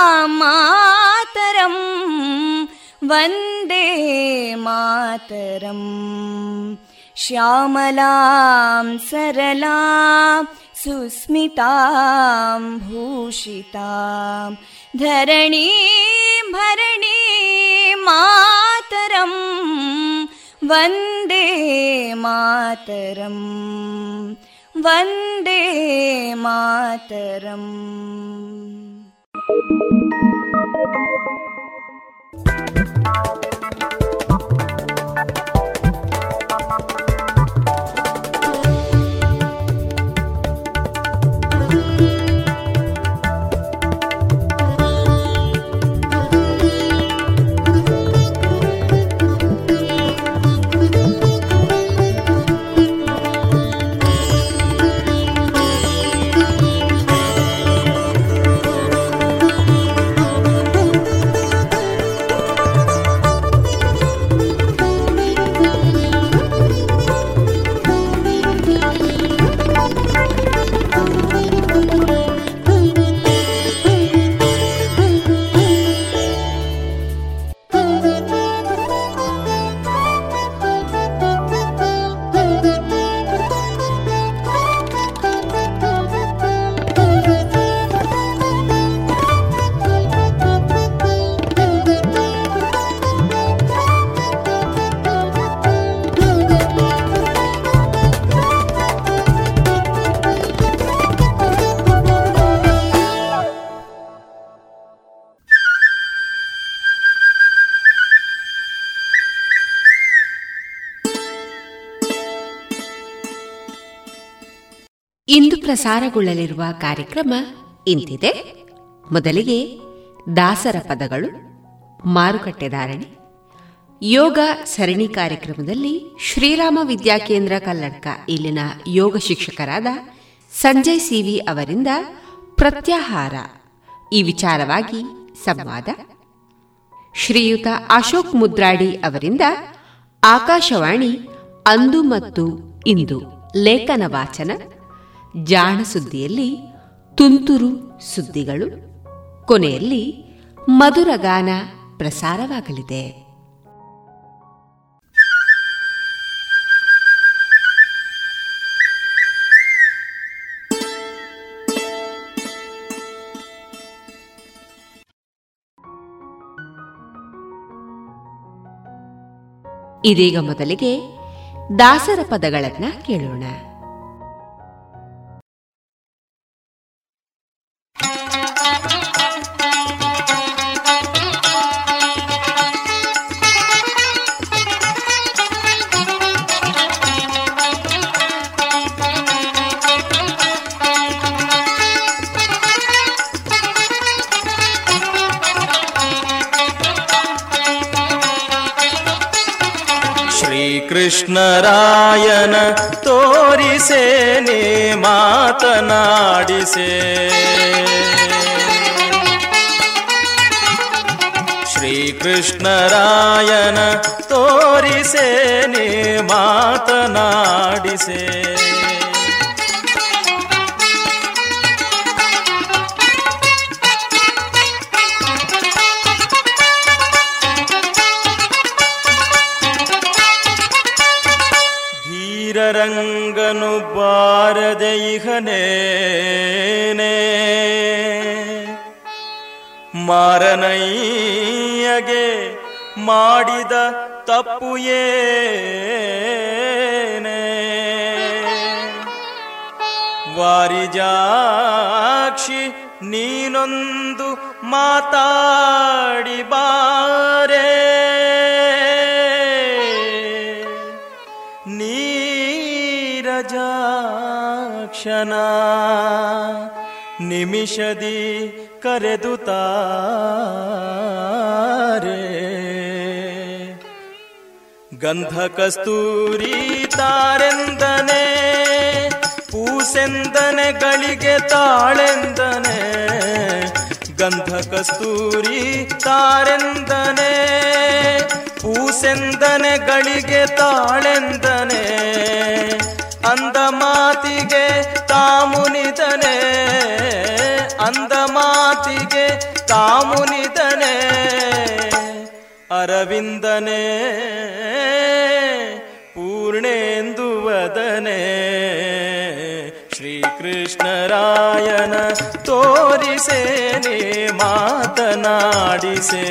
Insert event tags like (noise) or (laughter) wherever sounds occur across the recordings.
सुफलां मातरम् वन्दे मातरम् श्यामलां सरलां सुस्मितां भूषितां धरणीं भरणीं मातरम् वन्दे मातरम् वन्दे मातरम् ಇಂದು ಪ್ರಸಾರಗೊಳ್ಳಲಿರುವ ಕಾರ್ಯಕ್ರಮ ಇಂತಿದೆ. ಮೊದಲಿಗೆ ದಾಸರ ಪದಗಳು, ಮಾರುಕಟ್ಟೆ ಧಾರಣೆ, ಯೋಗ ಸರಣಿ ಕಾರ್ಯಕ್ರಮದಲ್ಲಿ ಶ್ರೀರಾಮ ವಿದ್ಯಾಕೇಂದ್ರ ಕಲ್ಲಡ್ಕ, ಇಲ್ಲಿನ ಯೋಗ ಶಿಕ್ಷಕರಾದ ಸಂಜಯ್ ಸಿವಿ ಅವರಿಂದ ಪ್ರತ್ಯಾಹಾರ. ಈ ವಿಚಾರವಾಗಿ ಸಂವಾದ. ಶ್ರೀಯುತ ಅಶೋಕ್ ಮುದ್ರಾಡಿ ಅವರಿಂದ ಆಕಾಶವಾಣಿ ಅಂದು ಮತ್ತು ಇಂದು ಲೇಖನ ವಾಚನ ಜಾಣ ಸುದ್ದಿಯಲ್ಲಿ ತುಂತುರು ಸುದ್ದಿಗಳು. ಕೊನೆಯಲ್ಲಿ ಮಧುರಗಾನ ಪ್ರಸಾರವಾಗಲಿದೆ. ಇದೀಗ ಮೊದಲಿಗೆ ದಾಸರ ಪದಗಳನ್ನು ಕೇಳೋಣ. ಕೃಷ್ಣರಾಯನ ತೋರಿಸೇನೆ ಮಾತನಾಡಿಸೆ. ಶ್ರೀಕೃಷ್ಣರಾಯನ ತೋರಿಸೇನೆ ಮಾತನಾಡಿಸೆ. ರಂಗನು ಬಾರದೆ ಇಹನೇನೆ ಮಾರನಯ್ಯಗೆ ಮಾಡಿದ ತಪ್ಪು ಏನೇ? ವಾರಿಜಾಕ್ಷಿ ನೀನೊಂದು ಮಾತಾಡಿ ಬಾರೇ. ನಿಮಿಷದಿ ಕರೆದು ತಾರೆ ಗಂಧ ಕಸ್ತೂರಿ ತಾರೆಂದನೆ, ಪೂಸೆಂದನೆ ಗಳಿಗೆ ತಾಳೆಂದನೆ. ಗಂಧ ಕಸ್ತೂರಿ ತಾರೆಂದನೆ, ಪೂಸೆಂದನೆ ಗಳಿಗೆ ತಾಳೆಂದನೆ. ಅಂದ ಮಾತಿಗೆ ತಾಮುನಿದನೆ ಅಂದ ಮಾತಿಗೆ ತಾಮುನಿದನೆ ಅರವಿಂದನೆ ಪೂರ್ಣೇಂದು ವದನೆ ಶ್ರೀಕೃಷ್ಣರಾಯನ ತೋರಿಸೇನೆ ಮಾತನಾಡಿಸೇ.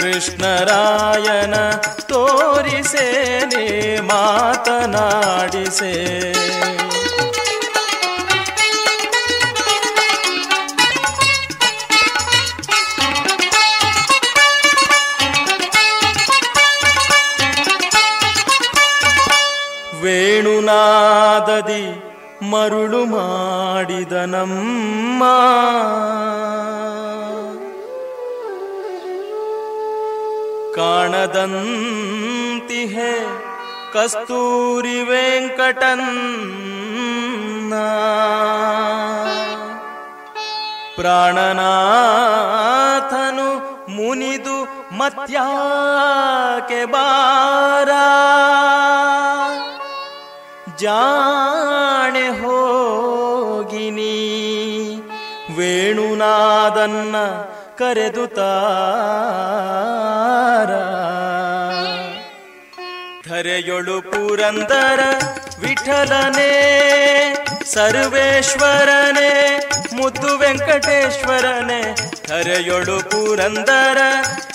ಕೃಷ್ಣರಾಯನ ತೋ ತೋರಿಸೆ ನೀ ಮಾತನಾಡಿಸೆ. ವೇಣುನಾದದಿ ಮರುಳು ಮಾಡಿದ ನಮ್ಮ ಕಾಣದಂತಿಹೆ ಕಸ್ತೂರಿ ವೆಂಕಟನ್ನ. ಪ್ರಾಣನಾಥನು ಮುನಿದು ಮತ್ಯಾಕೆ ಬಾರ? ಜಾಣೆ ಹೋಗಿನಿ ವೇಣುನಾದನ್ನ ಕರೆದು ತಾರ ಪುರಂದರ ವಿಠಲನೆ, ಸರ್ವೇಶ್ವರನೆ, ಮುದ್ದು ವೆಂಕಟೇಶ್ವರನೆ, ಹರೆಯೊಳು ಪುರಂದರ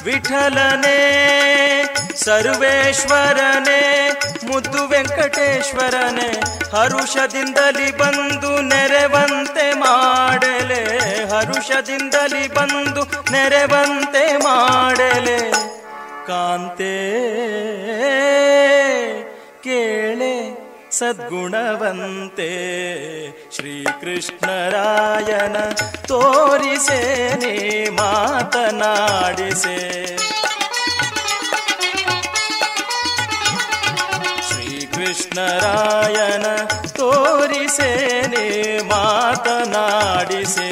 ವಿಠಲನೆ, ಸರ್ವೇಶ್ವರನೆ, ಮುದ್ದು ವೆಂಕಟೇಶ್ವರನೆ, ಹರುಷದಿಂದಲಿ ಬಂದು ನೆರೆವಂತೆ ಮಾಡಲೆ, ಹರುಷದಿಂದಲಿ ಬಂದು ನೆರೆವಂತೆ ಮಾಡಲೆ, ಕಾಂತೆ, ಕೇಳೆ. ಸದ್ಗುಣವಂತೆ ಶ್ರೀಕೃಷ್ಣರಾಯನ ತೋರಿಸೆ ಮಾತನಾಡಿಸೆ. ಶ್ರೀಕೃಷ್ಣರಾಯನ ತೋರಿಸೆ ನೀ ಮಾತನಾಡಿಸೆ.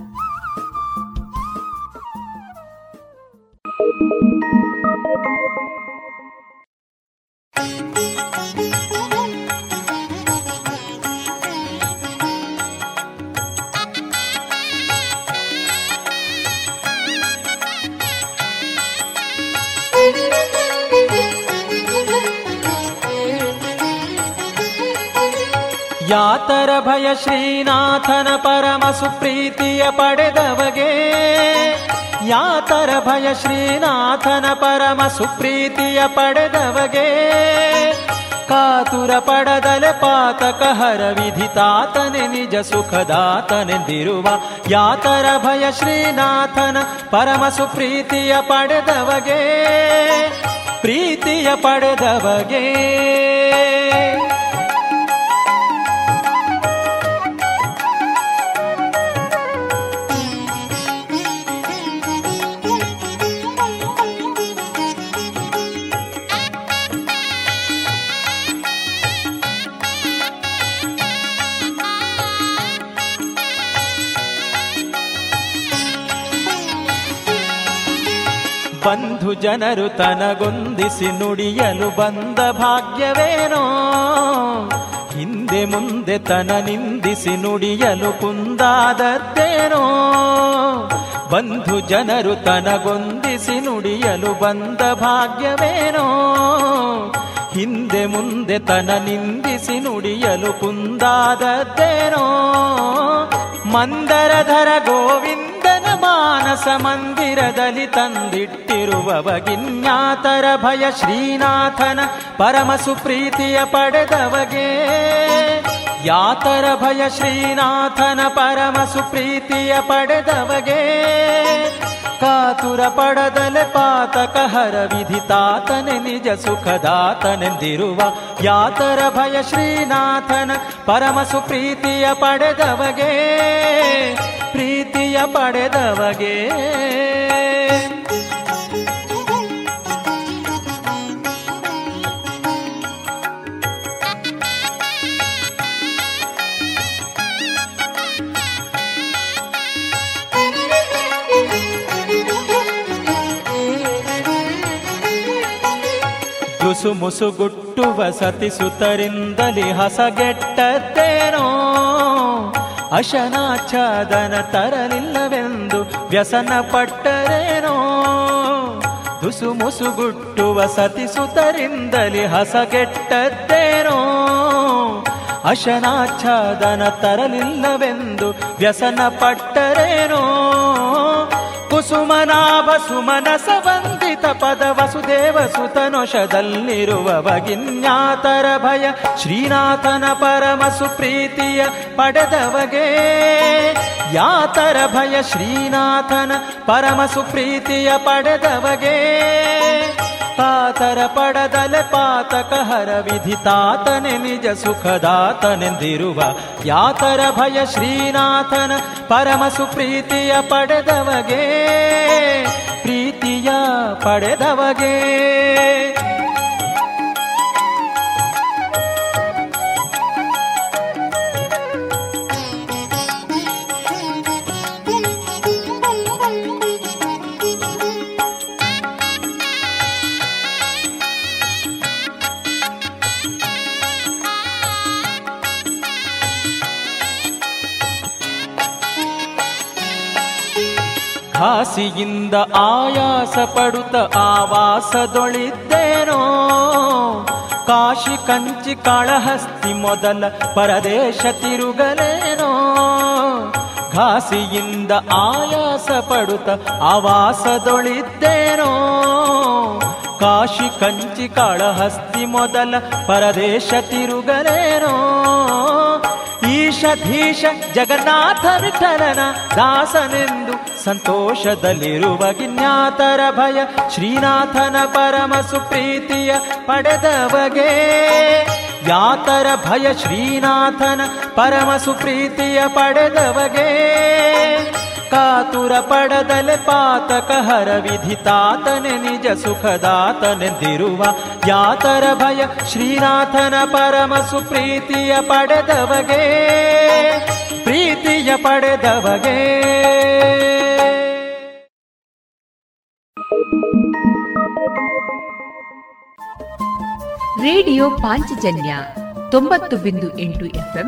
ಯಾತರ ಭಯ ಶ್ರೀನಾಥನ ಪರಮ ಸುಪ್ರೀತಿಯ ಪಡೆದವಗೆ ಯಾತರ ಭಯ ಶ್ರೀನಾಥನ ಪರಮ ಸುಪ್ರೀತಿಯ ಪಡೆದವಗೆ? ಕಾತುರ ಪಡದಲೆ ಪಾತಕ ಹರ ವಿಧಿತಾತನೆ, ನಿಜ ಸುಖದಾತನೆಂದಿರುವ ಯಾತರ ಭಯ ಶ್ರೀನಾಥನ ಪರಮ ಸುಪ್ರೀತಿಯ ಪಡೆದವಗೆ? ಪ್ರೀತಿಯ ಪಡೆದವಗೆ? ಬಂಧು ಜನರು ತನಗೊಂದಿಸಿ ನುಡಿಯಲು ಬಂದ ಭಾಗ್ಯವೇನೋ? ಹಿಂದೆ ಮುಂದೆ ತನ ನಿಂದಿಸಿ ನುಡಿಯಲು ಕುಂದಾದದ್ದೇನೋ? ಬಂಧು ಜನರು ತನಗೊಂದಿಸಿ ನುಡಿಯಲು ಬಂದ ಭಾಗ್ಯವೇನೋ? ಹಿಂದೆ ಮುಂದೆ ತನ ನಿಂದಿಸಿ ನುಡಿಯಲು ಕುಂದಾದದ್ದೇನೋ? ಮಂದರಧರ ಗೋವಿಂದನ ಮಾನಸ ಮಂದಿರದಲ್ಲಿ ತಂದಿಟ್ಟಿರುವವಗಿನ್ಯಾತರ ಭಯ ಶ್ರೀನಾಥನ ಪರಮ ಸುಪ್ರೀತಿಯ ಪಡೆದವಗೆ. ಯಾತರ ಭಯ ಶ್ರೀನಾಥನ ಪರಮ ಸುಪ್ರೀತಿಯ ಪಡೆದವಗೆ. ಕಾತುರ ಪಡದಲೆ ಪಾತಕ ಹರ ವಿಧಿತಾತನೆ, ನಿಜ ಸುಖದಾತನೆಂದಿರುವ ಯಾತರ ಭಯ ಶ್ರೀನಾಥನ ಪರಮ ಸುಪ್ರೀತಿಯ ಪಡೆದವಗೆ, ಪ್ರೀತಿಯ ಪಡೆದವಗೆ. ತುಸು ಮುಸುಗುಟ್ಟುವ ಸತಿಸುತರಿಂದಲಿ ಹಸಗೆಟ್ಟದ್ದೇನೋ ಅಶನಾಚ್ಛಾದನ ತರಲಿಲ್ಲವೆಂದು ವ್ಯಸನ ಪಟ್ಟರೇನೋ? ತುಸು ಮುಸುಗುಟ್ಟುವ ಸತಿಸುತರಿಂದಲಿ ಹಸಗೆಟ್ಟದ್ದೇನೋ ಅಶನಾಚ್ಛಾದನ ತರಲಿಲ್ಲವೆಂದು ವ್ಯಸನ ಪಟ್ಟರೇನೋ? ಕುಸುಮನಾಭ ಸುಮನ ಸವಂದಿತ ಪದ ವಸುದೇವ ಸುತನುಷದಲ್ಲಿರುವ ಬಗಿನ್ಯಾತರ ಭಯ. ಶ್ರೀನಾಥನ ಪರಮ ಸುಪ್ರೀತಿಯ ಪಡೆದವಗೆ ಯಾತರ ಭಯ. ಶ್ರೀನಾಥನ ಪರಮ ಸುಪ್ರೀತಿಯ ಪಡೆದವಗೆ ಪಾತರ ಪಡದಲೆ ಪಾತಕ ಹರ ವಿಧಿತಾತನೆ ನಿಜ ಸುಖದಾತನೆಂದಿರುವ ಯಾತರ ಭಯ ಶ್ರೀನಾಥನ ಪರಮ ಸುಪ್ರೀತಿಯ ಪಡೆದವಗೆ, ಪ್ರೀತಿಯ ಪಡೆದವಗೆ. ಹಾಸಿಯಿಂದ ಆಯಾಸ ಪಡುತ್ತ ಆವಾಸದೊಳಿದ್ದೇನೋ? ಕಾಶಿ ಕಂಚಿ ಕಾಳಹಸ್ತಿ ಮೊದಲ ಪರದೇಶ ತಿರುಗಲೇನೋ? ಘಾಸಿಯಿಂದ ಆಯಾಸ ಪಡುತ್ತ ಆವಾಸದೊಳಿದ್ದೇನೋ? ಕಾಶಿ ಕಂಚಿ ಕಾಳಹಸ್ತಿ ಮೊದಲ ಪರದೇಶ ತಿರುಗಲೇನೋ? ಈಶಧೀಶ ಜಗನ್ನಾಥ ವಿಠಲನ ದಾಸನೆಂದು ಸಂತೋಷದಲ್ಲಿರುವ ಗಿನ್ಯಾತರ ಭಯ ಶ್ರೀನಾಥನ ಪರಮ ಸುಪ್ರೀತಿಯ ಪಡೆದವಗೆ. ಯಾತರ ಭಯ ಶ್ರೀನಾಥನ ಪರಮ ಸುಪ್ರೀತಿಯ ಪಡೆದವಗೆ. ಕಾತುರ ಪಡದಲೆ ಪಾತಕ ಹರ ವಿಧಿತಾತನೆ, ನಿಜ ಸುಖದಾತನೆಂದಿರುವ ಯಾತರ ಭಯ ಶ್ರೀನಾಥನ ಪರಮ ಸುಪ್ರೀತಿಯ ಪಡೆದವಗೆ, ಪ್ರೀತಿಯ ಪಡೆದವಗೆ. ರೇಡಿಯೋ ಪಾಂಚಜನ್ಯ ತೊಂಬತ್ತು ಬಿಂದು ಎಂಟು ಎಫ್ಎಂ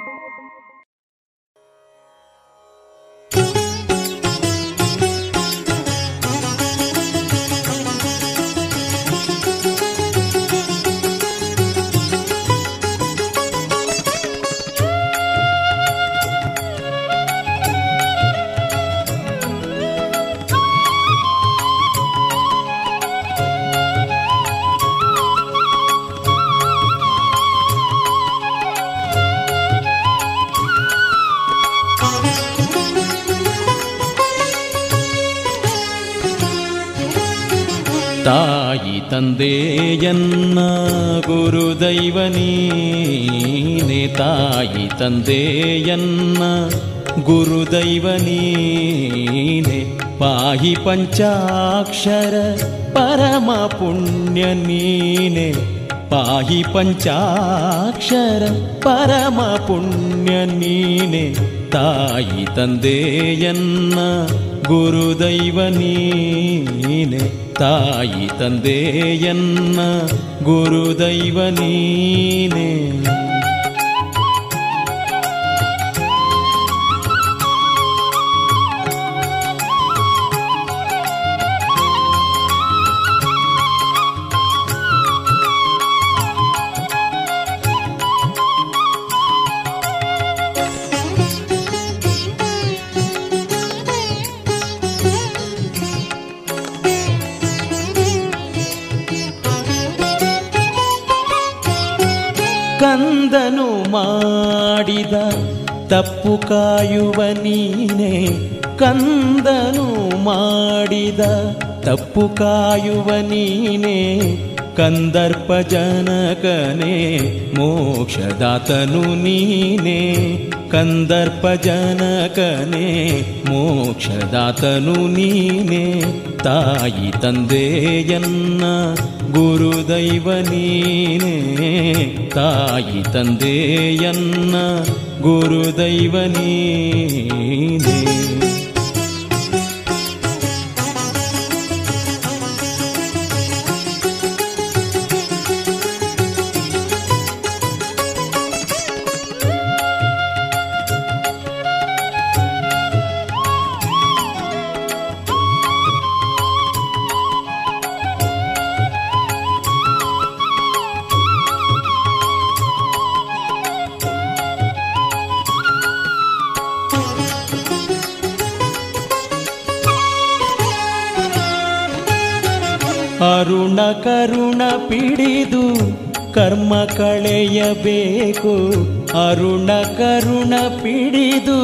ತಾಯಿ ತಂದೆಯನ್ನ ಗುರುದೈವ ನೀನೆ ತಾಯಿ ತಂದೆಯನ್ನ ಗುರುದೈವ ನೀನೆ ಪಾಹಿ ಪಂಚಾಕ್ಷರ ಪರಮ ಪುಣ್ಯ ನೀನೆ ಪಾಹಿ ಪಂಚಾಕ್ಷರ ಪರಮ ಪುಣ್ಯ ನೀನೆ ತಾಯಿ ತಂದೆಯನ್ನ ಗುರುದೈವ ನೀನೆ. ತಾಯಿ ತಂದೆಯನ್ನ ಗುರುದೈವ ನೀನೆ. ತಪ್ಪು ಕಾಯುವ ನೀನೆ ಕಂದನು ಮಾಡಿದ. ತಪ್ಪು ಕಾಯುವ ನೀನೆ ಕಂದರ್ಪ ಜನಕನೇ, ಮೋಕ್ಷದಾತನು ನೀನೇ. ಕಂದರ್ಪ ಜನಕನೇ, ಮೋಕ್ಷದಾತನು ನೀನೇ. ತಾಯಿ ತಂದೆಯನ್ನ ಗುರುದೈವ ನೀನೇ. ತಾಯಿ ತಂದೆಯನ್ನ ಗುರುದೈವ ಕರುಣ ಪಿಡಿದು ಕರ್ಮ ಕಳೆಯಬೇಕು. ಅರುಣ ಕರುಣ ಪಿಡಿದು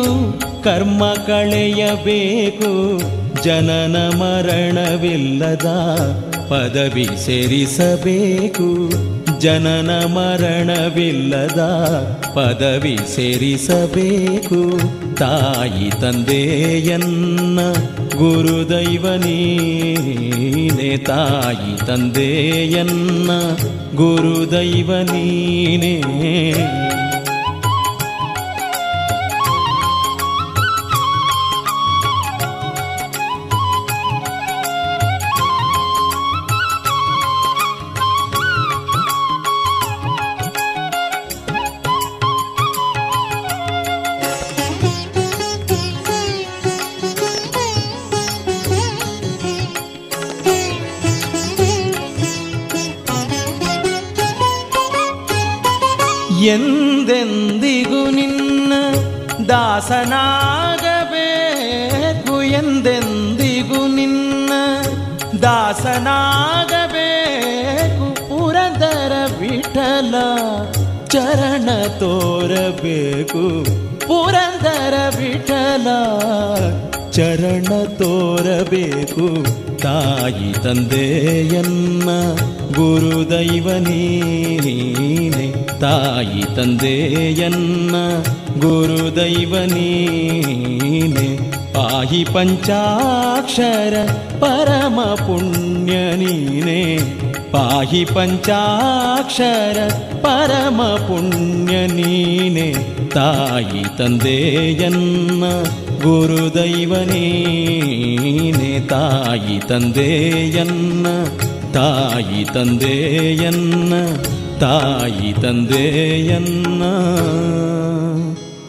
ಕರ್ಮ ಕಳೆಯಬೇಕು. ಜನನ ಮರಣವಿಲ್ಲದ ಪದವಿ ಸೇರಿಸಬೇಕು. ಜನನ ಮರಣವಿಲ್ಲದ ಪದವಿ ಸೇರಿಸಬೇಕು. ತಾಯಿ ತಂದೆಯನ್ನ ಗುರುದೈವ ನೀನೆ. ತಾಯಿ ತಂದೆಯನ್ನ ಗುರುದೈವ ದಾಸನಾಗಬೇಕು ಎಂದೆಂದಿಗೂ ನಿನ್ನ ದಾಸನಾಗಬೇಕು ಪುರಂದರ ವಿಠಲ ಚರಣ ತೋರಬೇಕು. ಪುರಂದರ ವಿಠಲ ಚರಣ ತೋರಬೇಕು. ತಾಯಿ ತಂದೆಯನ್ನ ಗುರುದೈವನೇ ತಾಯಿ ತಂದೆಯನ್ನ ಗುರುದೈವ ನೀನೆ ಪಾಹಿ ಪಂಚಾಕ್ಷರ ಪರಮ ಪುಣ್ಯ ನೀನೆ ಪಾಹಿ ಪಂಚಾಕ್ಷರ ಪರಮ ಪುಣ್ಯ ನೀನೆ ತಾಯಿ ತಂದೆಯನ್ನ ಗುರುದೈವ ನೀನೆ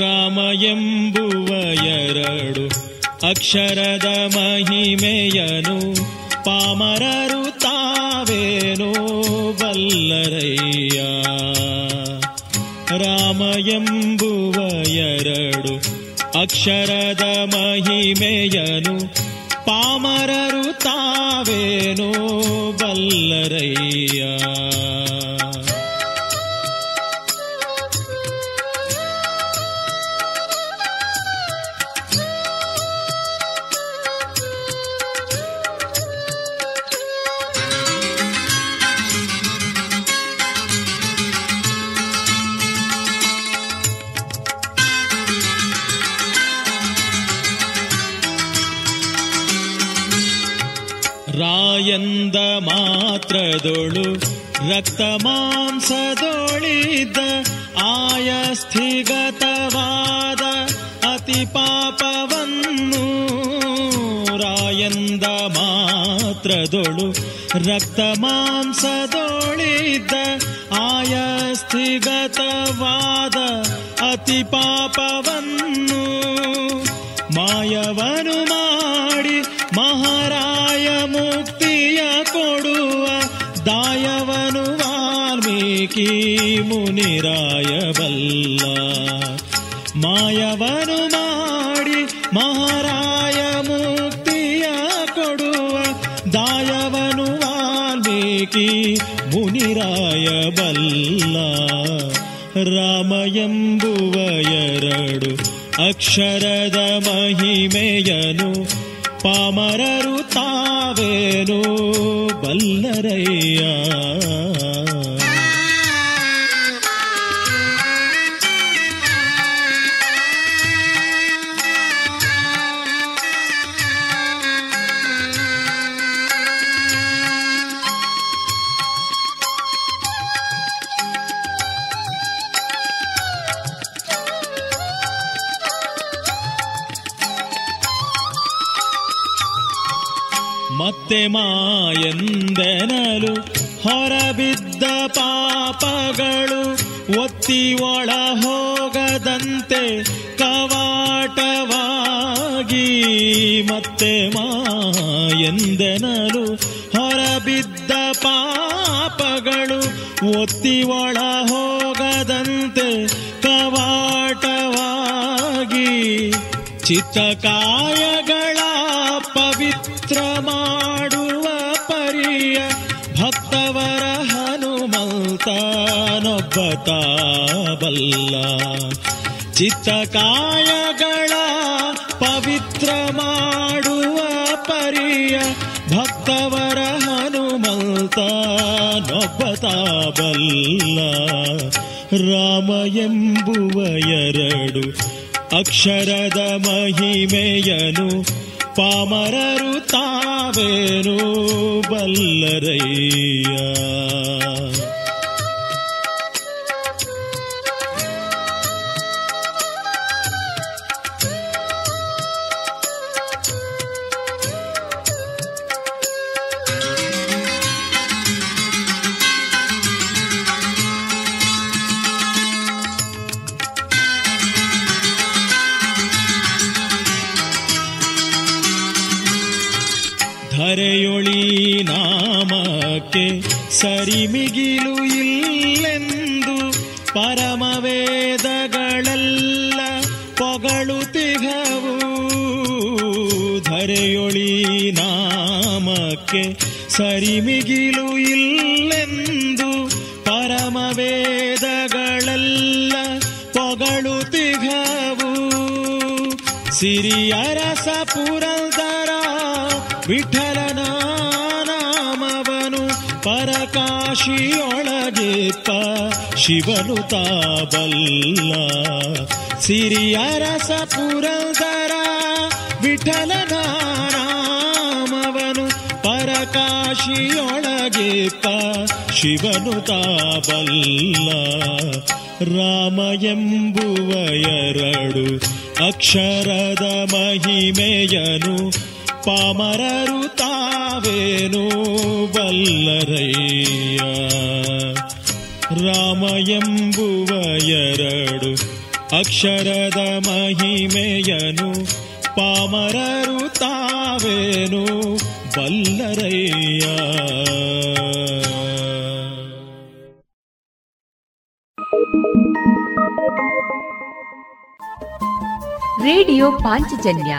ರಾಮ ಎಂಬುವ ಅಕ್ಷರದ ಮಹಿಮೆಯನು ಪಾಮರರು ತಾವೇನೋ ಬಲ್ಲರಯ್ಯ. ರಾಮ ಎಂಬುವ ಎರಡು ಅಕ್ಷರದ ಮಹಿಮೆಯನು ಪಾಮರರು ತಾವೇನೋ ಬಲ್ಲರಯ್ಯ. ರಾಯಂದ ಮಾತ್ರದೊಳು ರಕ್ತ ಮಾಂಸದೊಳಿದ ಆಯ ಸ್ಥಿಗತವಾದ ಅತಿ ಪಾಪವನ್ನು ರಾಯಂದ ಮಾತ್ರದೊಳು ರಕ್ತ ಮಾಂಸದೊಳಿದ ಆಯ ಸ್ಥಿಗತವಾದ ಅತಿ ಪಾಪವನ್ನು ಮಾಯವನು ಮಾಡಿ ದಾಯವನು ವಾಲ್ಮೀಕಿ ಮುನಿರಾಯಬಲ್ಲ ಮಾಯವನು ಮಾಡಿ ಮಹಾರಾಯ ಮುಕ್ತಿಯ ಕೊಡುವ ದಾಯವನು ವಾಲ್ಮೀಕಿ ಮುನಿರಾಯಬಲ್ಲ ರಾಮ ಎಂಬುವ ಎರಡು ಅಕ್ಷರದ ಮಹಿಮೆಯನು, ಪಾಮರರು ತಾವೇನು? ಬಲ್ಲರಯ್ಯ ಮತ್ತೆ ಮಾಯಂದೆನಲು ಹೊರಬಿದ್ದ ಪಾಪಗಳು ಒತ್ತಿ ಒಳ ಹೋಗದಂತೆ ಕವಾಟವಾಗಿ ಮತ್ತೆ ಮಾಯಂದೆನಲು ಹೊರಬಿದ್ದ ಪಾಪಗಳು ಒತ್ತಿ ಒಳ ಹೋಗದಂತೆ ಕವಾಟವಾಗಿ ಚಿತ್ತಕಾಯಗಳ ಪವಿತ್ರ ಮಾಡುವ ಹನುಮಂತನೊಬ್ಬ ಬಲ್ಲ ಚಿತ್ತಕಾಯಗಳ ಪವಿತ್ರ ಮಾಡುವ ಪರಿಯ ಭಕ್ತವರ ಹನುಮಂತನೊಬ್ಬ ಬಲ್ಲ ರಾಮ ಎಂಬುವ ಎರಡು ಅಕ್ಷರದ ಮಹಿಮೆಯನು ಪಾಮರರು ತಾವೇನು ಬಲ್ಲರಯ್ಯ. ನಾಮಕ್ಕೆ ಸರಿಮಿಗಿಲು ಇಲ್ಲೆಂದು ಪರಮವೇದಗಳೆಲ್ಲ ಪೊಗಳುತಿಹವು ಧರೆಯೊಳಿ ನಾಮಕ್ಕೆ ಸರಿಮಿಗಿಲು ಇಲ್ಲೆಂದು ಪರಮವೇದಗಳೆಲ್ಲ ಪೊಗಳುತಿಹವು ಸಿರಿಯರಸ ಪುರಂದರ ವಿಠಲನ ಪರಕಾಶಿಯೊಳಗಿಪ್ಪ ಶಿವನು ತಾಬಲ್ಲ ಸಿರಿಯರಸ ಪುರಂದರ ವಿಠಲನ ನಾಮವನು ಪರಕಾಶಿಯೊಳಗಿಪ್ಪ ಶಿವನು ತಾಬಲ್ಲ ರಾಮ ಎಂಬುವ ಎರಡು ಅಕ್ಷರದ ಮಹಿಮೆಯನು ಪಾಮರರು ತಾವೇನು ಬಲ್ಲರಯ್ಯ? ರಾಮ ಎಂಬುವ ಎರಡು ಅಕ್ಷರದ ಮಹಿಮೆಯನು ಪಾಮರರು ತಾವೇನು ಬಲ್ಲರಯ್ಯ? ರೇಡಿಯೋ ಪಾಂಚಜನ್ಯ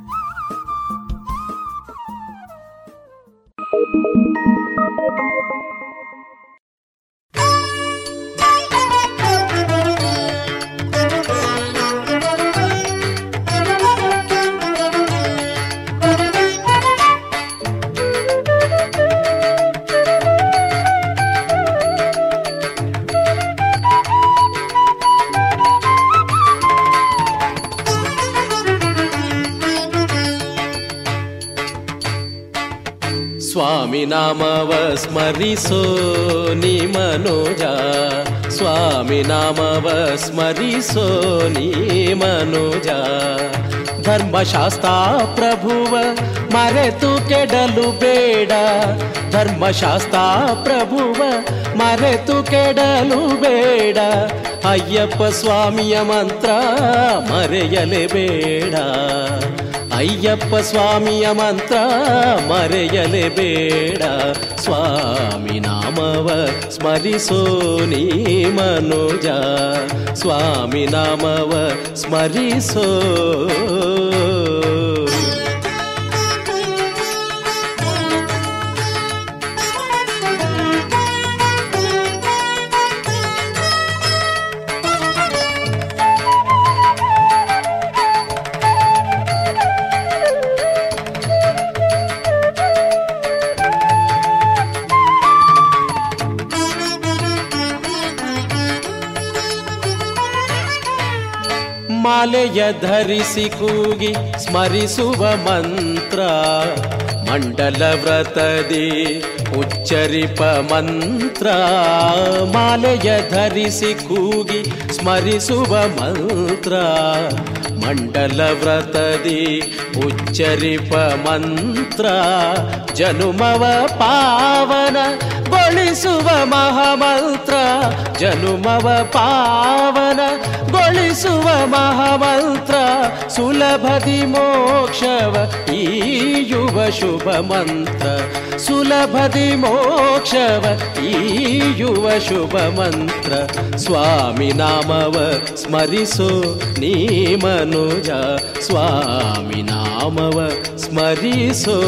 ಸ್ವಾಮಿ ನಾಮವ ಸ್ಮರಿಸೋ ನೀ ಮನೋಜ ಸ್ವಾಮಿ ನಾಮವ ಸ್ಮರಿಸೋ ನೀ ಮನೋಜ ಧರ್ಮಶಾಸ್ತ್ರ ಪ್ರಭುವ ಮರೆತು ಕೆಡಲು ಬೇಡ ಧರ್ಮಶಾಸ್ತ್ರ ಪ್ರಭುವ ಮರೆತು ಕೆಡಲು ಬೇಡ ಅಯ್ಯಪ್ಪ ಸ್ವಾಮಿಯ ಮಂತ್ರ ಮರೆಯಲೇಬೇಡ ಅಯ್ಯಪ್ಪ ಸ್ವಾಮಿಯ ಮಂತ್ರ ಮರೆಯಲೇಬೇಡ ಸ್ವಾಮಿ ನಾಮವ ಸ್ಮರಿಸೋ ನೀ ಮನೋಜ ಸ್ವಾಮಿ ನಾಮವ ಸ್ಮರಿಸೋ ಮಾಲೆಯ ಧರಿಸಿ ಕೂಗಿ ಸ್ಮರಿಸುವ ಮಂತ್ರ. ಮಂಡಲ ವ್ರತದಿ ಉಚ್ಚರಿಪ ಮಂತ್ರ. ಮಾಲೆಯ ಧರಿಸಿ ಕೂಗಿ ಸ್ಮರಿಸುವ ಮಂತ್ರ. ಮಂಡಲ ವ್ರತದಿ ಉಚ್ಚರಿಪ ಮಂತ್ರ. ಜನುಮವ ಪಾವನ ಗೊಳಿಸುವ ಮಹಾಮಂತ್ರ. ಜನುಮವ ಪಾವನ ಗೊಳಿಸುವ ಮಹಾಮಂತ್ರ ಸುಲಭದಿ ಮೋಕ್ಷವ ಈ ಯುವ ಶುಭ ಮಂತ್ರ ಸುಲಭದಿ ಮೋಕ್ಷವ ಈ ಯುವ ಶುಭ ಮಂತ್ರ ಸ್ವಾಮಿ ನಾಮವ ಸ್ಮರಿಸೋ ನೀ ಮನುಜ ಸ್ವಾಮಿ ನಾಮವ ಸ್ಮರಿಸೋ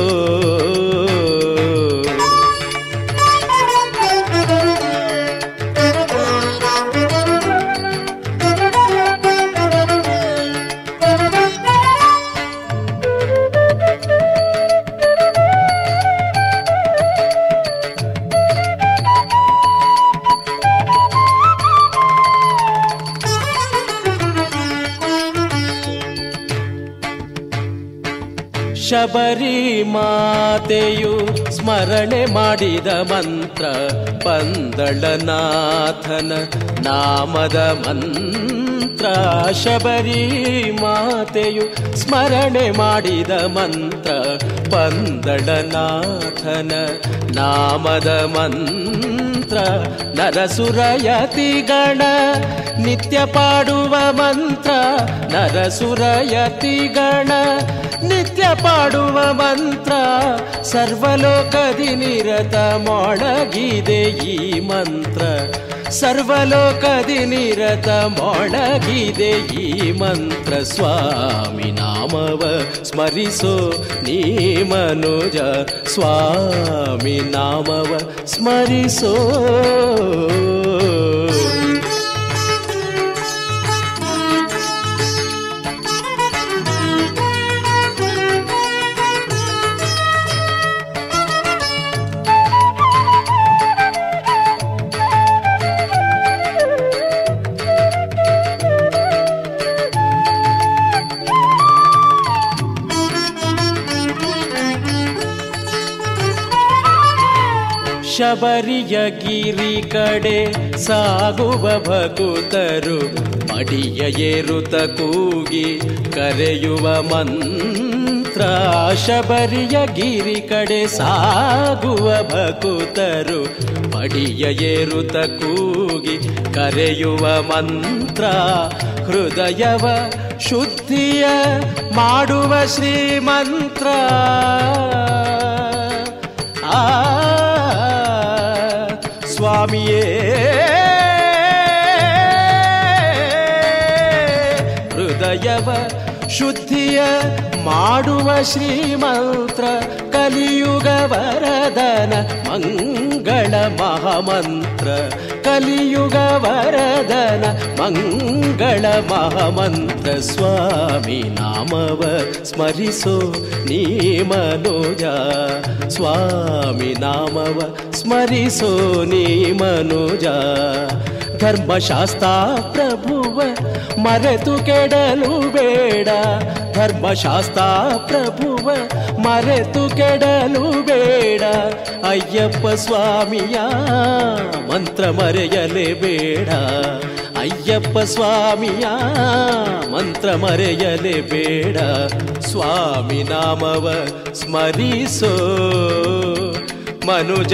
ಶಬರಿ ಮಾತೆಯು ಸ್ಮರಣೆ ಮಾಡಿದ ಮಂತ್ರ ಪಂದಳನಾಥನ ನಾಮದ ಮಂತ್ರ. ಶಬರಿ ಮಾತೆಯು ಸ್ಮರಣೆ ಮಾಡಿದ ಮಂತ್ರ ಪಂದಳನಾಥನ ನಾಮದ ಮಂತ್ರ. ನರಸುರಯತಿಗಣ ನಿತ್ಯ ಪಾಡುವ ಮಂತ್ರ, ನರಸುರಯತಿಗಣ ನಿತ್ಯ ಪಾಡುವ ಮಂತ್ರ ಸರ್ವಲೋಕದಿ ನಿರತ ಮೊಣಗಿದೆ ಈ ಮಂತ್ರ. ಸರ್ವಲೋಕದಿ ನಿರತ ಮೊಣಗಿದೆ ಈ ಮಂತ್ರ. ಸ್ವಾಮಿ ನಾಮವ ಸ್ಮರಿಸೋ ನೀ ಮನುಜ, ಸ್ವಾಮಿ ನಾಮವ ಸ್ಮರಿಸೋ. ಶಬರಿಯ ಗಿರಿ ಕಡೆ ಸಾಗುವ ಭಕುತರು, ಮಡಿಯ ಏರುತ ಕೂಗಿ ಕರೆಯುವ ಮಂತ್ರ. ಶಬರಿಯ ಗಿರಿ ಕಡೆ ಸಾಗುವ ಭಕುತರು, ಮಡಿಯ ಏರುತ ಕೂಗಿ ಕರೆಯುವ ಮಂತ್ರ. ಹೃದಯವ ಶುದ್ಧಿಯ ಮಾಡುವ ಶ್ರೀಮಂತ್ರ. ಆ ಸ್ವಾಮಿಯೇ. ಹೃದಯವ ಶುದ್ಧಿಯ ಮಾಡುವ ಶ್ರೀಮಂತ್ರ ಕಲಿಯುಗ ವರದನ ಮಂಗಳ ಮಹಾಮಂತ್ರ. ಕಲಿಯುಗ ವರದನ ಮಂಗಳ ಮಹಾಮಂತ್ರ ಸ್ವಾಮಿ ನಾಮವ ಸ್ಮರಿಸೋ ನೀ ಮನೋಜ. ಸ್ವಾಮಿ ನಾಮವ ಸ್ಮರಿಸೋ ನೀ ಮನೋಜ. ಧರ್ಮಶಾಸ್ತ್ರ ಪ್ರಭುವ ಮರೆತು ಕೆಡಲು ಬೇಡ. ಧರ್ಮಶಾಸ್ತ್ರ ಪ್ರಭುವ ಮರೆತು ಕೆಡಲು ಬೇಡ. ಅಯ್ಯಪ್ಪ ಸ್ವಾಮಿಯ ಮಂತ್ರ ಮರೆಯಲೇ ಬೇಡ. ಅಯ್ಯಪ್ಪ ಸ್ವಾಮಿಯ ಮಂತ್ರ ಮರೆಯಲೇ ಬೇಡ. ಸ್ವಾಮಿ ನಾಮವ ಸ್ಮರಿಸೋ ಮನುಜ.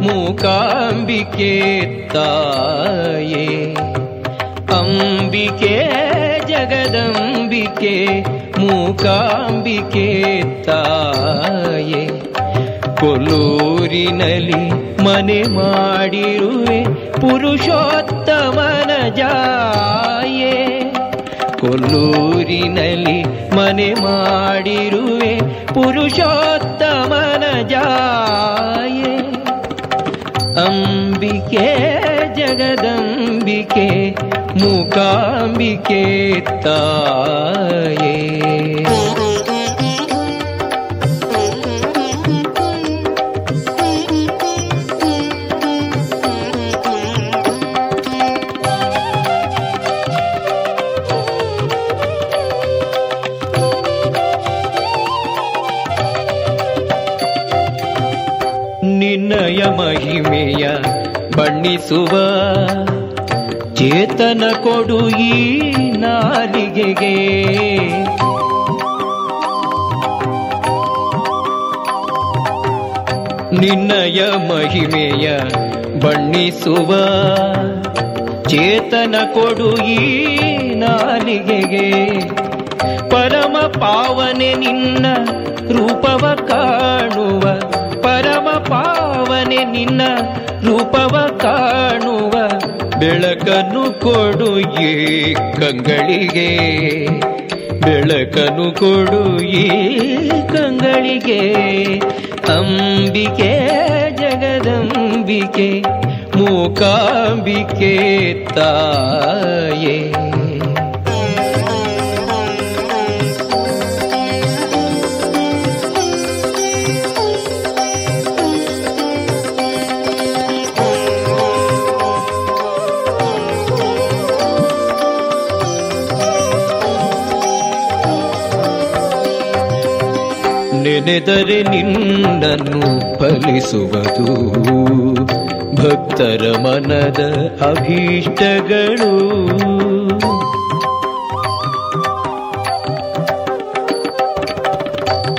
ಮೂಕಾಂಬಿಕೆ ತಾಯೇ ಅಂಬಿಕೆ ಜಗದಂಬಿಕೆ ಮೂಕಾಂಬಿಕೆ ತಾಯೇ ಕೊಲ್ಲೂರಿನಲ್ಲಿ ಮನೆ ಮಾಡಿರುವೆ ಪುರುಷೋತ್ತಮನ ಜಾಯೇ. ಕೊಲ್ಲೂರಿನಲ್ಲಿ ಮನೆ ಮಾಡಿರುವೆ ಪುರುಷೋತ್ತಮನ ಜಾಯೇ. ಅಂಬಿಕೆ ಜಗದಂಬಿಕೆ ಮೂಕಾಂಬಿಕೆ ತಾಯೇ. ಬಣ್ಣಿಸುವ ಚೇತನ ಕೊಡು ಈ ನಾಲಿಗೆಗೆ. ನಿನ್ನಯ ಮಹಿಮೆಯ ಬಣ್ಣಿಸುವ ಚೇತನ ಕೊಡು ಈ ನಾಲಿಗೆಗೆ. ಪರಮ ಪಾವನೆ ನಿನ್ನ ರೂಪವ ಕಾಣುವ ನಿನ್ನ ರೂಪವ ಕಾಣುವ ಬೆಳಕನ್ನು ಕೊಡು ಏ ಕಂಗಳಿಗೆ. ಬೆಳಕನ್ನು ಕೊಡು ಕಂಗಳಿಗೆ. ಅಂಬಿಕೆ ಜಗದಂಬಿಕೆ ಮೂಕಾಂಬಿಕೆ ತಾಯೇ. ನೆನೆದರೆ ನಿನ್ನನ್ನು ಫಲಿಸುವುದು. ಭಕ್ತರ ಮನದ ಅಭೀಷ್ಟಗಳು.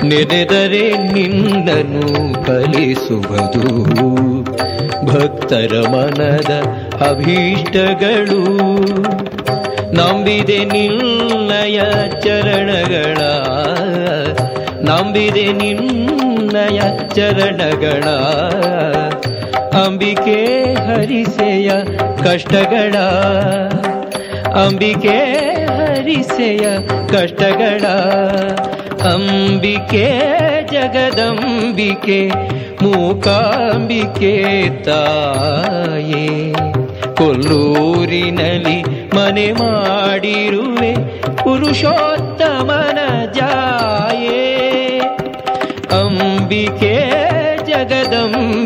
ನೆನೆದರೆ ನಿನ್ನನ್ನು ಫಲಿಸುವುದು. ಭಕ್ತರ ಮನದ ಅಭೀಷ್ಟಗಳು. ನಂಬಿದೆ ನಿನ್ನಯ ಚರಣಗಳ ನಂಬಿದೆ ನಿನ್ನಯ ಚರಣಗಳ ಅಂಬಿಕೆ ಹರಿಸೆಯ ಕಷ್ಟಗಳ ಅಂಬಿಕೆ ಹರಿಸೆಯ ಕಷ್ಟಗಳ ಅಂಬಿಕೆ ಜಗದಂಬಿಕೆ ಮೂಕಾಂಬಿಕೆ ತಾಯೇ ಕೊಲ್ಲೂರಿನಲ್ಲಿ ಮನೆ ಮಾಡಿರುವೆ ಪುರುಷೋತ್ತಮನ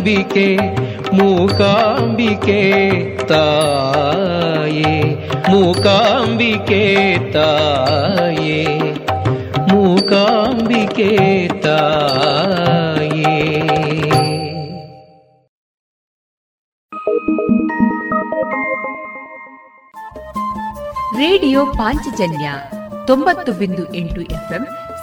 ಜಗದಂಬಿಕೆ ಮೂಕಾಂಬಿಕೆ ತಾಯೇ ಮೂಕಾಂಬಿಕೆ ತಾಯೇ ಮೂಕಾಂಬಿಕೆ ತಾಯೇ ರೇಡಿಯೋ ಪಾಂಚಜನ್ಯ ತೊಂಬತ್ತು ಬಿಂದು ಎಂಟು ಎಫ್ಎಂ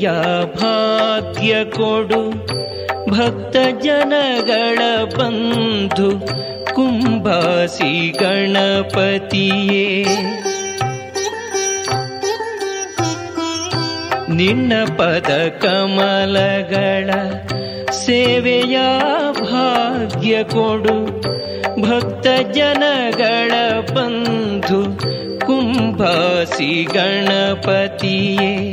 ಸೇವೆಯ ಭಾಗ್ಯ ಕೊಡು. ಭಕ್ತ ಜನಗಳ ಬಂಧು, ಕುಂಭಾಸಿ ಗಣಪತಿಯೇ. ನಿನ್ನ ಪದ ಕಮಲಗಳ ಸೇವೆಯ ಭಾಗ್ಯ ಕೊಡು. ಭಕ್ತ ಜನಗಳ ಬಂಧು, ಕುಂಭಾಸಿ ಗಣಪತಿಯೇ.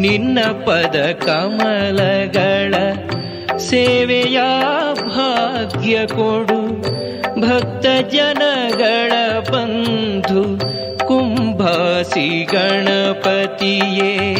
ನಿನ್ನ ಪದ ಕಮಲಗಳ ಸೇವೆಯ ಭಾಗ್ಯ ಕೊಡು. ಭಕ್ತ ಜನಗಳ ಬಂಧು ಕುಂಭಾಸಿ ಗಣಪತಿಯೇ.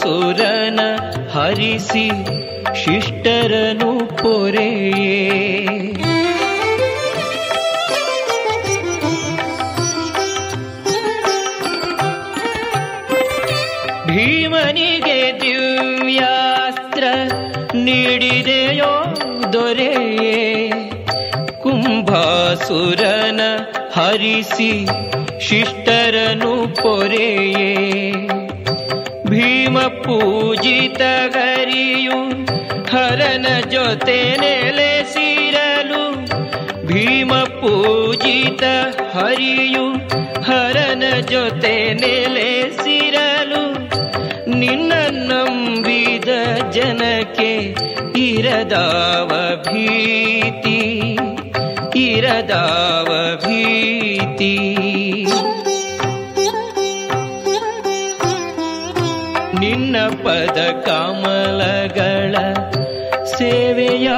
ಕುಂಭಾಸುರನ ಹರಿಸಿ ಶಿಷ್ಟರನು ಪೊರೆಯೇ. ಭೀಮನಿಗೆ ದಿವ್ಯಾಸ್ತ್ರ ನೀಡಿದೆಯೋ ದೊರೆಯೇ. ಕುಂಭಾಸುರನ ಹರಿಸಿ ಶಿಷ್ಟರನು ಪೊರೆಯೇ. ಭೀಮ ಪೂಜಿತ ಗರಿಯು ಹರನ ಜೊತೆ ನೆಲೆಸಿರಲು. ಭೀಮ ಪೂಜಿತ ಹರಿಯು, ಹರನ ಜೊತೆ ನೆಲೆಸಿರಲು. ನಿನ್ನ ನಂಬಿದ ಜನಕ್ಕೆ ಇರದಾವ ಭೀತಿ ಇರದಾವ ಭೀತಿ. ನಿನ್ನ ಪದ ಕಮಲಗಳ ಸೇವೆಯ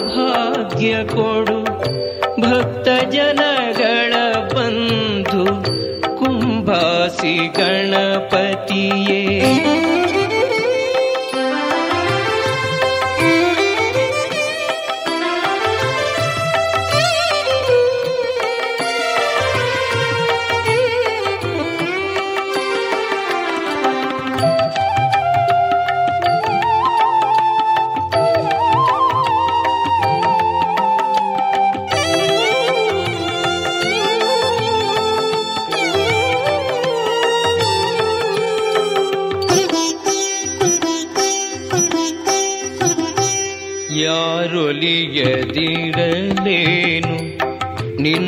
ಭಾಗ್ಯ ಕೊಡು. ಭಕ್ತ ಜನಗಳ ಬಂಧು ಕುಂಭಾಸಿ ಗಣಪತಿಯೇ.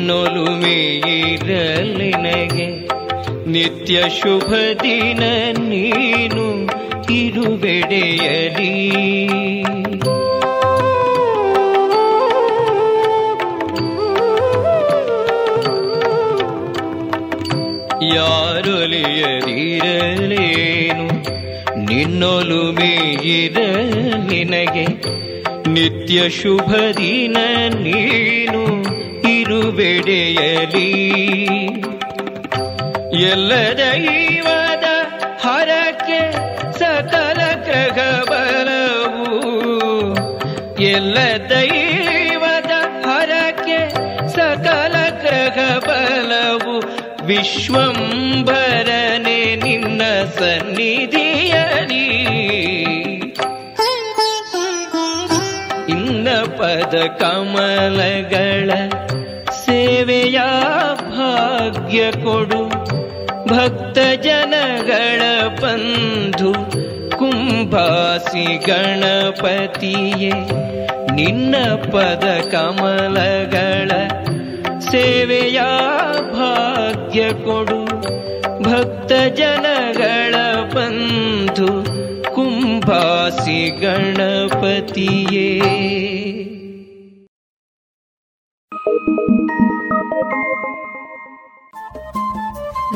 ನಿನ್ನೊಲುಮೆಯಿರಲಿನಗೆ ನಿತ್ಯ ಶುಭ ದಿನ ನೀನು ಇರುವೆಡೆಯಲಿ. ಯಾರೊಲಿಯದಿರಲೇನು? ನಿನ್ನೊಲುಮೆಯಿರ ನಿನಗೆ. ನಿತ್ಯ ಶುಭ ದಿನ ನೀನು ಇರು ಬಿರುಬೆಡೆಯಲಿ ಎಲ್ಲ ದೈವದ ಹರಕ್ಕೆ ಸಕಲ ಗ್ರಹ ಬಲವು. ಎಲ್ಲ ದೈವದ ಹರಕ್ಕೆ ಸಕಲ ಗ್ರಹ ಬಲವು. ವಿಶ್ವಂಭರನೆ ನಿನ್ನ ಸನ್ನಿಧಿಯಲಿ. (laughs) ಇನ್ನ ಪದ ಕಮಲಗಳ ಭಾಗ್ಯ ಕೊಡು. ಭಕ್ತ ಜನಗಳ ಬಂಧು ಕುಂಭಾಸಿ ಗಣಪತಿಯೇ ನಿನ್ನ ಪದ ಕಮಲಗಳ ಸೇವೆಯ ಭಾಗ್ಯ ಕೊಡು. ಭಕ್ತ ಜನಗಳ ಬಂಧು ಕುಂಭಾಸಿ ಗಣಪತಿಯೇ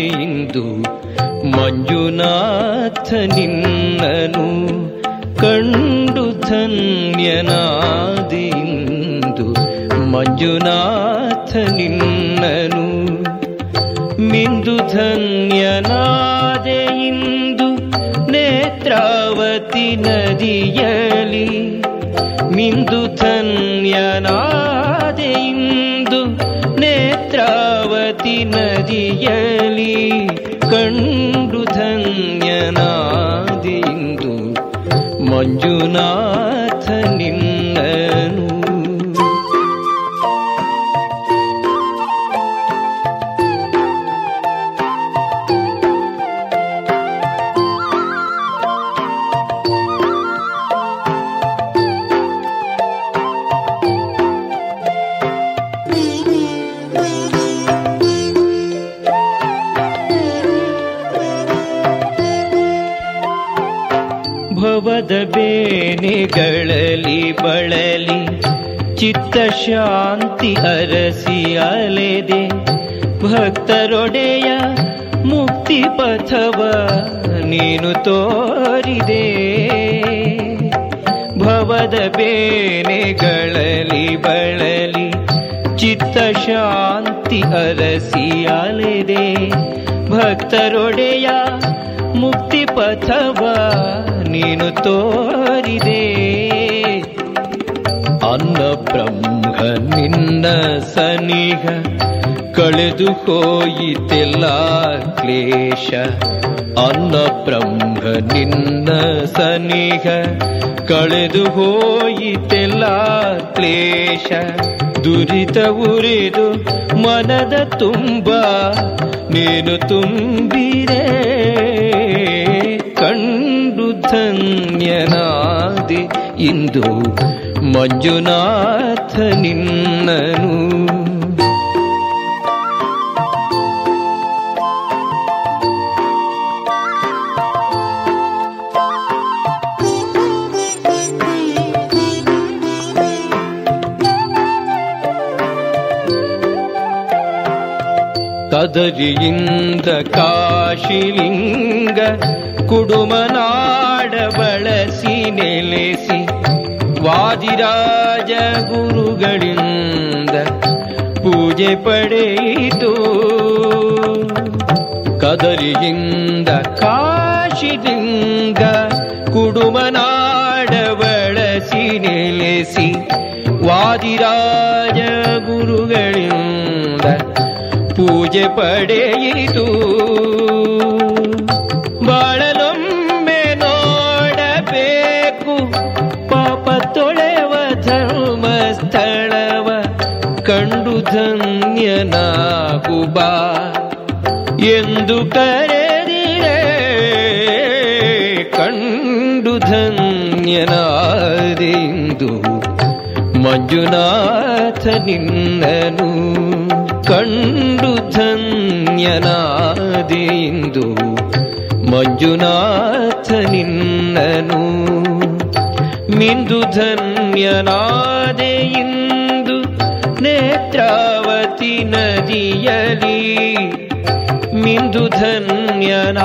ಇಂದು ಮಂಜುನಾಥ ನಿನ್ನನು ಕಂಡು ಧನ್ಯನಾದೆ ಇಂದು ಮಂಜುನಾಥ ನಿನ್ನನು ಮಿಂದು ಧನ್ಯನಾದೆಯಿಂದು ನೇತ್ರಾವತಿ ನದಿಯಲಿ ಮಿಂದು ಧನ್ಯನಾದೆಯಿಂದು ನೇತ್ರಾವತಿ ನದಿಯಲಿ ಕಂಡು ಧನ್ಯನಾದೆ ಇಂದು ಬೇನೆಗಳಲ್ಲಿ ಬಳಲಿ, ಚಿತ್ತ ಶಾಂತಿ ಅರಸಿ ಅಲೆದೆ. ಭಕ್ತರೊಡೆಯ ಮುಕ್ತಿ ಪಥವ ನೀನು ತೋರಿದೆ. ಭವದ ಬೇನೆಗಳಲ್ಲಿ ಬಳಲಿ, ಚಿತ್ತ ಶಾಂತಿ ಅರಸಿ ಅಲೆದೆ. ಭಕ್ತರೊಡೆಯ ಮುಕ್ತಿ ಪಥವ ನೀನು ತೋರಿದೆ. ಅನ್ನ ಬ್ರಹ್ಮ ನಿನ್ನ ಸನಿಹ, ಕಳೆದು ಹೋಯಿತೆಲ್ಲ ಕ್ಲೇಶ. ಅನ್ನ ಬ್ರಹ್ಮ ನಿನ್ನ ಸನಿಹ, ಕಳೆದು ಹೋಯಿತೆಲ್ಲ ಕ್ಲೇಶ. ದುರಿತ ಉರಿದು ಮನದ ತುಂಬ, ನೀನು ತುಂಬಿರೆ. ಧನ್ಯನಾದಿ ಇಂದು ಮಂಜುನಾಥ ನಿನ್ನನು. ಕದರಿಯಿಂದ ಕಾಶಿಲಿಂಗ ಕುಡುಮನ ನೆಲೆಸಿ ವಾದಿರಾಜ ಗುರುಗಳಿಂದ ಪೂಜೆ ಪಡೆಯಿತು. ಕದರಿಯಿಂದ ಕಾಶಿದಿಂದ ಕುಡುಮನಾಡ ಬಳಸಿ ನೆಲೆಸಿ ವಾದಿರಾಜ ಗುರುಗಳಿಂದ ಪೂಜೆ ಪಡೆಯಿತು. ಬಾಳಲೊಮ್ಮೆ ಧನ್ಯನಾಗುಬಾ ಎಂದು ಕರೆದಿರೆ ಕಂಡು ಧನ್ಯನಾದೆಂದು ಮಂಜುನಾಥ ನಿನ್ನನು ಕಂಡು ಧನ್ಯನಾದೆಂದು ಮಂಜುನಾಥ ನಿನ್ನನು ನಿಂದು ಧನ್ಯನಾದೆಯಿಂದು ನೇತ್ರಾವತಿ ನದಿಯಲಿ ಮಿಂದು ಧನ್ಯನಾದೆಯಿಂದು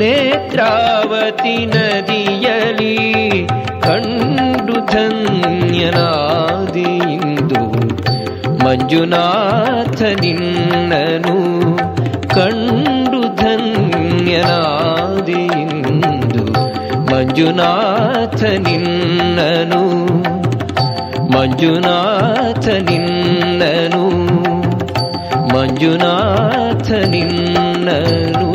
ನೇತ್ರಾವತಿ ನದಿಯಲಿ ಕಂಡು ಧನ್ಯನಾದೆಯಿಂದು ಮಂಜುನಾಥ ನಿನ್ನನು ಕಂಡು ಧನ್ಯನಾದೆಯಿಂದು ಮಂಜುನಾಥ ನಿನ್ನನು ಮಂಜುನಾಥ ನಿನ್ನನು ಮಂಜುನಾಥ ನಿನ್ನನು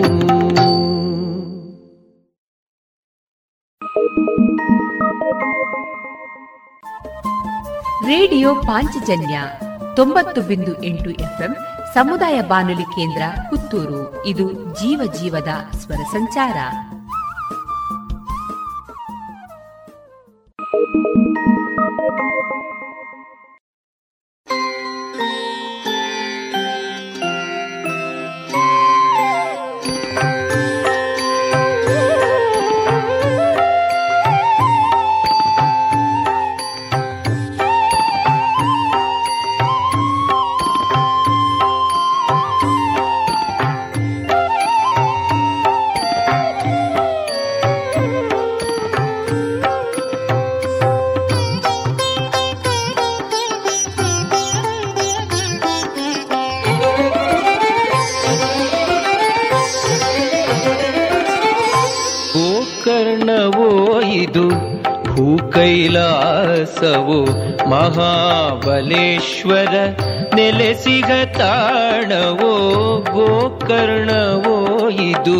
ರೇಡಿಯೋ ಪಾಂಚಜನ್ಯ ತೊಂಬತ್ತು ಬಿಂದು ಎಂಟು ಎಫ್ಎಂ ಸಮುದಾಯ ಬಾನುಲಿ ಕೇಂದ್ರ ಪುತ್ತೂರು. ಇದು ಜೀವ ಜೀವದ ಸ್ವರ ಸಂಚಾರ. ಮಹಾಬಲೇಶ್ವರ ನೆಲೆಸಿಗ ತಾಣವೋ ಗೋಕರ್ಣವೋ ಇದು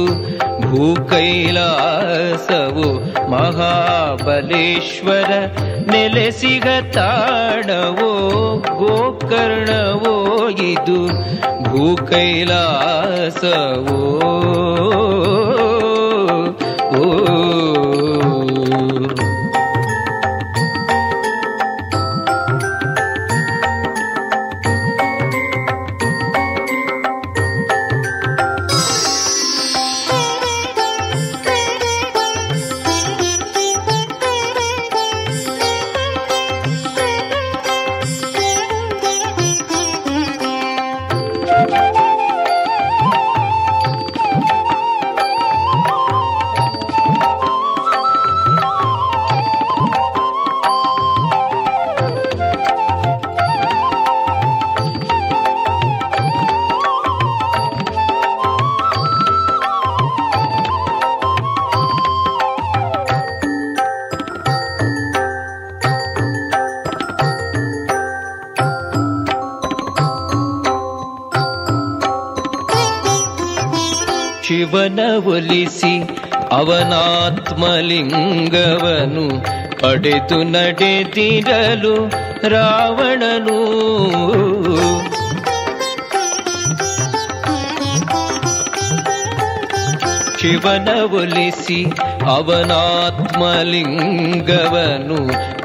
ಭೂಕೈಲಾಸವು. ಮಹಾಬಲೇಶ್ವರ ನೆಲೆಸಿಗ ತಾಣವೋ ಗೋಕರ್ಣವೋ ಇದು ಭೂಕೈಲಾಸವೋ. ಅವನಾತ್ಮಲಿಂಗವನು ಪಡೆದು ನಡೆದಿರಲು ರಾವಣನು ಶಿವನ ಒಲಿಸಿ ಅವನಾತ್ಮಲಿಂಗವನು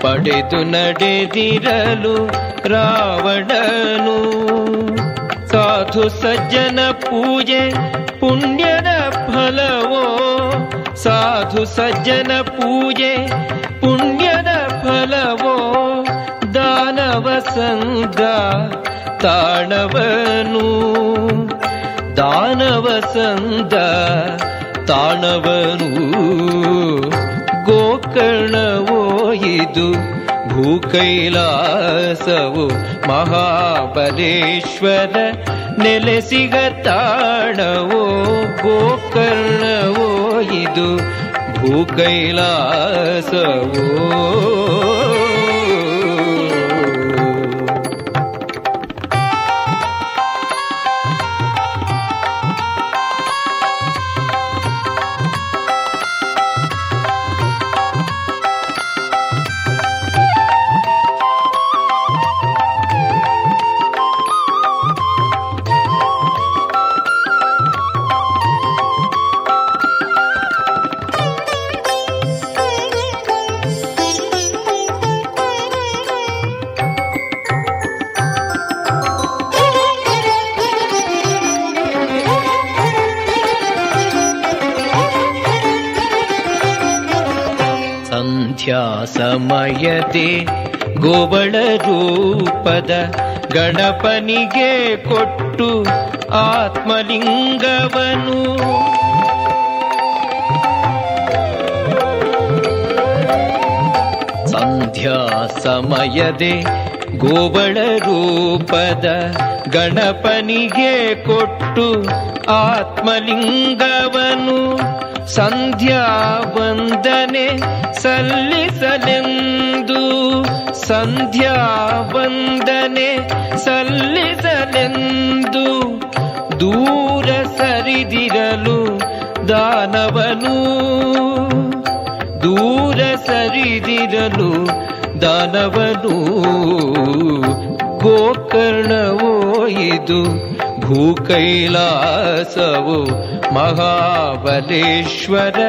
ಪಡೆದು ನಡೆದಿರಲು ರಾವಣನು ಸಾಧು ಸಜ್ಜನ ಪೂಜೆ ಪುಣ್ಯದ ಫಲವೋ ಸಾಧು ಸಜ್ಜನ ಪೂಜೆ, ಪುಣ್ಯದ ಫಲವೋ, ದಾನವ ಸಂಘ, ತಾಣವನು. ದಾನವ ಸಂದ ತಾಣವನು. ಗೋಕರ್ಣವೋ ಇದು ಭೂಕೈಲಾಸವು, ಮಹಾಬಲೇಶ್ವರ ನೆಲೆಸಿಗ ತಾಣವೋ, ಗೋಕರ್ಣವೋ ಇದು ಭೂಕೈಲಾಸವೋ ಸಂಧ್ಯಾ ಸಮಯದೆ ಗೋಬಳ ರೂಪದ ಗಣಪನಿಗೆ ಕೊಟ್ಟು ಆತ್ಮಲಿಂಗವನು. ಸಂಧ್ಯಾ ಸಮಯದೆ ಗೋಬಳ ರೂಪದ ಗಣಪನಿಗೆ ಕೊಟ್ಟು ಆತ್ಮಲಿಂಗವನು. ಸಂಧ್ಯಾ ವಂದನೆ ಸಲ್ಲಿಸಲೆಂದು. ಸಂಧ್ಯಾ ವಂದನೆ ಸಲ್ಲಿಸಲೆಂದು. ದೂರ ಸರಿದಿರಲು ದಾನವನು. ದೂರ ಸರಿದಿರಲು ದಾನವನು. ಗೋಕರ್ಣವೋ ಇದು ಭೂಕೈಲಾಸವು ಮಹಾಬಲೇಶ್ವರ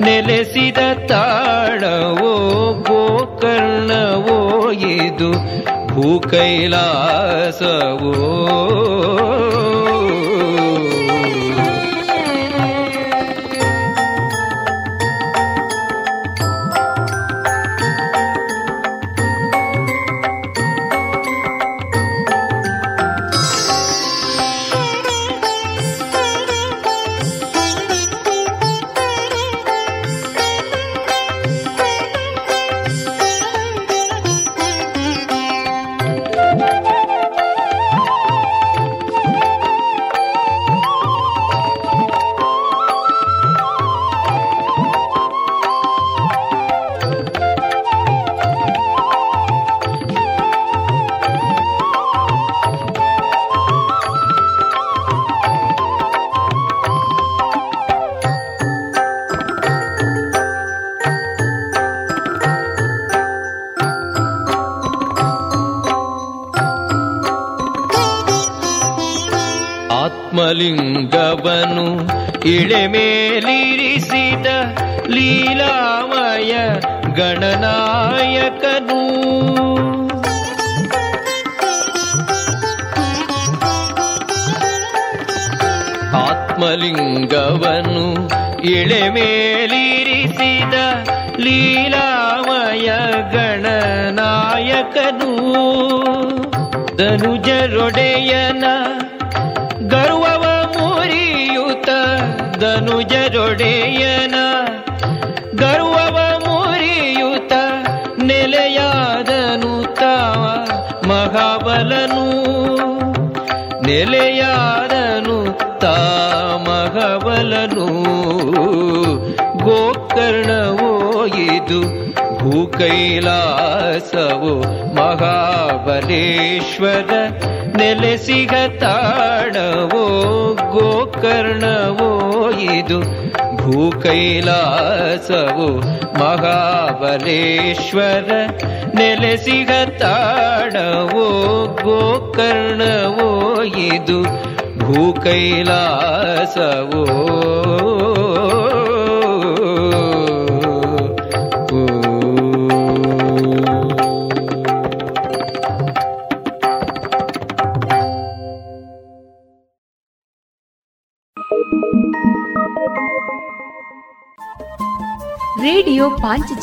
ನೆಲೆಸಿದ ತಾಣವೋ ಗೋಕರ್ಣವೋ ಇದು ಭೂಕೈಲಾಸವೋ. ಇಳೆಮೇಲಿರಿಸಿದ ಲೀಲಾಮಯ ಗಣನಾಯಕನು. ಆತ್ಮಲಿಂಗವನು ಇಳೆಮೇಲಿರಿಸಿದ ಲೀಲಾಮಯ ಗಣನಾಯಕನು. ಧನುಜರೊಡೆಯನ ಧನುಜರೊಡೆಯನ ಗರ್ವವ ಮುರಿಯುತ ನೆಲೆಯಾದನು ತಾವ ಮಹಾಬಲನು. ನೆಲೆಯಾದನು ತಾ ಮಹಾಬಲನು. ಗೋಕರ್ಣವೋ ಇದು ಭೂಕೈಲಾಸವು ಮಹಾಬಲೇಶ್ವರ. ನೆಲೆಸಿಗ ತಾಣವೋ ಗೋಕರ್ಣವೋ ಇದು ಭೂಕೈಲಾಸವು ಮಹಾಬಲೇಶ್ವರ ನೆಲೆಸಿಗ ತಾಣವೋ ಗೋಕರ್ಣವೋ ಇದು ಭೂಕೈಲಾಸವೋ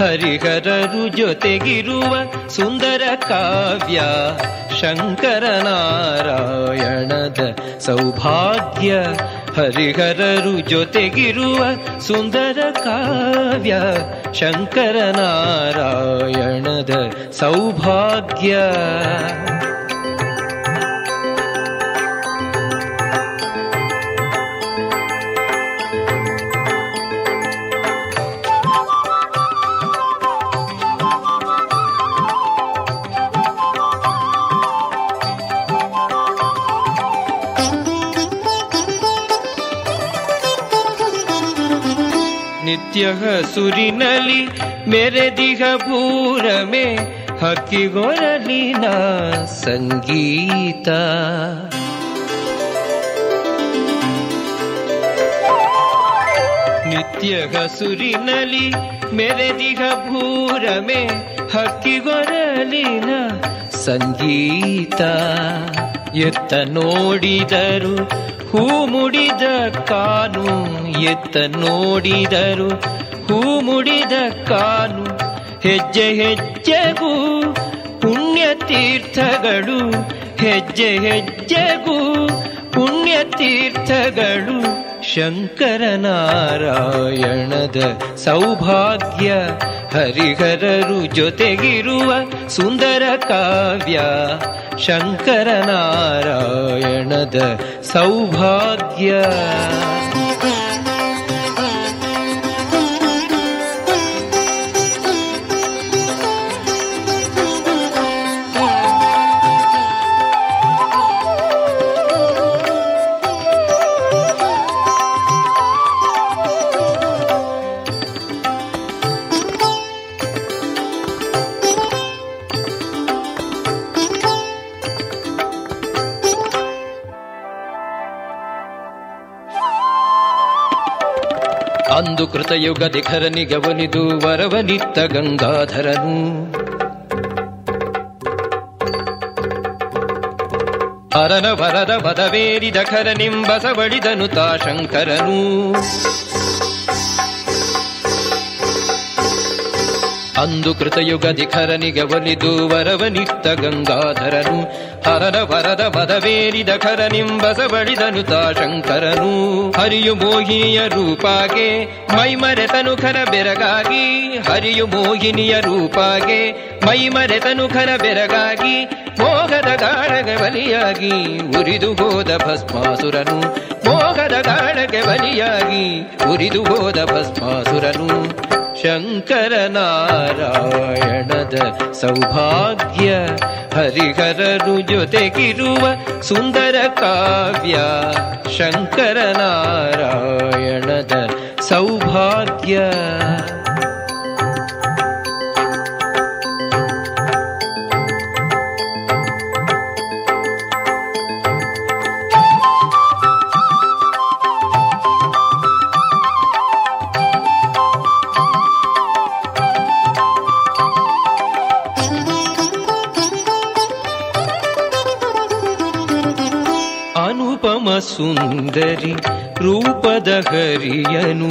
ಹರಿಹರರು ಜೊತೆಗಿರುವ ಸುಂದರ ಕಾವ್ಯ ಶಂಕರನಾರಾಯಣದ ಸೌಭಾಗ್ಯ. ಹರಿಹರರು ಜೊತೆಗಿರುವ ಸುಂದರ ಕಾವ್ಯ ಶಂಕರನಾರಾಯಣದ ಸೌಭಾಗ್ಯ. ನಿತ್ಯ ಮೆರೆದಿಹ ಭೂರಮೆ ಹಕ್ಕಿಗೊರಲಿನ ಸಂಗೀತ. ನಿತ್ಯ ಹಸುರಿನಲಿ ಮೆರೆದಿಗ ಭೂರಮೆ ಹಕ್ಕಿಗೊರಲಿನ ಸಂಗೀತ. ಎತ್ತ ನೋಡಿದರು ಹೂ ಮುಡಿದ ಕಾನು ಎತ್ತ ನೋಡಿದರು. ಹೂ ಮುಡಿದ ಕಾನು ಹೆಜ್ಜೆ ಹೆಜ್ಜೆಗೂ ಪುಣ್ಯ ತೀರ್ಥಗಳು. ಹೆಜ್ಜೆ ಹೆಜ್ಜೆಗೂ ಪುಣ್ಯ ತೀರ್ಥಗಳು. ಶಂಕರನಾರಾಯಣದ ಸೌಭಾಗ್ಯ ಹರಿಹರರು ಜೊತೆಗಿರುವ ಸುಂದರ ಕಾವ್ಯ. शङ्करनारायणदसौभाग्य ಅಂದು ಕೃತಯುಗ ದಿಖರನಿಗವನಿದು ವರವನಿತ್ತ ಗಂಗಾಧರನು. ಅರನ ವರದ ಮದವೇರಿದ ಖರನಿಂಬಸವಳಿದನು ತಾ ಶಂಕರನು. ಅಂದು ಕೃತಯುಗದಿ ಖರನಿಗವಲಿದು ವರವನಿತ್ತ ಗಂಗಾಧರನು. ಹರನ ವರದ ಮದವೇರಿದ ಬಳಿದನು ತಾ ಶಂಕರನು. ಹರಿಯು ಮೋಹಿನಿಯ ರೂಪಾಗೆ, ಮೈಮರೆತನು ಖರ ಬೆರಗಾಗಿ. ಹರಿಯು ಮೋಹಿನಿಯ ರೂಪಾಗೆ, ಮೈಮರೆತನು ಖರ ಬೆರಗಾಗಿ. ಮೋಹದ ಗಾಳಗೆ ಬಲಿಯಾಗಿ ಉರಿದು ಹೋದ ಭಸ್ಮಾಸುರನು. ಮೋಹದ ಗಾಳಗೆ ಬಲಿಯಾಗಿ ಉರಿದು ಹೋದ ಭಸ್ಮಾಸುರನು. ಶಂಕರನಾರಾಯಣದ ಸೌಭಾಗ್ಯ ಹರಿಹರರು ಜೊತೆಗಿರುವ ಸುಂದರ ಕಾವ್ಯ ಶಂಕರನಾರಾಯಣದ ಸೌಭಾಗ್ಯ. ಅನುಪಮ ಸುಂದರಿ, ರೂಪದ ಹರಿಯನು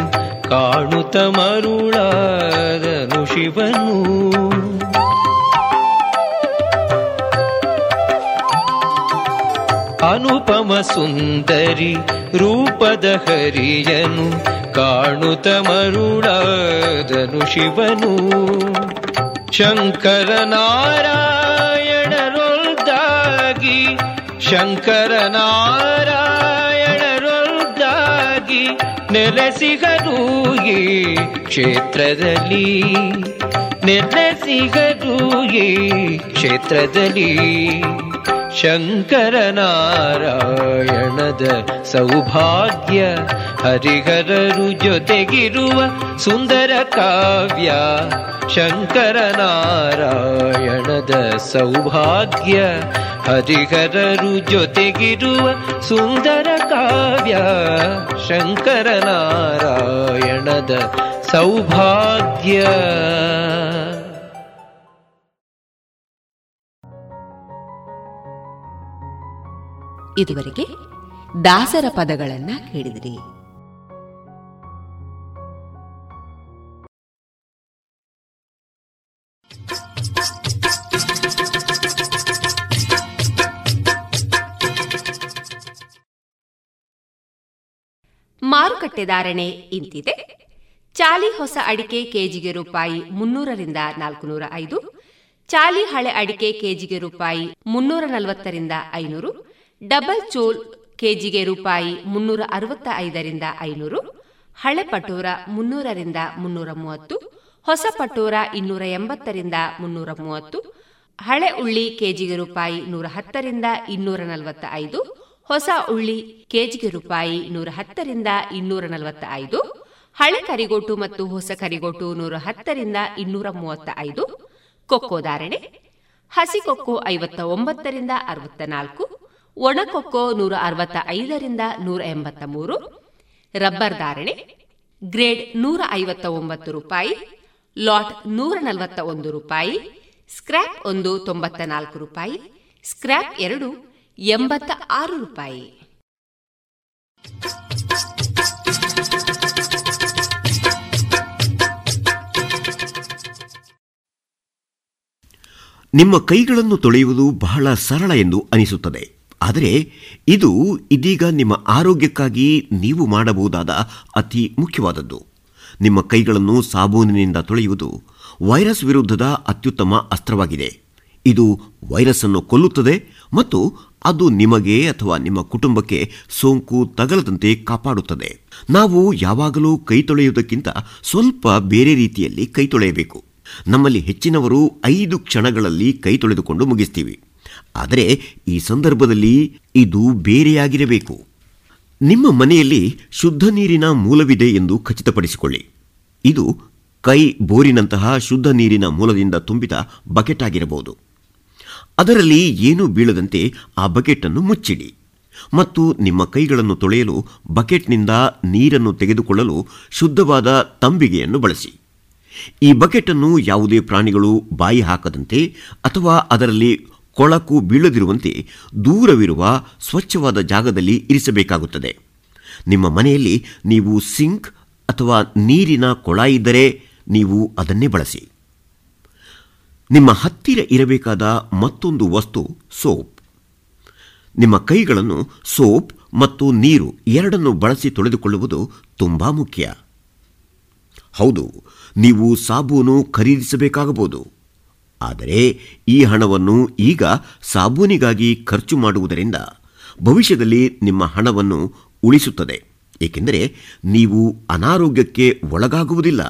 ಕಾಣುತ್ತ ಮರುಳಾದನು ಶಿವನು. ಅನುಪಮ ಸುಂದರಿ, ರೂಪದ ಹರಿಯನು ಕಾಣುತ್ತ ಮರುಳಾದನು ಶಿವನು. ಶಂಕರನಾರಾಯಣರೊಲ್ದಾಗಿ ಶಂಕರನಾರಾಯಣರೊಲ್ದಾಗಿ ನೆಲೆಸಿಗರು ಈ ಕ್ಷೇತ್ರದಲ್ಲಿ. ನೆಲೆಸಿಗರು ಈ ಕ್ಷೇತ್ರದಲ್ಲಿ. ಶಂಕರನಾರಾಯಣದ ಸೌಭಾಗ್ಯ ಹರಿಹರರು ಜೊತೆಗಿರುವ ಸುಂದರ ಕಾವ್ಯ ಶಂಕರನಾರಾಯಣದ ಸೌಭಾಗ್ಯ ಹರಿಹರರು ಜೊತೆಗಿರುವ ಸುಂದರ ಕಾವ್ಯ ಶಂಕರನಾರಾಯಣದ ಸೌಭಾಗ್ಯ. ಇದುವರೆಗೆ ದಾಸರ ಪದಗಳನ್ನ ಕೇಳಿದಿರಿ. ಮಾರುಕಟ್ಟೆ ಧಾರಣೆ ಇಂತಿದೆ. ಚಾಲಿ ಹೊಸ ಅಡಿಕೆ ಕೆಜಿಗೆ ರೂಪಾಯಿ ಮುನ್ನೂರರಿಂದ ನಾಲ್ಕುನೂರ ಐದು. ಚಾಲಿ ಹಳೆ ಅಡಿಕೆ ಕೆಜಿಗೆ ರೂಪಾಯಿ ಮುನ್ನೂರ ನಲವತ್ತರಿಂದ ಐನೂರು. ಡಬಲ್ ಚೋಲ್ ಕೆಜಿಗೆ ರೂಪಾಯಿ ಮುನ್ನೂರ ಅರವತ್ತ ಐದರಿಂದ ಐನೂರು. ಹಳೆ ಪಟೋರ ಮುನ್ನೂರರಿಂದ ಮುನ್ನೂರ ಮೂವತ್ತು. ಹೊಸ ಪಟೋರ ಇನ್ನೂರ ಎಂಬತ್ತರಿಂದ ಮುನ್ನೂರ ಮೂವತ್ತು. ಹಳೆ ಉಳ್ಳಿ ಕೆಜಿಗೆ ರೂಪಾಯಿ ನೂರ ಹತ್ತರಿಂದ ಇನ್ನೂರ ನಲವತ್ತ ಐದು. ಹೊಸ ಉಳ್ಳಿ, ಕೆಜಿಗೆ ರೂಪಾಯಿ ನೂರ ಹತ್ತರಿಂದ ಇನ್ನೂರ ನಲವತ್ತ ಐದು ಹಳೆ ಕರಿಗೋಟು ಮತ್ತು ಹೊಸ ಕರಿಗೋಟು ನೂರ ಹತ್ತರಿಂದ ಇನ್ನೂರ ಮೂವತ್ತ ಐದು ಕೊಕ್ಕೋ ಧಾರಣೆ, ಹಸಿ ಕೊಕ್ಕೋ ಐವತ್ತ ಒಂಬತ್ತರಿಂದ ಅರವತ್ತ ನಾಲ್ಕು ಒಣಕೊಕ್ಕೋ ನೂರ ಅರವತ್ತ ಐದರಿಂದ ನೂರ ಎಂಬತ್ತ ಮೂರು, ರಬ್ಬರ್ ಧಾರಣೆ, ಗ್ರೇಡ್ ನೂರ ಐವತ್ತ ಒಂಬತ್ತು ರೂಪಾಯಿ, ಲಾಟ್ ನೂರ ನಲವತ್ತ ಒಂದು ರೂಪಾಯಿ, ಸ್ಕ್ರ್ಯಾಪ್ ಒಂದು ತೊಂಬತ್ತ ನಾಲ್ಕು ರೂಪಾಯಿ, ಸ್ಕ್ರ್ಯಾಪ್ ಎರಡು ಎಂಬತ್ತ ಆರು ರೂಪಾಯಿ. ನಿಮ್ಮ ಕೈಗಳನ್ನು ತೊಳೆಯುವುದು ಬಹಳ ಸರಳ ಎಂದು ಅನಿಸುತ್ತದೆ. ಆದರೆ ಇದು ಇದೀಗ ನಿಮ್ಮ ಆರೋಗ್ಯಕ್ಕಾಗಿ ನೀವು ಮಾಡಬಹುದಾದ ಅತಿ ಮುಖ್ಯವಾದದ್ದು. ನಿಮ್ಮ ಕೈಗಳನ್ನು ಸಾಬೂನಿನಿಂದ ತೊಳೆಯುವುದು ವೈರಸ್ ವಿರುದ್ಧದ ಅತ್ಯುತ್ತಮ ಅಸ್ತ್ರವಾಗಿದೆ. ಇದು ವೈರಸ್ ಅನ್ನು ಕೊಲ್ಲುತ್ತದೆ ಮತ್ತು ಅದು ನಿಮಗೆ ಅಥವಾ ನಿಮ್ಮ ಕುಟುಂಬಕ್ಕೆ ಸೋಂಕು ತಗಲದಂತೆ ಕಾಪಾಡುತ್ತದೆ. ನಾವು ಯಾವಾಗಲೂ ಕೈ ತೊಳೆಯುವುದಕ್ಕಿಂತ ಸ್ವಲ್ಪ ಬೇರೆ ರೀತಿಯಲ್ಲಿ ಕೈ ತೊಳೆಯಬೇಕು. ನಮ್ಮಲ್ಲಿ ಹೆಚ್ಚಿನವರು ಐದು ಕ್ಷಣಗಳಲ್ಲಿ ಕೈ ತೊಳೆದುಕೊಂಡು ಮುಗಿಸ್ತೀವಿ. ಆದರೆ ಈ ಸಂದರ್ಭದಲ್ಲಿ ಇದು ಬೇರೆಯಾಗಿರಬೇಕು. ನಿಮ್ಮ ಮನೆಯಲ್ಲಿ ಶುದ್ಧ ನೀರಿನ ಮೂಲವಿದೆ ಎಂದು ಖಚಿತಪಡಿಸಿಕೊಳ್ಳಿ. ಇದು ಕೈ ಬೋರಿನಂತಹ ಶುದ್ಧ ನೀರಿನ ಮೂಲದಿಂದ ತುಂಬಿದ ಬಕೆಟ್ ಆಗಿರಬಹುದು. ಅದರಲ್ಲಿ ಏನೂ ಬೀಳದಂತೆ ಆ ಬಕೆಟ್ ಅನ್ನು ಮುಚ್ಚಿಡಿ. ಮತ್ತು ನಿಮ್ಮ ಕೈಗಳನ್ನು ತೊಳೆಯಲು ಬಕೆಟ್ನಿಂದ ನೀರನ್ನು ತೆಗೆದುಕೊಳ್ಳಲು ಶುದ್ಧವಾದ ತಂಬಿಗೆಯನ್ನು ಬಳಸಿ. ಈ ಬಕೆಟ್ ಅನ್ನು ಯಾವುದೇ ಪ್ರಾಣಿಗಳು ಬಾಯಿ ಹಾಕದಂತೆ ಅಥವಾ ಅದರಲ್ಲಿ ಕೊಳಕು ಬೀಳದಿರುವಂತೆ ದೂರವಿರುವ ಸ್ವಚ್ಛವಾದ ಜಾಗದಲ್ಲಿ ಇರಿಸಬೇಕಾಗುತ್ತದೆ. ನಿಮ್ಮ ಮನೆಯಲ್ಲಿ ನೀವು ಸಿಂಕ್ ಅಥವಾ ನೀರಿನ ಕೊಳ ಇದ್ದರೆ ನೀವು ಅದನ್ನೇ ಬಳಸಿ. ನಿಮ್ಮ ಹತ್ತಿರ ಇರಬೇಕಾದ ಮತ್ತೊಂದು ವಸ್ತು, ಸೋಪ್. ನಿಮ್ಮ ಕೈಗಳನ್ನು ಸೋಪ್ ಮತ್ತು ನೀರು ಎರಡನ್ನು ಬಳಸಿ ತೊಳೆದುಕೊಳ್ಳುವುದು ತುಂಬಾ ಮುಖ್ಯ. ಹೌದು, ನೀವು ಸಾಬೂನು ಖರೀದಿಸಬೇಕಾಗಬಹುದು. ಆದರೆ ಈ ಹಣವನ್ನು ಈಗ ಸಾಬೂನಿಗಾಗಿ ಖರ್ಚು ಮಾಡುವುದರಿಂದ ಭವಿಷ್ಯದಲ್ಲಿ ನಿಮ್ಮ ಹಣವನ್ನು ಉಳಿಸುತ್ತದೆ. ಏಕೆಂದರೆ ನೀವು ಅನಾರೋಗ್ಯಕ್ಕೆ ಒಳಗಾಗುವುದಿಲ್ಲ.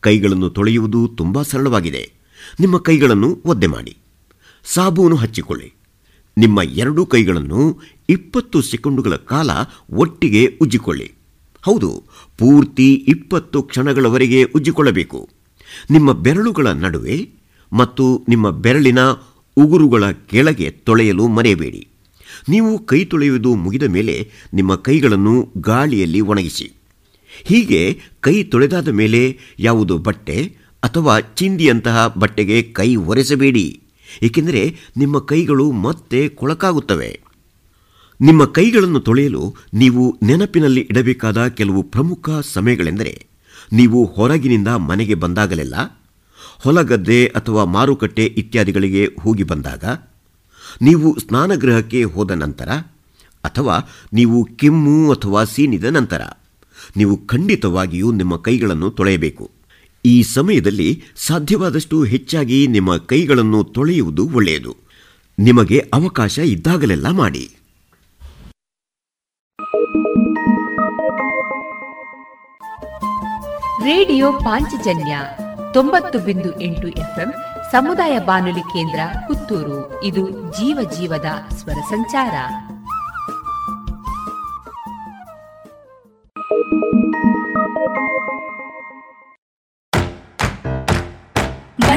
ಕೈಗಳನ್ನು ತೊಳೆಯುವುದು ತುಂಬ ಸರಳವಾಗಿದೆ. ನಿಮ್ಮ ಕೈಗಳನ್ನು ಒದ್ದೆ ಮಾಡಿ. ಸಾಬೂನು ಹಚ್ಚಿಕೊಳ್ಳಿ. ನಿಮ್ಮ ಎರಡೂ ಕೈಗಳನ್ನು ಇಪ್ಪತ್ತು ಸೆಕೆಂಡುಗಳ ಕಾಲ ಒಟ್ಟಿಗೆ ಉಜ್ಜಿಕೊಳ್ಳಿ. ಹೌದು, ಪೂರ್ತಿ ಇಪ್ಪತ್ತು ಕ್ಷಣಗಳವರೆಗೆ ಉಜ್ಜಿಕೊಳ್ಳಬೇಕು. ನಿಮ್ಮ ಬೆರಳುಗಳ ನಡುವೆ ಮತ್ತು ನಿಮ್ಮ ಬೆರಳಿನ ಉಗುರುಗಳ ಕೆಳಗೆ ತೊಳೆಯಲು ಮರೆಯಬೇಡಿ. ನೀವು ಕೈ ತೊಳೆಯುವುದು ಮುಗಿದ ಮೇಲೆ ನಿಮ್ಮ ಕೈಗಳನ್ನು ಗಾಳಿಯಲ್ಲಿ ಒಣಗಿಸಿ. ಹೀಗೆ ಕೈ ತೊಳೆದಾದ ಮೇಲೆ ಯಾವುದು ಬಟ್ಟೆ ಅಥವಾ ಚಿಂದಿಯಂತಹ ಬಟ್ಟೆಗೆ ಕೈ ಒರೆಸಬೇಡಿ, ಏಕೆಂದರೆ ನಿಮ್ಮ ಕೈಗಳು ಮತ್ತೆ ಕೊಳಕಾಗುತ್ತವೆ. ನಿಮ್ಮ ಕೈಗಳನ್ನು ತೊಳೆಯಲು ನೀವು ನೆನಪಿನಲ್ಲಿ ಇಡಬೇಕಾದ ಕೆಲವು ಪ್ರಮುಖ ಸಮಯಗಳೆಂದರೆ, ನೀವು ಹೊರಗಿನಿಂದ ಮನೆಗೆ ಬಂದಾಗಲೆಲ್ಲ, ಹೊಲಗದ್ದೆ ಅಥವಾ ಮಾರುಕಟ್ಟೆ ಇತ್ಯಾದಿಗಳಿಗೆ ಹೋಗಿ ಬಂದಾಗ, ನೀವು ಸ್ನಾನಗೃಹಕ್ಕೆ ಹೋದ ನಂತರ, ಅಥವಾ ನೀವು ಕೆಮ್ಮು ಅಥವಾ ಸೀನಿದ ನಂತರ, ನೀವು ಖಂಡಿತವಾಗಿಯೂ ನಿಮ್ಮ ಕೈಗಳನ್ನು ತೊಳೆಯಬೇಕು. ಈ ಸಮಯದಲ್ಲಿ ಸಾಧ್ಯವಾದಷ್ಟು ಹೆಚ್ಚಾಗಿ ನಿಮ್ಮ ಕೈಗಳನ್ನು ತೊಳೆಯುವುದು ಒಳ್ಳೆಯದು. ನಿಮಗೆ ಅವಕಾಶ ಇದ್ದಾಗಲೆಲ್ಲ ಮಾಡಿ. ರೇಡಿಯೋ ಪಾಂಚಜನ್ಯ ತೊಂಬತ್ತು ಬಿಂದು ಎಂಟು ಎಫ್ಎಂ ಸಮುದಾಯ ಬಾನುಲಿ ಕೇಂದ್ರ ಪುತ್ತೂರು. ಇದು ಜೀವ ಜೀವದ ಸ್ವರ ಸಂಚಾರ.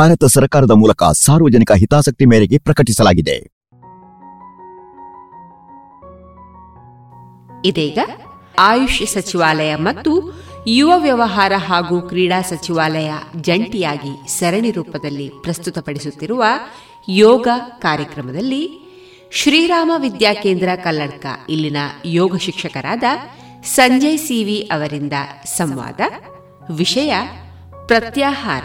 ಭಾರತ ಸರ್ಕಾರದ ಮೂಲಕ ಸಾರ್ವಜನಿಕ ಹಿತಾಸಕ್ತಿ ಮೇರೆಗೆ ಪ್ರಕಟಿಸಲಾಗಿದೆ. ಇದೀಗ ಆಯುಷ್ ಸಚಿವಾಲಯ ಮತ್ತು ಯುವ ವ್ಯವಹಾರ ಹಾಗೂ ಕ್ರೀಡಾ ಸಚಿವಾಲಯ ಜಂಟಿಯಾಗಿ ಸರಣಿ ರೂಪದಲ್ಲಿ ಪ್ರಸ್ತುತಪಡಿಸುತ್ತಿರುವ ಯೋಗ ಕಾರ್ಯಕ್ರಮದಲ್ಲಿ ಶ್ರೀರಾಮ ವಿದ್ಯಾಕೇಂದ್ರ ಕಲ್ಲಡ್ಕ ಇಲ್ಲಿನ ಯೋಗ ಶಿಕ್ಷಕರಾದ ಸಂಜಯ್ ಸಿವಿ ಅವರಿಂದ ಸಂವಾದ, ವಿಷಯ ಪ್ರತ್ಯಾಹಾರ.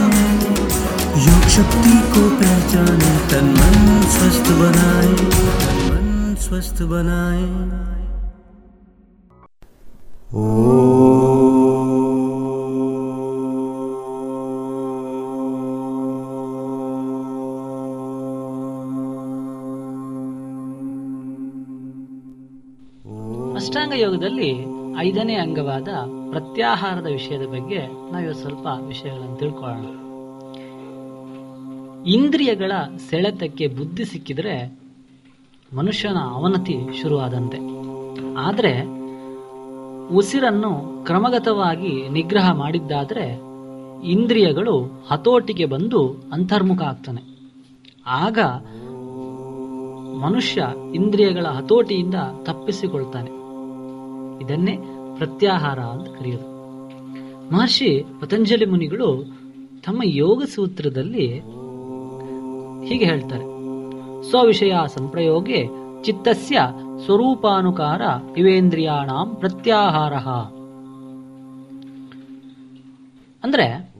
योग शक्ति को पहचाने तन मन स्वस्थ बनाए तन मन स्वस्थ बनाए ಅಷ್ಟಾಂಗ ಯೋಗದಲ್ಲಿ ಐದನೇ ಅಂಗವಾದ ಪ್ರತ್ಯಾಹಾರದ ವಿಷಯದ ಬಗ್ಗೆ ನಾವು ಸ್ವಲ್ಪ ವಿಷಯಗಳನ್ನು ತಿಳ್ಕೊಳ್ಳೋಣ ಇಂದ್ರಿಯಗಳ ಸೆಳೆತಕ್ಕೆ ಬುದ್ಧಿ ಸಿಕ್ಕಿದ್ರೆ ಮನುಷ್ಯನ ಅವನತಿ ಶುರುವಾದಂತೆ. ಆದರೆ ಉಸಿರನ್ನು ಕ್ರಮಗತವಾಗಿ ನಿಗ್ರಹ ಮಾಡಿದ್ದಾದ್ರೆ ಇಂದ್ರಿಯಗಳು ಹತೋಟಿಗೆ ಬಂದು ಅಂತರ್ಮುಖ ಆಗ್ತಾನೆ ಆಗ ಮನುಷ್ಯ ಇಂದ್ರಿಯಗಳ ಹತೋಟಿಯಿಂದ ತಪ್ಪಿಸಿಕೊಳ್ತಾನೆ. ಇದನ್ನೇ ಪ್ರತ್ಯಾಹಾರ ಅಂತ ಕರೆಯೋದು. ಮಹರ್ಷಿ ಪತಂಜಲಿ ಮುನಿಗಳು ತಮ್ಮ ಯೋಗ ಸೂತ್ರದಲ್ಲಿ ಹೀಗೆ ಹೇಳ್ತಾರೆ. ಸ್ವವಿಷಯ ಸಂಪ್ರಯೋಗೆ ಚಿತ್ತಸ್ಯ ಸ್ವರೂಪಾನುಕಾರ ಇವೇಂದ್ರಿಯಾಣಾಂ ಪ್ರತ್ಯಾಹಾರ. ಅಂದ್ರೆ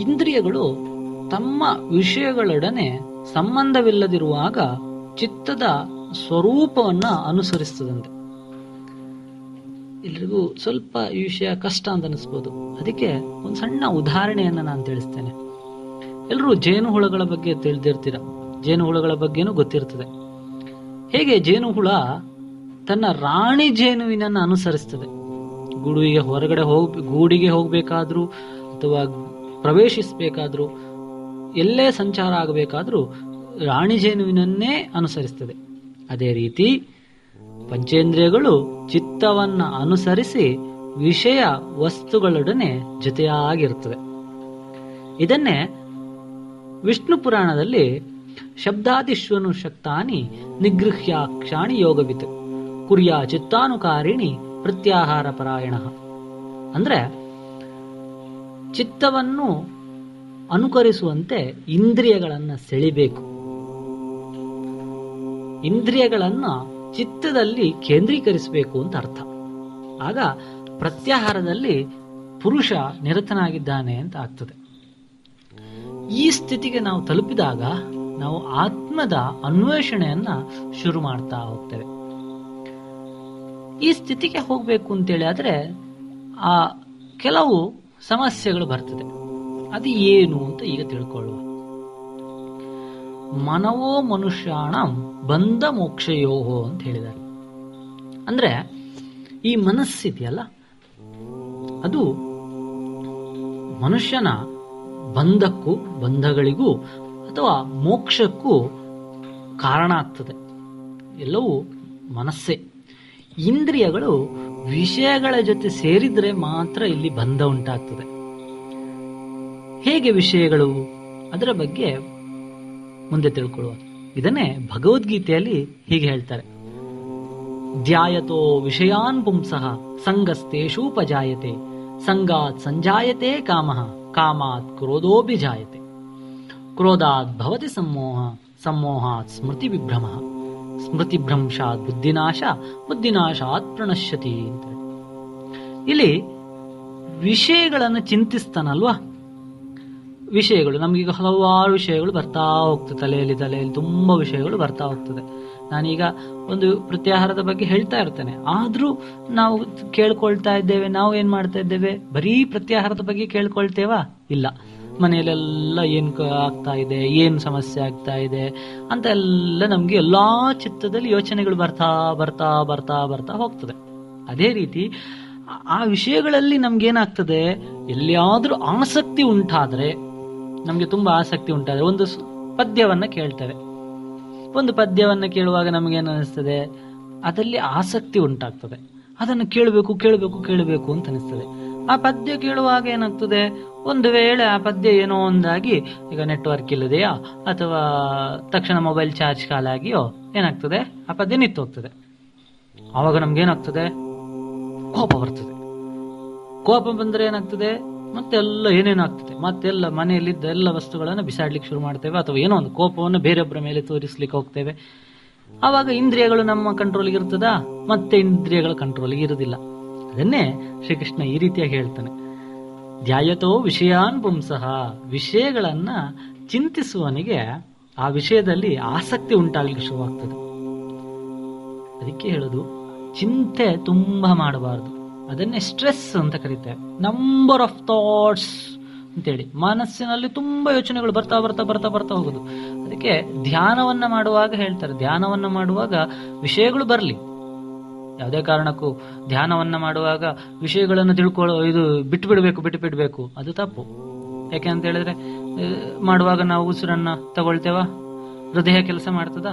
ಇಂದ್ರಿಯಗಳು ತಮ್ಮ ವಿಷಯಗಳೊಡನೆ ಸಂಬಂಧವಿಲ್ಲದಿರುವಾಗ ಚಿತ್ತದ ಸ್ವರೂಪವನ್ನ ಅನುಸರಿಸ್ತದಂತೆ ಎಲ್ರಿಗೂ ಸ್ವಲ್ಪ ಈ ವಿಷಯ ಕಷ್ಟ ಅಂತ ಅನಿಸ್ಬೋದು. ಅದಕ್ಕೆ ಒಂದು ಸಣ್ಣ ಉದಾಹರಣೆಯನ್ನು ನಾನು ತಿಳಿಸ್ತೇನೆ. ಎಲ್ಲರೂ ಜೇನು ಹುಳಗಳ ಬಗ್ಗೆ ತಿಳಿದಿರ್ತೀರ? ಜೇನುಹುಳಗಳ ಬಗ್ಗೆನೂ ಗೊತ್ತಿರ್ತದೆ. ಹೇಗೆ ಜೇನು ಹುಳ ತನ್ನ ರಾಣಿ ಜೇನುವಿನನ್ನು ಅನುಸರಿಸ್ತದೆ? ಗೂಡಿಗೆ ಹೊರಗಡೆ ಹೋಗ್, ಗೂಡಿಗೆ ಹೋಗಬೇಕಾದ್ರೂ ಅಥವಾ ಪ್ರವೇಶಿಸಬೇಕಾದ್ರೂ, ಎಲ್ಲೇ ಸಂಚಾರ ಆಗಬೇಕಾದ್ರೂ ರಾಣಿ ಜೇನುವಿನನ್ನೇ ಅನುಸರಿಸ್ತದೆ. ಅದೇ ರೀತಿ ಪಂಚೇಂದ್ರಿಯಗಳು ಚಿತ್ತವನ್ನ ಅನುಸರಿಸಿ ವಿಷಯ ವಸ್ತುಗಳೊಡನೆ ಜೊತೆಯಾಗಿರುತ್ತದೆ ಇದನ್ನೇ ವಿಷ್ಣು ಪುರಾಣದಲ್ಲಿ ಶಬ್ದಾದಿಶ್ವನು ಶಕ್ತಾನಿ ನಿಗೃಹ್ಯಾಕ್ಷಾಣಿ ಯೋಗವಿತ್ ಕುರಿಯ ಚಿತ್ತಾನುಕಾರಿಣಿ ಪ್ರತ್ಯಾಹಾರ ಪರಾಯಣ. ಅಂದ್ರೆ ಚಿತ್ತವನ್ನು ಅನುಕರಿಸುವಂತೆ ಇಂದ್ರಿಯಗಳನ್ನು ಸೆಳಿಬೇಕು. ಇಂದ್ರಿಯಗಳನ್ನು ಚಿತ್ತದಲ್ಲಿ ಕೇಂದ್ರೀಕರಿಸಬೇಕು ಅಂತ ಅರ್ಥ. ಆಗ ಪ್ರತ್ಯಾಹಾರದಲ್ಲಿ ಪುರುಷ ನಿರತನಾಗಿದ್ದಾನೆ ಅಂತ ಆಗ್ತದೆ. ಈ ಸ್ಥಿತಿಗೆ ನಾವು ತಲುಪಿದಾಗ ನಾವು ಆತ್ಮದ ಅನ್ವೇಷಣೆಯನ್ನ ಶುರು ಮಾಡ್ತಾ ಹೋಗ್ತೇವೆ. ಈ ಸ್ಥಿತಿಗೆ ಹೋಗ್ಬೇಕು ಅಂತೇಳಿ ಆದ್ರೆ ಆ ಕೆಲವು ಸಮಸ್ಯೆಗಳು ಬರ್ತದೆ. ಅದು ಏನು ಅಂತ ಈಗ ತಿಳ್ಕೊಳ್ಳುವ. ಮನವೋ ಮನುಷ್ಯಾಣ ಬಂಧ ಮೋಕ್ಷಯೋಹೋ ಅಂತ ಹೇಳಿದ್ದಾರೆ. ಅಂದ್ರೆ ಈ ಮನಸ್ಸಿದೆಯಲ್ಲ ಅದು ಮನುಷ್ಯನ ಬಂಧಕ್ಕೂ ಬಂಧಗಳಿಗೂ ಅಥವಾ ಮೋಕ್ಷಕ್ಕೂ ಕಾರಣ ಆಗ್ತದೆ. ಎಲ್ಲವೂ ಮನಸ್ಸೇ. ಇಂದ್ರಿಯಗಳು ವಿಷಯಗಳ ಜೊತೆ ಸೇರಿದ್ರೆ ಮಾತ್ರ ಇಲ್ಲಿ ಬಂಧ ಉಂಟಾಗ್ತದೆ. ಹೇಗೆ ವಿಷಯಗಳು? ಅದರ ಬಗ್ಗೆ ಮುಂದೆ ತಿಳ್ಕೊಳ್ಳುವ. ಇದನ್ನೇ ಭಗವದ್ಗೀತೆಯಲ್ಲಿ ಹೀಗೆ ಹೇಳ್ತಾರೆ. ಧ್ಯಾಯತೋ ವಿಷಯಾನ್ ಪುಂಸಃ, ಸಂಗಸ್ತೇಶೂಪಜಾಯತೆ, ಸಂಗಾತ್ ಸಂಜಾಯತೆ ಕಾಮಃ. ಕಾಮಾತ್ ಕ್ರೋಧೋಭಿಜಾಯತೆ. ಕ್ರೋಧಾತ್ ಭವತಿ ಸಮ್ಮೋಹ, ಸಮ್ಮೋಹಾತ್ ಸ್ಮೃತಿ ವಿಭ್ರಮ. ಸ್ಮೃತಿ ಭ್ರಂಶಾತ್ ಬುದ್ಧಿನಾಶ, ಬುದ್ಧಿನಾಶಾತ್ ಪ್ರಣಶ್ಯತಿ ಇಲ್ಲಿ ವಿಷಯಗಳನ್ನು ಚಿಂತಿಸ್ತಾನಲ್ವಾ? ವಿಷಯಗಳು ನಮಗೀಗ ಹಲವಾರು ವಿಷಯಗಳು ಬರ್ತಾ ಹೋಗ್ತದೆ, ತಲೆಯಲ್ಲಿ ತಲೆಯಲ್ಲಿ ತುಂಬಾ ವಿಷಯಗಳು ಬರ್ತಾ ಹೋಗ್ತದೆ. ನಾನೀಗ ಒಂದು ಪ್ರತ್ಯಾಹಾರದ ಬಗ್ಗೆ ಹೇಳ್ತಾ ಇರ್ತೇನೆ. ಆದ್ರೂ ನಾವು ಕೇಳ್ಕೊಳ್ತಾ ಇದ್ದೇವೆ, ನಾವು ಏನ್ ಮಾಡ್ತಾ ಇದ್ದೇವೆ? ಬರೀ ಪ್ರತ್ಯಾಹಾರದ ಬಗ್ಗೆ ಕೇಳ್ಕೊಳ್ತೇವಾ? ಇಲ್ಲ. ಮನೆಯಲ್ಲೆಲ್ಲ ಏನ್ ಆಗ್ತಾ ಇದೆ, ಏನ್ ಸಮಸ್ಯೆ ಆಗ್ತಾ ಇದೆ ಅಂತ ಎಲ್ಲ ನಮ್ಗೆ ಎಲ್ಲಾ ಚಿತ್ತದಲ್ಲಿ ಯೋಚನೆಗಳು ಬರ್ತಾ ಬರ್ತಾ ಬರ್ತಾ ಬರ್ತಾ ಹೋಗ್ತದೆ. ಅದೇ ರೀತಿ ಆ- ವಿಷಯಗಳಲ್ಲಿ ನಮ್ಗೇನಾಗ್ತದೆ? ಎಲ್ಲಿಯಾದ್ರೂ ಆಸಕ್ತಿ ಉಂಟಾದ್ರೆ ನಮ್ಗೆ ತುಂಬಾ ಆಸಕ್ತಿ ಉಂಟಾದ್ರೆ ಒಂದು ಪದ್ಯವನ್ನ ಕೇಳ್ತೇವೆ. ಒಂದು ಪದ್ಯವನ್ನು ಕೇಳುವಾಗ ನಮಗೇನು ಅನಿಸ್ತದೆ ಅದರಲ್ಲಿ ಆಸಕ್ತಿ ಉಂಟಾಗ್ತದೆ. ಅದನ್ನು ಕೇಳಬೇಕು ಕೇಳಬೇಕು ಕೇಳಬೇಕು ಅಂತ ಅನಿಸ್ತದೆ ಆ ಪದ್ಯ ಕೇಳುವಾಗ ಏನಾಗ್ತದೆ? ಒಂದು ವೇಳೆ ಆ ಪದ್ಯ ಏನೋ ಒಂದಾಗಿ, ಈಗ ನೆಟ್ವರ್ಕ್ ಇಲ್ಲದೆಯಾ? ಅಥವಾ ತಕ್ಷಣ ಮೊಬೈಲ್ ಚಾರ್ಜ್ ಕಾಲಾಗಿಯೋ, ಏನಾಗ್ತದೆ? ಆ ಪದ್ಯ ನಿಂತು ಹೋಗ್ತದೆ ಆವಾಗ ನಮ್ಗೇನಾಗ್ತದೆ? ಕೋಪ ಬರ್ತದೆ. ಕೋಪ ಬಂದ್ರೆ ಏನಾಗ್ತದೆ? ಮತ್ತೆಲ್ಲ ಏನೇನಾಗ್ತದೆ ಮತ್ತೆಲ್ಲ ಮನೆಯಲ್ಲಿದ್ದ ಎಲ್ಲ ವಸ್ತುಗಳನ್ನು ಬಿಸಾಡ್ಲಿಕ್ಕೆ ಶುರು ಮಾಡ್ತೇವೆ ಅಥವಾ ಏನೋ ಒಂದು ಕೋಪವನ್ನು ಬೇರೊಬ್ಬರ ಮೇಲೆ ತೋರಿಸ್ಲಿಕ್ಕೆ ಹೋಗ್ತೇವೆ. ಆವಾಗ ಇಂದ್ರಿಯಗಳು ನಮ್ಮ ಕಂಟ್ರೋಲ್ಗೆ ಇರ್ತದ? ಮತ್ತೆ ಇಂದ್ರಿಯಗಳ ಕಂಟ್ರೋಲ್ಗೆ ಇರುವುದಿಲ್ಲ. ಅದನ್ನೇ ಶ್ರೀಕೃಷ್ಣ ಈ ರೀತಿಯಾಗಿ ಹೇಳ್ತಾನೆ. ಧ್ಯಾಯತೋ ವಿಷಯಾನ್ ಪುಂಸಃ. ವಿಷಯಗಳನ್ನ ಚಿಂತಿಸುವವನಿಗೆ ಆ ವಿಷಯದಲ್ಲಿ ಆಸಕ್ತಿ ಉಂಟಾಗ್ಲಿಕ್ಕೆ ಶುರುವಾಗ್ತದೆ. ಅದಕ್ಕೆ ಹೇಳುದು, ಚಿಂತೆ ತುಂಬಾ ಮಾಡಬಾರದು. ಅದನ್ನೇ ಸ್ಟ್ರೆಸ್ ಅಂತ ಕರೀತೇವೆ ನಂಬರ್ ಆಫ್ ಥಾಟ್ಸ್ ಅಂತೇಳಿ. ಮನಸ್ಸಿನಲ್ಲಿ ತುಂಬಾ ಯೋಚನೆಗಳು ಬರ್ತಾ ಬರ್ತಾ ಬರ್ತಾ ಬರ್ತಾ ಹೋಗುದು. ಅದಕ್ಕೆ ಧ್ಯಾನವನ್ನ ಮಾಡುವಾಗ ಹೇಳ್ತಾರೆ. ಧ್ಯಾನವನ್ನ ಮಾಡುವಾಗ ವಿಷಯಗಳು ಬರಲಿ. ಯಾವುದೇ ಕಾರಣಕ್ಕೂ ಧ್ಯಾನವನ್ನ ಮಾಡುವಾಗ ವಿಷಯಗಳನ್ನು ತಿಳ್ಕೊಳ್ಳೋ ಇದು ಬಿಟ್ಟು ಬಿಡಬೇಕು ಬಿಟ್ಟು ಬಿಡಬೇಕು ಅದು ತಪ್ಪು. ಯಾಕೆ ಅಂತ ಹೇಳಿದ್ರೆ ಮಾಡುವಾಗ ನಾವು ಉಸಿರನ್ನ ತಗೊಳ್ತೇವಾ? ಹೃದಯ ಕೆಲಸ ಮಾಡ್ತದ?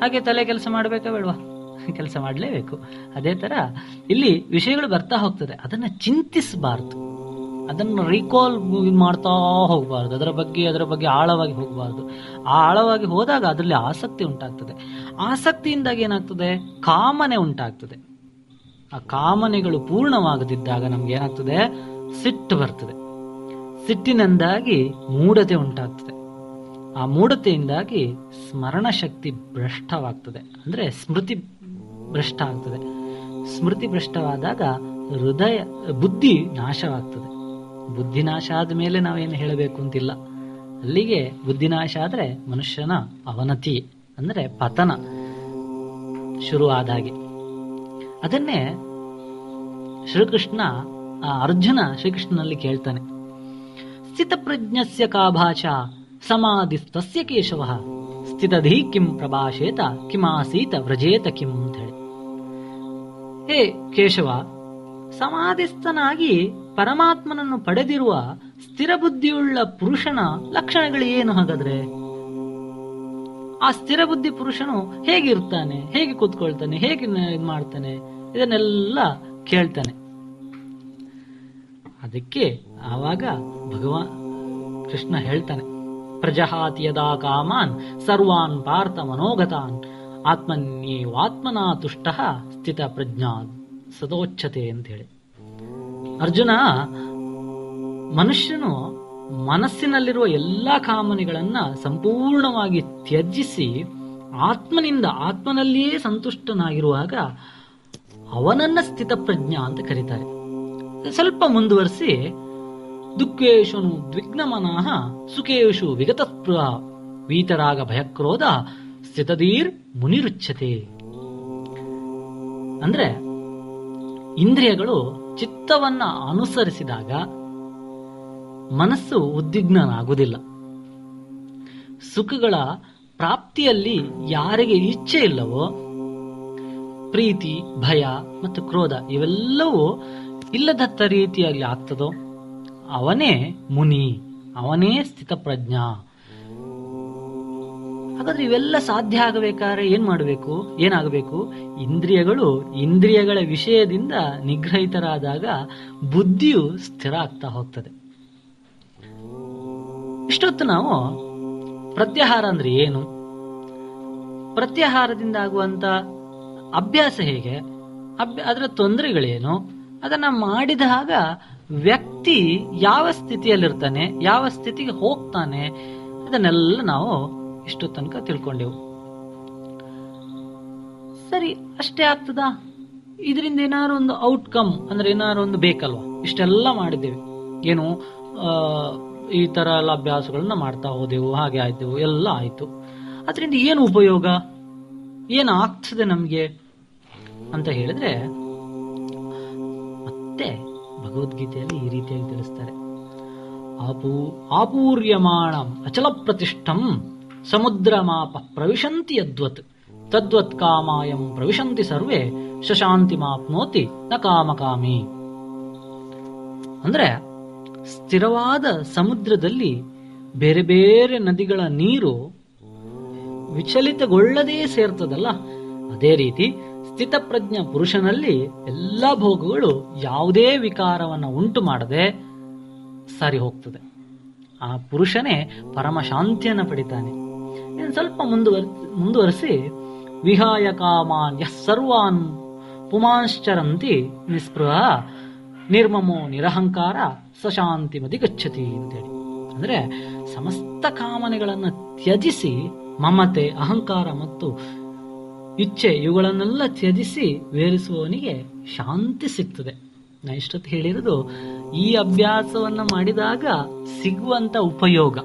ಹಾಗೆ ತಲೆ ಕೆಲಸ ಮಾಡಬೇಕಾ ಬೇಡವಾ? (laughs) ಕೆಲಸ ಮಾಡಲೇಬೇಕು. ಅದೇ ತರ ಇಲ್ಲಿ ವಿಷಯಗಳು ಬರ್ತಾ ಹೋಗ್ತದೆ. ಅದನ್ನ ಚಿಂತಿಸಬಾರ್ದು. ಅದನ್ನು ರೀಕಾಲ್ ಮಾಡ್ತಾ ಹೋಗಬಾರ್ದು. ಅದರ ಬಗ್ಗೆ ಅದರ ಬಗ್ಗೆ ಆಳವಾಗಿ ಹೋಗಬಾರ್ದು. ಆ ಆಳವಾಗಿ ಹೋದಾಗ ಅದರಲ್ಲಿ ಆಸಕ್ತಿ ಉಂಟಾಗ್ತದೆ. ಆಸಕ್ತಿಯಿಂದಾಗಿ ಏನಾಗ್ತದೆ? ಕಾಮನೆ ಉಂಟಾಗ್ತದೆ. ಆ ಕಾಮನೆಗಳು ಪೂರ್ಣವಾಗದಿದ್ದಾಗ ನಮ್ಗೆ ಏನಾಗ್ತದೆ? ಸಿಟ್ಟು ಬರ್ತದೆ. ಸಿಟ್ಟಿನಿಂದಾಗಿ ಮೂಢತೆ ಉಂಟಾಗ್ತದೆ. ಆ ಮೂಢತೆಯಿಂದಾಗಿ ಸ್ಮರಣ ಶಕ್ತಿ ಭ್ರಷ್ಟವಾಗ್ತದೆ. ಅಂದ್ರೆ ಸ್ಮೃತಿ ಭ್ರಷ್ಟ ಆಗ್ತದೆ. ಸ್ಮೃತಿ ಭ್ರಷ್ಟವಾದಾಗ ಹೃದಯ, ಬುದ್ಧಿ ನಾಶವಾಗ್ತದೆ. ಬುದ್ಧಿ ನಾಶ ಆದ ಮೇಲೆ ನಾವೇನು ಹೇಳಬೇಕು ಅಂತಿಲ್ಲ. ಅಲ್ಲಿಗೆ ಬುದ್ಧಿ ನಾಶ ಆದ್ರೆ ಮನುಷ್ಯನ ಅವನತಿ, ಅಂದ್ರೆ ಪತನ ಶುರು ಆದಾಗೆ ಅದನ್ನೇ ಶ್ರೀಕೃಷ್ಣ ಅರ್ಜುನ ಶ್ರೀಕೃಷ್ಣನಲ್ಲಿ ಕೇಳ್ತಾನೆ. ಸ್ಥಿತಪ್ರಜ್ಞಸ್ಯ ಕಾಭಾಷ ಸಮಾಧಿ ಸಮಾಧಿಸ್ತಸ್ಯ ಕೇಶವ. ಸ್ಥಿತಧಿ ಕಿಂ ಪ್ರಭಾಷೇತ, ಕಿಮಾಸೀತ ವ್ರಜೇತ ಕಿಂ ಅಂತ ಹೇಳಿ ಹೇ ಕೇಶವ, ಸಮಾಧಿಸ್ಥನಾಗಿ ಪರಮಾತ್ಮನನ್ನು ಪಡೆದಿರುವ ಸ್ಥಿರ ಬುದ್ಧಿಯುಳ್ಳ ಪುರುಷನ ಲಕ್ಷಣಗಳು ಏನು ಹಾಗಾದ್ರೆ? ಆ ಸ್ಥಿರ ಬುದ್ಧಿ ಪುರುಷನು ಹೇಗಿರ್ತಾನೆ ಹೇಗೆ ಕೂತ್ಕೊಳ್ತಾನೆ, ಹೇಗೆ ಇದ್ ಮಾಡ್ತಾನೆ, ಇದನ್ನೆಲ್ಲ ಕೇಳ್ತಾನೆ. ಅದಕ್ಕೆ ಆವಾಗ ಭಗವಾನ್ ಕೃಷ್ಣ ಹೇಳ್ತಾನೆ ಪ್ರಜಹಾತಿ ಯದಾ ಕಾಮಾನ್, ಸರ್ವಾನ್ ಪಾರ್ಥ ಮನೋಗತಾನ್, ಆತ್ಮನ್ಯೇವಾತ್ಮನಾ ತುಷ್ಟ ಸ್ಥಿತ ಪ್ರಜ್ಞಾ ಸದೋಚ್ಛತೆ ಅಂತ ಹೇಳಿ ಅರ್ಜುನ, ಮನುಷ್ಯನು ಮನಸ್ಸಿನಲ್ಲಿರುವ ಎಲ್ಲಾ ಕಾಮನೆಗಳನ್ನ ಸಂಪೂರ್ಣವಾಗಿ ತ್ಯಜಿಸಿ ಆತ್ಮನಿಂದ ಆತ್ಮನಲ್ಲಿಯೇ ಸಂತುಷ್ಟನಾಗಿರುವಾಗ ಅವನನ್ನ ಸ್ಥಿತಪ್ರಜ್ಞಾ ಅಂತ ಕರೀತಾರೆ. ಸ್ವಲ್ಪ ಮುಂದುವರಿಸಿ ದುಃಖೇಶು ದ್ವಿಗ್ನಮನಃ ಸುಖೇಶು ವಿಗತಸ್ಪೃಹ ವೀತರಾಗ ಭಯಕ್ರೋಧ ಸ್ಥಿತದೀರ್ ಮುನಿರುಚ್ಛತೆ ಅಂದ್ರೆ ಇಂದ್ರಿಯಗಳು ಚಿತ್ತವನ್ನ ಅನುಸರಿಸಿದಾಗ ಮನಸ್ಸು ಉದ್ವಿಗ್ನಾಗುವುದಿಲ್ಲ ಸುಖಗಳ ಪ್ರಾಪ್ತಿಯಲ್ಲಿ ಯಾರಿಗೆ ಇಚ್ಛೆ ಇಲ್ಲವೋ, ಪ್ರೀತಿ, ಭಯ ಮತ್ತು ಕ್ರೋಧ ಇವೆಲ್ಲವೂ ಇಲ್ಲದತ್ತ ರೀತಿಯಲ್ಲಿ ಆಗ್ತದೋ? ಅವನೇ ಮುನಿ, ಅವನೇ ಸ್ಥಿತಪ್ರಜ್ಞ. ಹಾಗಾದ್ರೆ ಇವೆಲ್ಲ ಸಾಧ್ಯ ಆಗಬೇಕಾದ್ರೆ ಏನ್ ಮಾಡಬೇಕು? ಏನಾಗಬೇಕು? ಇಂದ್ರಿಯಗಳು ಇಂದ್ರಿಯಗಳ ವಿಷಯದಿಂದ ನಿಗ್ರಹಿತರಾದಾಗ ಬುದ್ಧಿಯು ಸ್ಥಿರ ಆಗ್ತಾ ಹೋಗ್ತದೆ. ಇಷ್ಟೊತ್ತು ನಾವು ಪ್ರತ್ಯಾಹಾರ ಅಂದ್ರೆ ಏನು? ಪ್ರತ್ಯಾಹಾರದಿಂದ ಆಗುವಂತ ಅಭ್ಯಾಸ ಹೇಗೆ? ಅಭ್ಯ ಅದರ ತೊಂದರೆಗಳೇನು? ಅದನ್ನ ಮಾಡಿದಾಗ ವ್ಯಕ್ತಿ ಯಾವ ಸ್ಥಿತಿಯಲ್ಲಿರ್ತಾನೆ, ಯಾವ ಸ್ಥಿತಿಗೆ ಹೋಗ್ತಾನೆ, ಇದನ್ನೆಲ್ಲ ನಾವು ಇಷ್ಟು ತನಕ ತಿಳ್ಕೊಂಡೆವು. ಸರಿ, ಅಷ್ಟೇ ಆಗ್ತದ? ಇದರಿಂದ ಏನಾದ್ರು ಒಂದು ಔಟ್ಕಮ್ ಅಂದ್ರೆ ಏನಾದ್ರು ಒಂದು ಬೇಕಲ್ವಾ? ಇಷ್ಟೆಲ್ಲ ಮಾಡಿದ್ದೇವೆ. ಏನು ಈ ತರ ಎಲ್ಲ ಅಭ್ಯಾಸಗಳನ್ನ ಮಾಡ್ತಾ ಹೋದೆವು, ಹಾಗೆ ಆಯ್ತೆವು ಎಲ್ಲ ಆಯ್ತು. ಅದರಿಂದ ಏನು ಉಪಯೋಗ? ಏನು ಆಗ್ತದೆ ನಮಗೆ? ಅಂತ ಹೇಳಿದ್ರೆ, ಮತ್ತೆ ಭಗವದ್ಗೀತೆಯಲ್ಲಿ ಈ ರೀತಿಯಾಗಿ ತಿಳಿಸ್ತಾರೆ. ಆಪೂ, ಆಪೂರ್ಯಮಾಣಂ ಅಚಲ ಪ್ರತಿಷ್ಠಂ ಸಮುದ್ರ ಮಾಪ ಪ್ರವಿಶಂತಿ ಯದ್ವತ್, ತದ್ವತ್ ಕಾಮಾಯಂ ಪ್ರವಿಶಂತಿ ಸರ್ವೇ ಶಶಾಂತಿ ಮಾಪ್ನೋತಿ ನ ಕಾಮಕಾಮಿ. ಅಂದ್ರೆ ಸ್ಥಿರವಾದ ಸಮುದ್ರದಲ್ಲಿ ಬೇರೆ ಬೇರೆ ನದಿಗಳ ನೀರು ವಿಚಲಿತಗೊಳ್ಳದೇ ಸೇರ್ತದಲ್ಲ? ಅದೇ ರೀತಿ ಸ್ಥಿತಪ್ರಜ್ಞ ಪುರುಷನಲ್ಲಿ ಎಲ್ಲ ಭೋಗಗಳು ಯಾವುದೇ ವಿಕಾರವನ್ನು ಉಂಟು ಮಾಡದೆ ಸರಿ ಹೋಗ್ತದೆ. ಆ ಪುರುಷನೇ ಪರಮ ಶಾಂತಿಯನ್ನು ಪಡಿತಾನೆ. ಸ್ವಲ್ಪ ಮುಂದುವರ್, ಮುಂದುವರಿಸಿ, ವಿಹಾಯ ಕಾಮಾನ್ ಯಃ ಸರ್ವಾನ್ ಪುಮಾಂಶ್ಚರಂತಿ ನಿಸ್ಪೃಹ ನಿರ್ಮಮೋ ನಿರಹಂಕಾರ ಸಶಾಂತಿ ಮತಿ ಗಚ್ಚತಿ ಅಂತೇಳಿ. ಅಂದ್ರೆ ಸಮಸ್ತ ಕಾಮನೆಗಳನ್ನು ತ್ಯಜಿಸಿ ಮಮತೆ, ಅಹಂಕಾರ ಮತ್ತು ಇಚ್ಛೆ ಇವುಗಳನ್ನೆಲ್ಲ ತ್ಯಜಿಸಿ ವೇರಿಸುವವನಿಗೆ ಶಾಂತಿ ಸಿಗ್ತದೆ. ನಾ ಇಷ್ಟೊತ್ತು ಹೇಳಿರೋದು, ಈ ಅಭ್ಯಾಸವನ್ನ ಮಾಡಿದಾಗ ಸಿಗುವಂತ ಉಪಯೋಗ.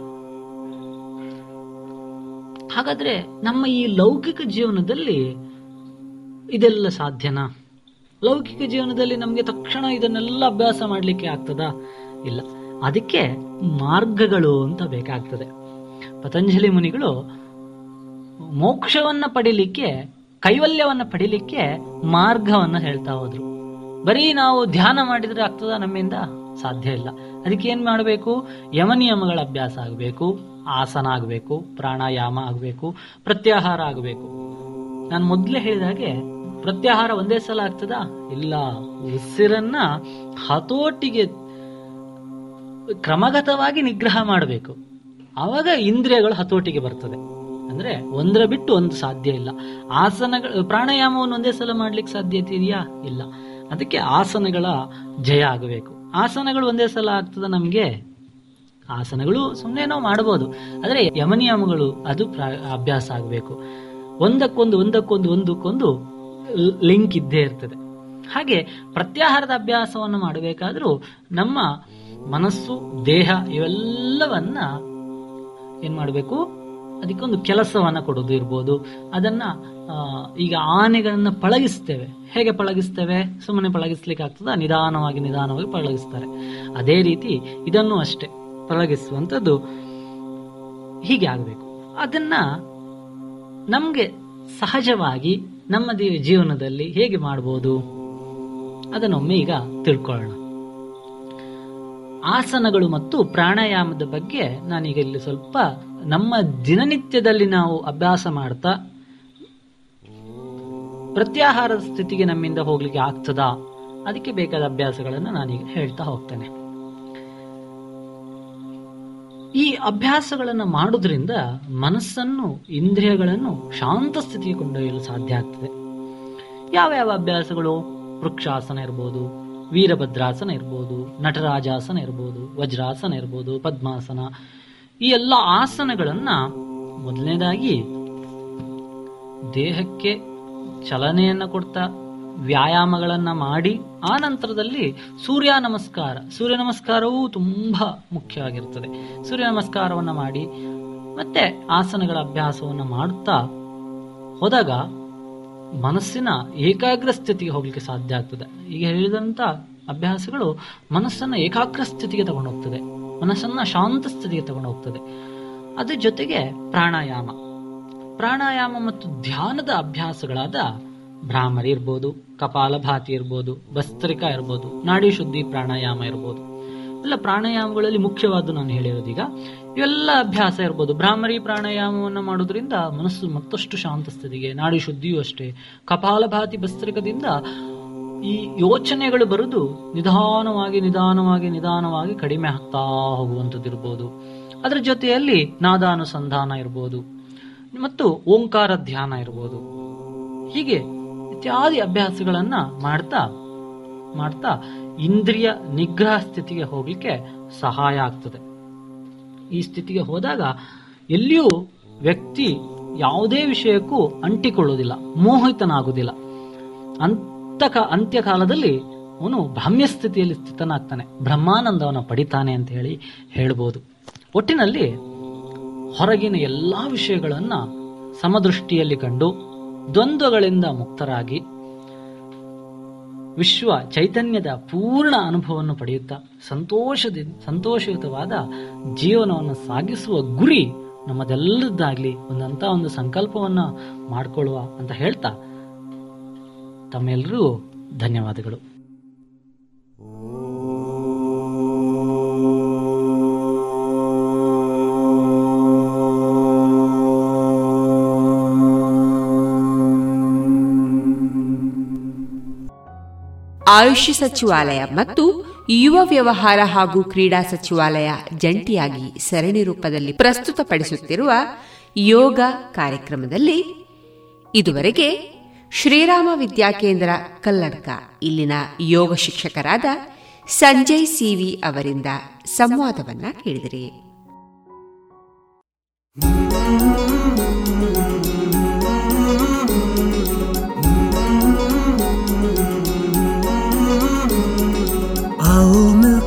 ಹಾಗಾದ್ರೆ ನಮ್ಮ ಈ ಲೌಕಿಕ ಜೀವನದಲ್ಲಿ ಇದೆಲ್ಲ ಸಾಧ್ಯನಾ? ಲೌಕಿಕ ಜೀವನದಲ್ಲಿ ನಮಗೆ ತಕ್ಷಣ ಇದನ್ನೆಲ್ಲ ಅಭ್ಯಾಸ ಮಾಡ್ಲಿಕ್ಕೆ ಆಗ್ತದ? ಇಲ್ಲ. ಅದಕ್ಕೆ ಮಾರ್ಗಗಳು ಅಂತ ಬೇಕಾಗ್ತದೆ. ಪತಂಜಲಿ ಮುನಿಗಳು ಮೋಕ್ಷವನ್ನ ಪಡಿಲಿಕ್ಕೆ ಕೈವಲ್ಯವನ್ನ ಪಡಿಲಿಕ್ಕೆ ಮಾರ್ಗವನ್ನು ಹೇಳ್ತಾ ಹೋದ್ರು. ಬರೀ ನಾವು ಧ್ಯಾನ ಮಾಡಿದ್ರೆ ಆಗ್ತದ ನಮ್ಮಿಂದ? ಸಾಧ್ಯ ಇಲ್ಲ. ಅದಕ್ಕೆ ಏನ್ ಮಾಡಬೇಕು? ಯಮನಿಯಮಗಳ ಅಭ್ಯಾಸ ಆಗಬೇಕು, ಆಸನ ಆಗಬೇಕು, ಪ್ರಾಣಾಯಾಮ ಆಗಬೇಕು, ಪ್ರತ್ಯಾಹಾರ ಆಗಬೇಕು. ನಾನು ಮೊದಲೇ ಹೇಳಿದ ಹಾಗೆ ಪ್ರತ್ಯಾಹಾರ ಒಂದೇ ಸಲ ಆಗ್ತದಾ? ಇಲ್ಲ. ಉಸಿರನ್ನ ಹತೋಟಿಗೆ ಕ್ರಮಗತವಾಗಿ ನಿಗ್ರಹ ಮಾಡಬೇಕು. ಆವಾಗ ಇಂದ್ರಿಯಗಳು ಹತೋಟಿಗೆ ಬರ್ತದೆ. ಅಂದ್ರೆ ಒಂದರ ಬಿಟ್ಟು ಒಂದು ಸಾಧ್ಯ ಇಲ್ಲ. ಆಸನಗಳ, ಪ್ರಾಣಾಯಾಮವನ್ನು ಒಂದೇ ಸಲ ಮಾಡ್ಲಿಕ್ಕೆ ಸಾಧ್ಯತೆ ಇದೆಯಾ? ಇಲ್ಲ. ಅದಕ್ಕೆ ಆಸನಗಳ ಜಯ ಆಗಬೇಕು. ಆಸನಗಳು ಒಂದೇ ಸಲ ಆಗ್ತದ ನಮ್ಗೆ? ಆಸನಗಳು ಸುಮ್ಮನೆ ನಾವು ಮಾಡಬಹುದು ಆದರೆ ಯಮನಿಯಮಗಳು ಅದು ಅಭ್ಯಾಸ ಆಗಬೇಕು. ಒಂದಕ್ಕೊಂದು ಒಂದಕ್ಕೊಂದು ಒಂದಕ್ಕೊಂದು ಲಿಂಕ್ ಇದ್ದೇ ಇರ್ತದೆ. ಹಾಗೆ ಪ್ರತ್ಯಾಹಾರದ ಅಭ್ಯಾಸವನ್ನು ಮಾಡಬೇಕಾದ್ರೂ ನಮ್ಮ ಮನಸ್ಸು, ದೇಹ ಇವೆಲ್ಲವನ್ನ ಏನ್ ಮಾಡಬೇಕು? ಅದಕ್ಕೊಂದು ಕೆಲಸವನ್ನ ಕೊಡೋದು ಇರ್ಬೋದು. ಅದನ್ನ ಈಗ ಆನೆಗಳನ್ನು ಪಳಗಿಸ್ತೇವೆ. ಹೇಗೆ ಪಳಗಿಸ್ತೇವೆ? ಸುಮ್ಮನೆ ಪಳಗಿಸ್ಲಿಕ್ಕೆ ಆಗ್ತದ ನಿಧಾನವಾಗಿ ನಿಧಾನವಾಗಿ ಪಳಗಿಸ್ತಾರೆ. ಅದೇ ರೀತಿ ಇದನ್ನು ಅಷ್ಟೇ ಪಳಗಿಸುವಂಥದ್ದು. ಹೀಗೆ ಆಗಬೇಕು. ಅದನ್ನ ನಮಗೆ ಸಹಜವಾಗಿ ನಮ್ಮ ಜೀವನದಲ್ಲಿ ಹೇಗೆ ಮಾಡ್ಬೋದು? ಅದನ್ನೊಮ್ಮೆ ಈಗ ತಿಳ್ಕೊಳ್ಳೋಣ. ಆಸನಗಳು ಮತ್ತು ಪ್ರಾಣಾಯಾಮದ ಬಗ್ಗೆ ನಾನೀಗ ಇಲ್ಲಿ ಸ್ವಲ್ಪ ನಮ್ಮ ದಿನನಿತ್ಯದಲ್ಲಿ ನಾವು ಅಭ್ಯಾಸ ಮಾಡ್ತಾ ಪ್ರತ್ಯಾಹಾರದ ಸ್ಥಿತಿಗೆ ನಮ್ಮಿಂದ ಹೋಗ್ಲಿಕ್ಕೆ ಆಗ್ತದಾ? ಅದಕ್ಕೆ ಬೇಕಾದ ಅಭ್ಯಾಸಗಳನ್ನು ನಾನೀಗ ಹೇಳ್ತಾ ಹೋಗ್ತೇನೆ. ಈ ಅಭ್ಯಾಸಗಳನ್ನು ಮಾಡೋದ್ರಿಂದ ಮನಸ್ಸನ್ನು, ಇಂದ್ರಿಯಗಳನ್ನು ಶಾಂತ ಸ್ಥಿತಿಗೆ ಕೊಂಡೊಯ್ಯಲು ಸಾಧ್ಯ ಆಗ್ತದೆ. ಯಾವ ಯಾವ ಅಭ್ಯಾಸಗಳು? ವೃಕ್ಷಾಸನ ಇರ್ಬೋದು ವೀರಭದ್ರಾಸನ ಇರ್ಬೋದು, ನಟರಾಜಾಸನ ಇರ್ಬೋದು, ವಜ್ರಾಸನ ಇರ್ಬೋದು, ಪದ್ಮಾಸನ. ಈ ಎಲ್ಲ ಆಸನಗಳನ್ನ ಮೊದಲನೇದಾಗಿ ದೇಹಕ್ಕೆ ಚಲನೆಯನ್ನ ಕೊಡ್ತಾ ವ್ಯಾಯಾಮಗಳನ್ನ ಮಾಡಿ, ಆ ನಂತರದಲ್ಲಿ ಸೂರ್ಯ ನಮಸ್ಕಾರ. ಸೂರ್ಯ ನಮಸ್ಕಾರವೂ ತುಂಬಾ ಮುಖ್ಯವಾಗಿರ್ತದೆ ಸೂರ್ಯ ನಮಸ್ಕಾರವನ್ನ ಮಾಡಿ ಮತ್ತೆ ಆಸನಗಳ ಅಭ್ಯಾಸವನ್ನ ಮಾಡುತ್ತಾ ಹೋದಾಗ ಮನಸ್ಸಿನ ಏಕಾಗ್ರ ಸ್ಥಿತಿಗೆ ಹೋಗ್ಲಿಕ್ಕೆ ಸಾಧ್ಯ ಆಗ್ತದೆ. ಈಗ ಹೇಳಿದಂತ ಅಭ್ಯಾಸಗಳು ಮನಸ್ಸನ್ನ ಏಕಾಗ್ರ ಸ್ಥಿತಿಗೆ ತಗೊಂಡು ಹೋಗ್ತದೆ. ಮನಸ್ಸನ್ನ ಶಾಂತ ಸ್ಥಿತಿಗೆ ತಗೊಂಡು ಹೋಗ್ತದೆ. ಅದ್ರ ಜೊತೆಗೆ ಪ್ರಾಣಾಯಾಮ. ಪ್ರಾಣಾಯಾಮ ಮತ್ತು ಧ್ಯಾನದ ಅಭ್ಯಾಸಗಳಾದ ಭ್ರಾಮರಿ ಇರ್ಬೋದು ಕಪಾಲಭಾತಿ ಇರ್ಬೋದು ಭಸ್ತ್ರಿಕಾ ಇರ್ಬೋದು, ನಾಡಿ ಶುದ್ಧಿ ಪ್ರಾಣಾಯಾಮ ಇರ್ಬೋದು. ಎಲ್ಲ ಪ್ರಾಣಾಯಾಮಗಳಲ್ಲಿ ಮುಖ್ಯವಾದ ನಾನು ಹೇಳಿರೋದೀಗ ಇವೆಲ್ಲ ಅಭ್ಯಾಸ ಇರ್ಬೋದು. ಭ್ರಾಮರಿ ಪ್ರಾಣಾಯಾಮವನ್ನು ಮಾಡೋದ್ರಿಂದ ಮನಸ್ಸು ಮತ್ತಷ್ಟು ಶಾಂತ ಸ್ಥಿತಿಗೆ, ನಾಡಿ ಶುದ್ಧಿಯೂ ಅಷ್ಟೇ. ಕಪಾಲಭಾತಿ ಬಸ್ತ್ರಿಕದಿಂದ ಈ ಯೋಚನೆಗಳು ಬರುದು ನಿಧಾನವಾಗಿ ನಿಧಾನವಾಗಿ ನಿಧಾನವಾಗಿ ಕಡಿಮೆ ಆಗ್ತಾ ಹೋಗುವಂಥದ್ದಿರ್ಬೋದು ಅದರ ಜೊತೆಯಲ್ಲಿ ನಾದಾನುಸಂಧಾನ ಇರ್ಬೋದು. ಮತ್ತು ಓಂಕಾರ ಧ್ಯಾನ ಇರ್ಬೋದು. ಹೀಗೆ ಇತ್ಯಾದಿ ಅಭ್ಯಾಸಗಳನ್ನ ಮಾಡ್ತಾ ಮಾಡ್ತಾ ಇಂದ್ರಿಯ ನಿಗ್ರಹ ಸ್ಥಿತಿಗೆ ಹೋಗಲಿಕ್ಕೆ ಸಹಾಯ ಆಗ್ತದೆ. ಈ ಸ್ಥಿತಿಗೆ ಹೋದಾಗ ಎಲ್ಲಿಯೂ ವ್ಯಕ್ತಿ ಯಾವುದೇ ವಿಷಯಕ್ಕೂ ಅಂಟಿಕೊಳ್ಳುವುದಿಲ್ಲ, ಮೋಹಿತನಾಗುವುದಿಲ್ಲ. ಅಂತಕ ಅಂತ್ಯಕಾಲದಲ್ಲಿ ಅವನು ಭ್ರಮ್ಯ ಸ್ಥಿತಿಯಲ್ಲಿ ಸ್ಥಿತನಾಗ್ತಾನೆ. ಬ್ರಹ್ಮಾನಂದವನ್ನು ಪಡಿತಾನೆ ಅಂತ ಹೇಳಿ ಹೇಳ್ಬೋದು. ಒಟ್ಟಿನಲ್ಲಿ ಹೊರಗಿನ ಎಲ್ಲ ವಿಷಯಗಳನ್ನು ಸಮದೃಷ್ಟಿಯಲ್ಲಿ ಕಂಡು ದ್ವಂದ್ವಗಳಿಂದ ಮುಕ್ತರಾಗಿ ವಿಶ್ವ ಚೈತನ್ಯದ ಪೂರ್ಣ ಅನುಭವವನ್ನು ಪಡೆಯುತ್ತಾ ಸಂತೋಷದಿಂದ ಸಂತೋಷಯುತವಾದ ಜೀವನವನ್ನು ಸಾಗಿಸುವ ಗುರಿ ನಮ್ಮದೆಲ್ಲದ್ದಾಗ್ಲಿ ಒಂದಂತ ಒಂದು ಸಂಕಲ್ಪವನ್ನ ಮಾಡಿಕೊಳ್ಳುವ ಅಂತ ಹೇಳ್ತಾ ತಮ್ಮೆಲ್ಲರಿಗೂ ಧನ್ಯವಾದಗಳು. ಆಯುಷ್ ಸಚಿವಾಲಯ ಮತ್ತು ಯುವ ವ್ಯವಹಾರ ಹಾಗೂ ಕ್ರೀಡಾ ಸಚಿವಾಲಯ ಜಂಟಿಯಾಗಿ ಸರಣಿ ರೂಪದಲ್ಲಿ ಪ್ರಸ್ತುತಪಡಿಸುತ್ತಿರುವ ಯೋಗ ಕಾರ್ಯಕ್ರಮದಲ್ಲಿ ಇದುವರೆಗೆ ಶ್ರೀರಾಮ ವಿದ್ಯಾಕೇಂದ್ರ ಕಲ್ಲಡ್ಕ, ಇಲ್ಲಿನ ಯೋಗ ಶಿಕ್ಷಕರಾದ ಸಂಜಯ್ ಸಿವಿ ಅವರಿಂದ ಸಂವಾದವನ್ನ ಕೇಳಿದಿರಿ.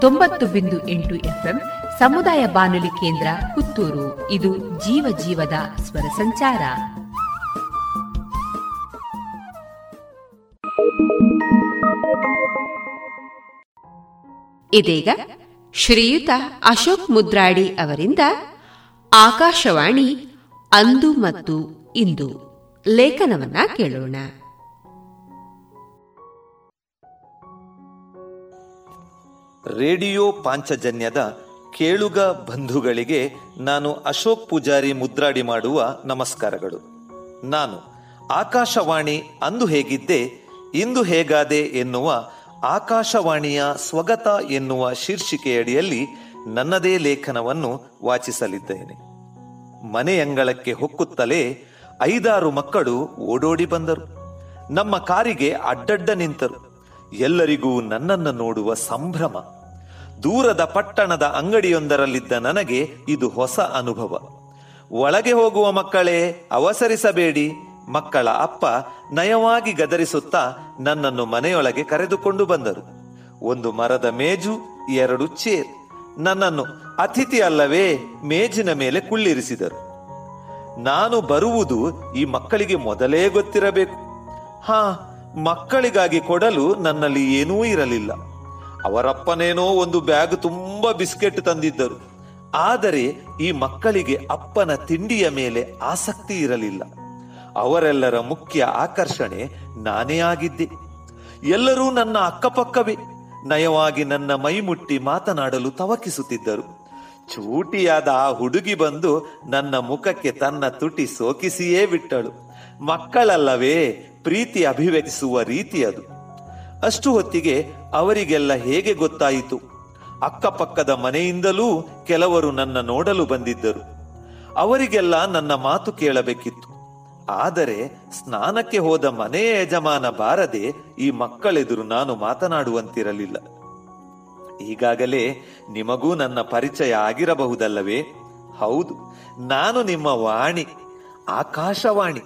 ತೊಂಬತ್ತು ಬಿಂದು ಎಂಟು ಎಫ್ಎಂ ಸಮುದಾಯ ಬಾನುಲಿ ಕೇಂದ್ರ ಪುತ್ತೂರು. ಇದು ಜೀವ ಜೀವದ ಸ್ವರ ಸಂಚಾರ. ಇದೀಗ ಶ್ರೀಯುತ ಅಶೋಕ್ ಮುದ್ರಾಡಿ ಅವರಿಂದ ಆಕಾಶವಾಣಿ ಅಂದು ಮತ್ತು ಇಂದು ಲೇಖನವನ್ನ ಕೇಳೋಣ. ರೇಡಿಯೋ ಪಾಂಚಜನ್ಯದ ಕೇಳುಗ ಬಂಧುಗಳಿಗೆ ನಾನು ಅಶೋಕ್ ಪೂಜಾರಿ ಮುದ್ರಾಡಿ ಮಾಡುವ ನಮಸ್ಕಾರಗಳು. ನಾನು ಆಕಾಶವಾಣಿ ಅಂದು ಹೇಗಿದ್ದೆ, ಇಂದು ಹೇಗಾದೆ ಎನ್ನುವ ಆಕಾಶವಾಣಿಯ ಸ್ವಗತ ಎನ್ನುವ ಶೀರ್ಷಿಕೆಯಡಿಯಲ್ಲಿ ನನ್ನದೇ ಲೇಖನವನ್ನು ವಾಚಿಸಲಿದ್ದೇನೆ. ಮನೆಯಂಗಳಕ್ಕೆ ಹೊಕ್ಕುತ್ತಲೇ ಐದಾರು ಮಕ್ಕಳು ಓಡೋಡಿ ಬಂದರು. ನಮ್ಮ ಕಾರಿಗೆ ಅಡ್ಡಡ್ಡ ನಿಂತರು. ಎಲ್ಲರಿಗೂ ನನ್ನನ್ನು ನೋಡುವ ಸಂಭ್ರಮ. ದೂರದ ಪಟ್ಟಣದ ಅಂಗಡಿಯೊಂದರಲ್ಲಿದ್ದ ನನಗೆ ಇದು ಹೊಸ ಅನುಭವ. ಒಳಗೆ ಹೋಗುವ ಮಕ್ಕಳೇ, ಅವಸರಿಸಬೇಡಿ. ಮಕ್ಕಳ ಅಪ್ಪ ನಯವಾಗಿ ಗದರಿಸುತ್ತಾ ನನ್ನನ್ನು ಮನೆಯೊಳಗೆ ಕರೆದುಕೊಂಡು ಬಂದರು. ಒಂದು ಮರದ ಮೇಜು, ಎರಡು ಚೇರ್. ನನ್ನನ್ನು ಅತಿಥಿ ಅಲ್ಲವೇ ಮೇಜಿನ ಮೇಲೆ ಕುಳ್ಳಿರಿಸಿದರು. ನಾನು ಬರುವುದು ಈ ಮಕ್ಕಳಿಗೆ ಮೊದಲೇ ಗೊತ್ತಿರಬೇಕು. ಹಾ, ಮಕ್ಕಳಿಗಾಗಿ ಕೊಡಲು ನನ್ನಲ್ಲಿ ಏನೂ ಇರಲಿಲ್ಲ. ಅವರಪ್ಪನೇನೋ ಒಂದು ಬ್ಯಾಗ್ ತುಂಬಾ ಬಿಸ್ಕೆಟ್ ತಂದಿದ್ದರು. ಆದರೆ ಈ ಮಕ್ಕಳಿಗೆ ಅಪ್ಪನ ತಿಂಡಿಯ ಮೇಲೆ ಆಸಕ್ತಿ ಇರಲಿಲ್ಲ. ಅವರೆಲ್ಲರ ಮುಖ್ಯ ಆಕರ್ಷಣೆ ನಾನೇ ಆಗಿದ್ದೆ. ಎಲ್ಲರೂ ನನ್ನ ಅಕ್ಕಪಕ್ಕವೇ. ನಯವಾಗಿ ನನ್ನ ಮೈಮುಟ್ಟಿ ಮಾತನಾಡಲು ತವಕಿಸುತ್ತಿದ್ದರು. ಚೂಟಿಯಾದ ಆ ಹುಡುಗಿ ಬಂದು ನನ್ನ ಮುಖಕ್ಕೆ ತನ್ನ ತುಟಿ ಸೋಕಿಸಿಯೇ ಬಿಟ್ಟಳು. ಮಕ್ಕಳಲ್ಲವೇ, ಪ್ರೀತಿ ಅಭಿವ್ಯಕ್ತಿಸುವ ರೀತಿ ಅದು. ಅಷ್ಟು ಹೊತ್ತಿಗೆ ಅವರಿಗೆಲ್ಲ ಹೇಗೆ ಗೊತ್ತಾಯಿತು? ಅಕ್ಕಪಕ್ಕದ ಮನೆಯಿಂದಲೂ ಕೆಲವರು ನನ್ನ ನೋಡಲು ಬಂದಿದ್ದರು. ಅವರಿಗೆಲ್ಲ ನನ್ನ ಮಾತು ಕೇಳಬೇಕಿತ್ತು. ಆದರೆ ಸ್ನಾನಕ್ಕೆ ಹೋದ ಮನೆಯ ಯಜಮಾನ ಬಾರದೆ ಈ ಮಕ್ಕಳೆದುರು ನಾನು ಮಾತನಾಡುವಂತಿರಲಿಲ್ಲ. ಈಗಾಗಲೇ ನಿಮಗೂ ನನ್ನ ಪರಿಚಯ ಆಗಿರಬಹುದಲ್ಲವೇ? ಹೌದು, ನಾನು ನಿಮ್ಮ ವಾಣಿ, ಆಕಾಶವಾಣಿ,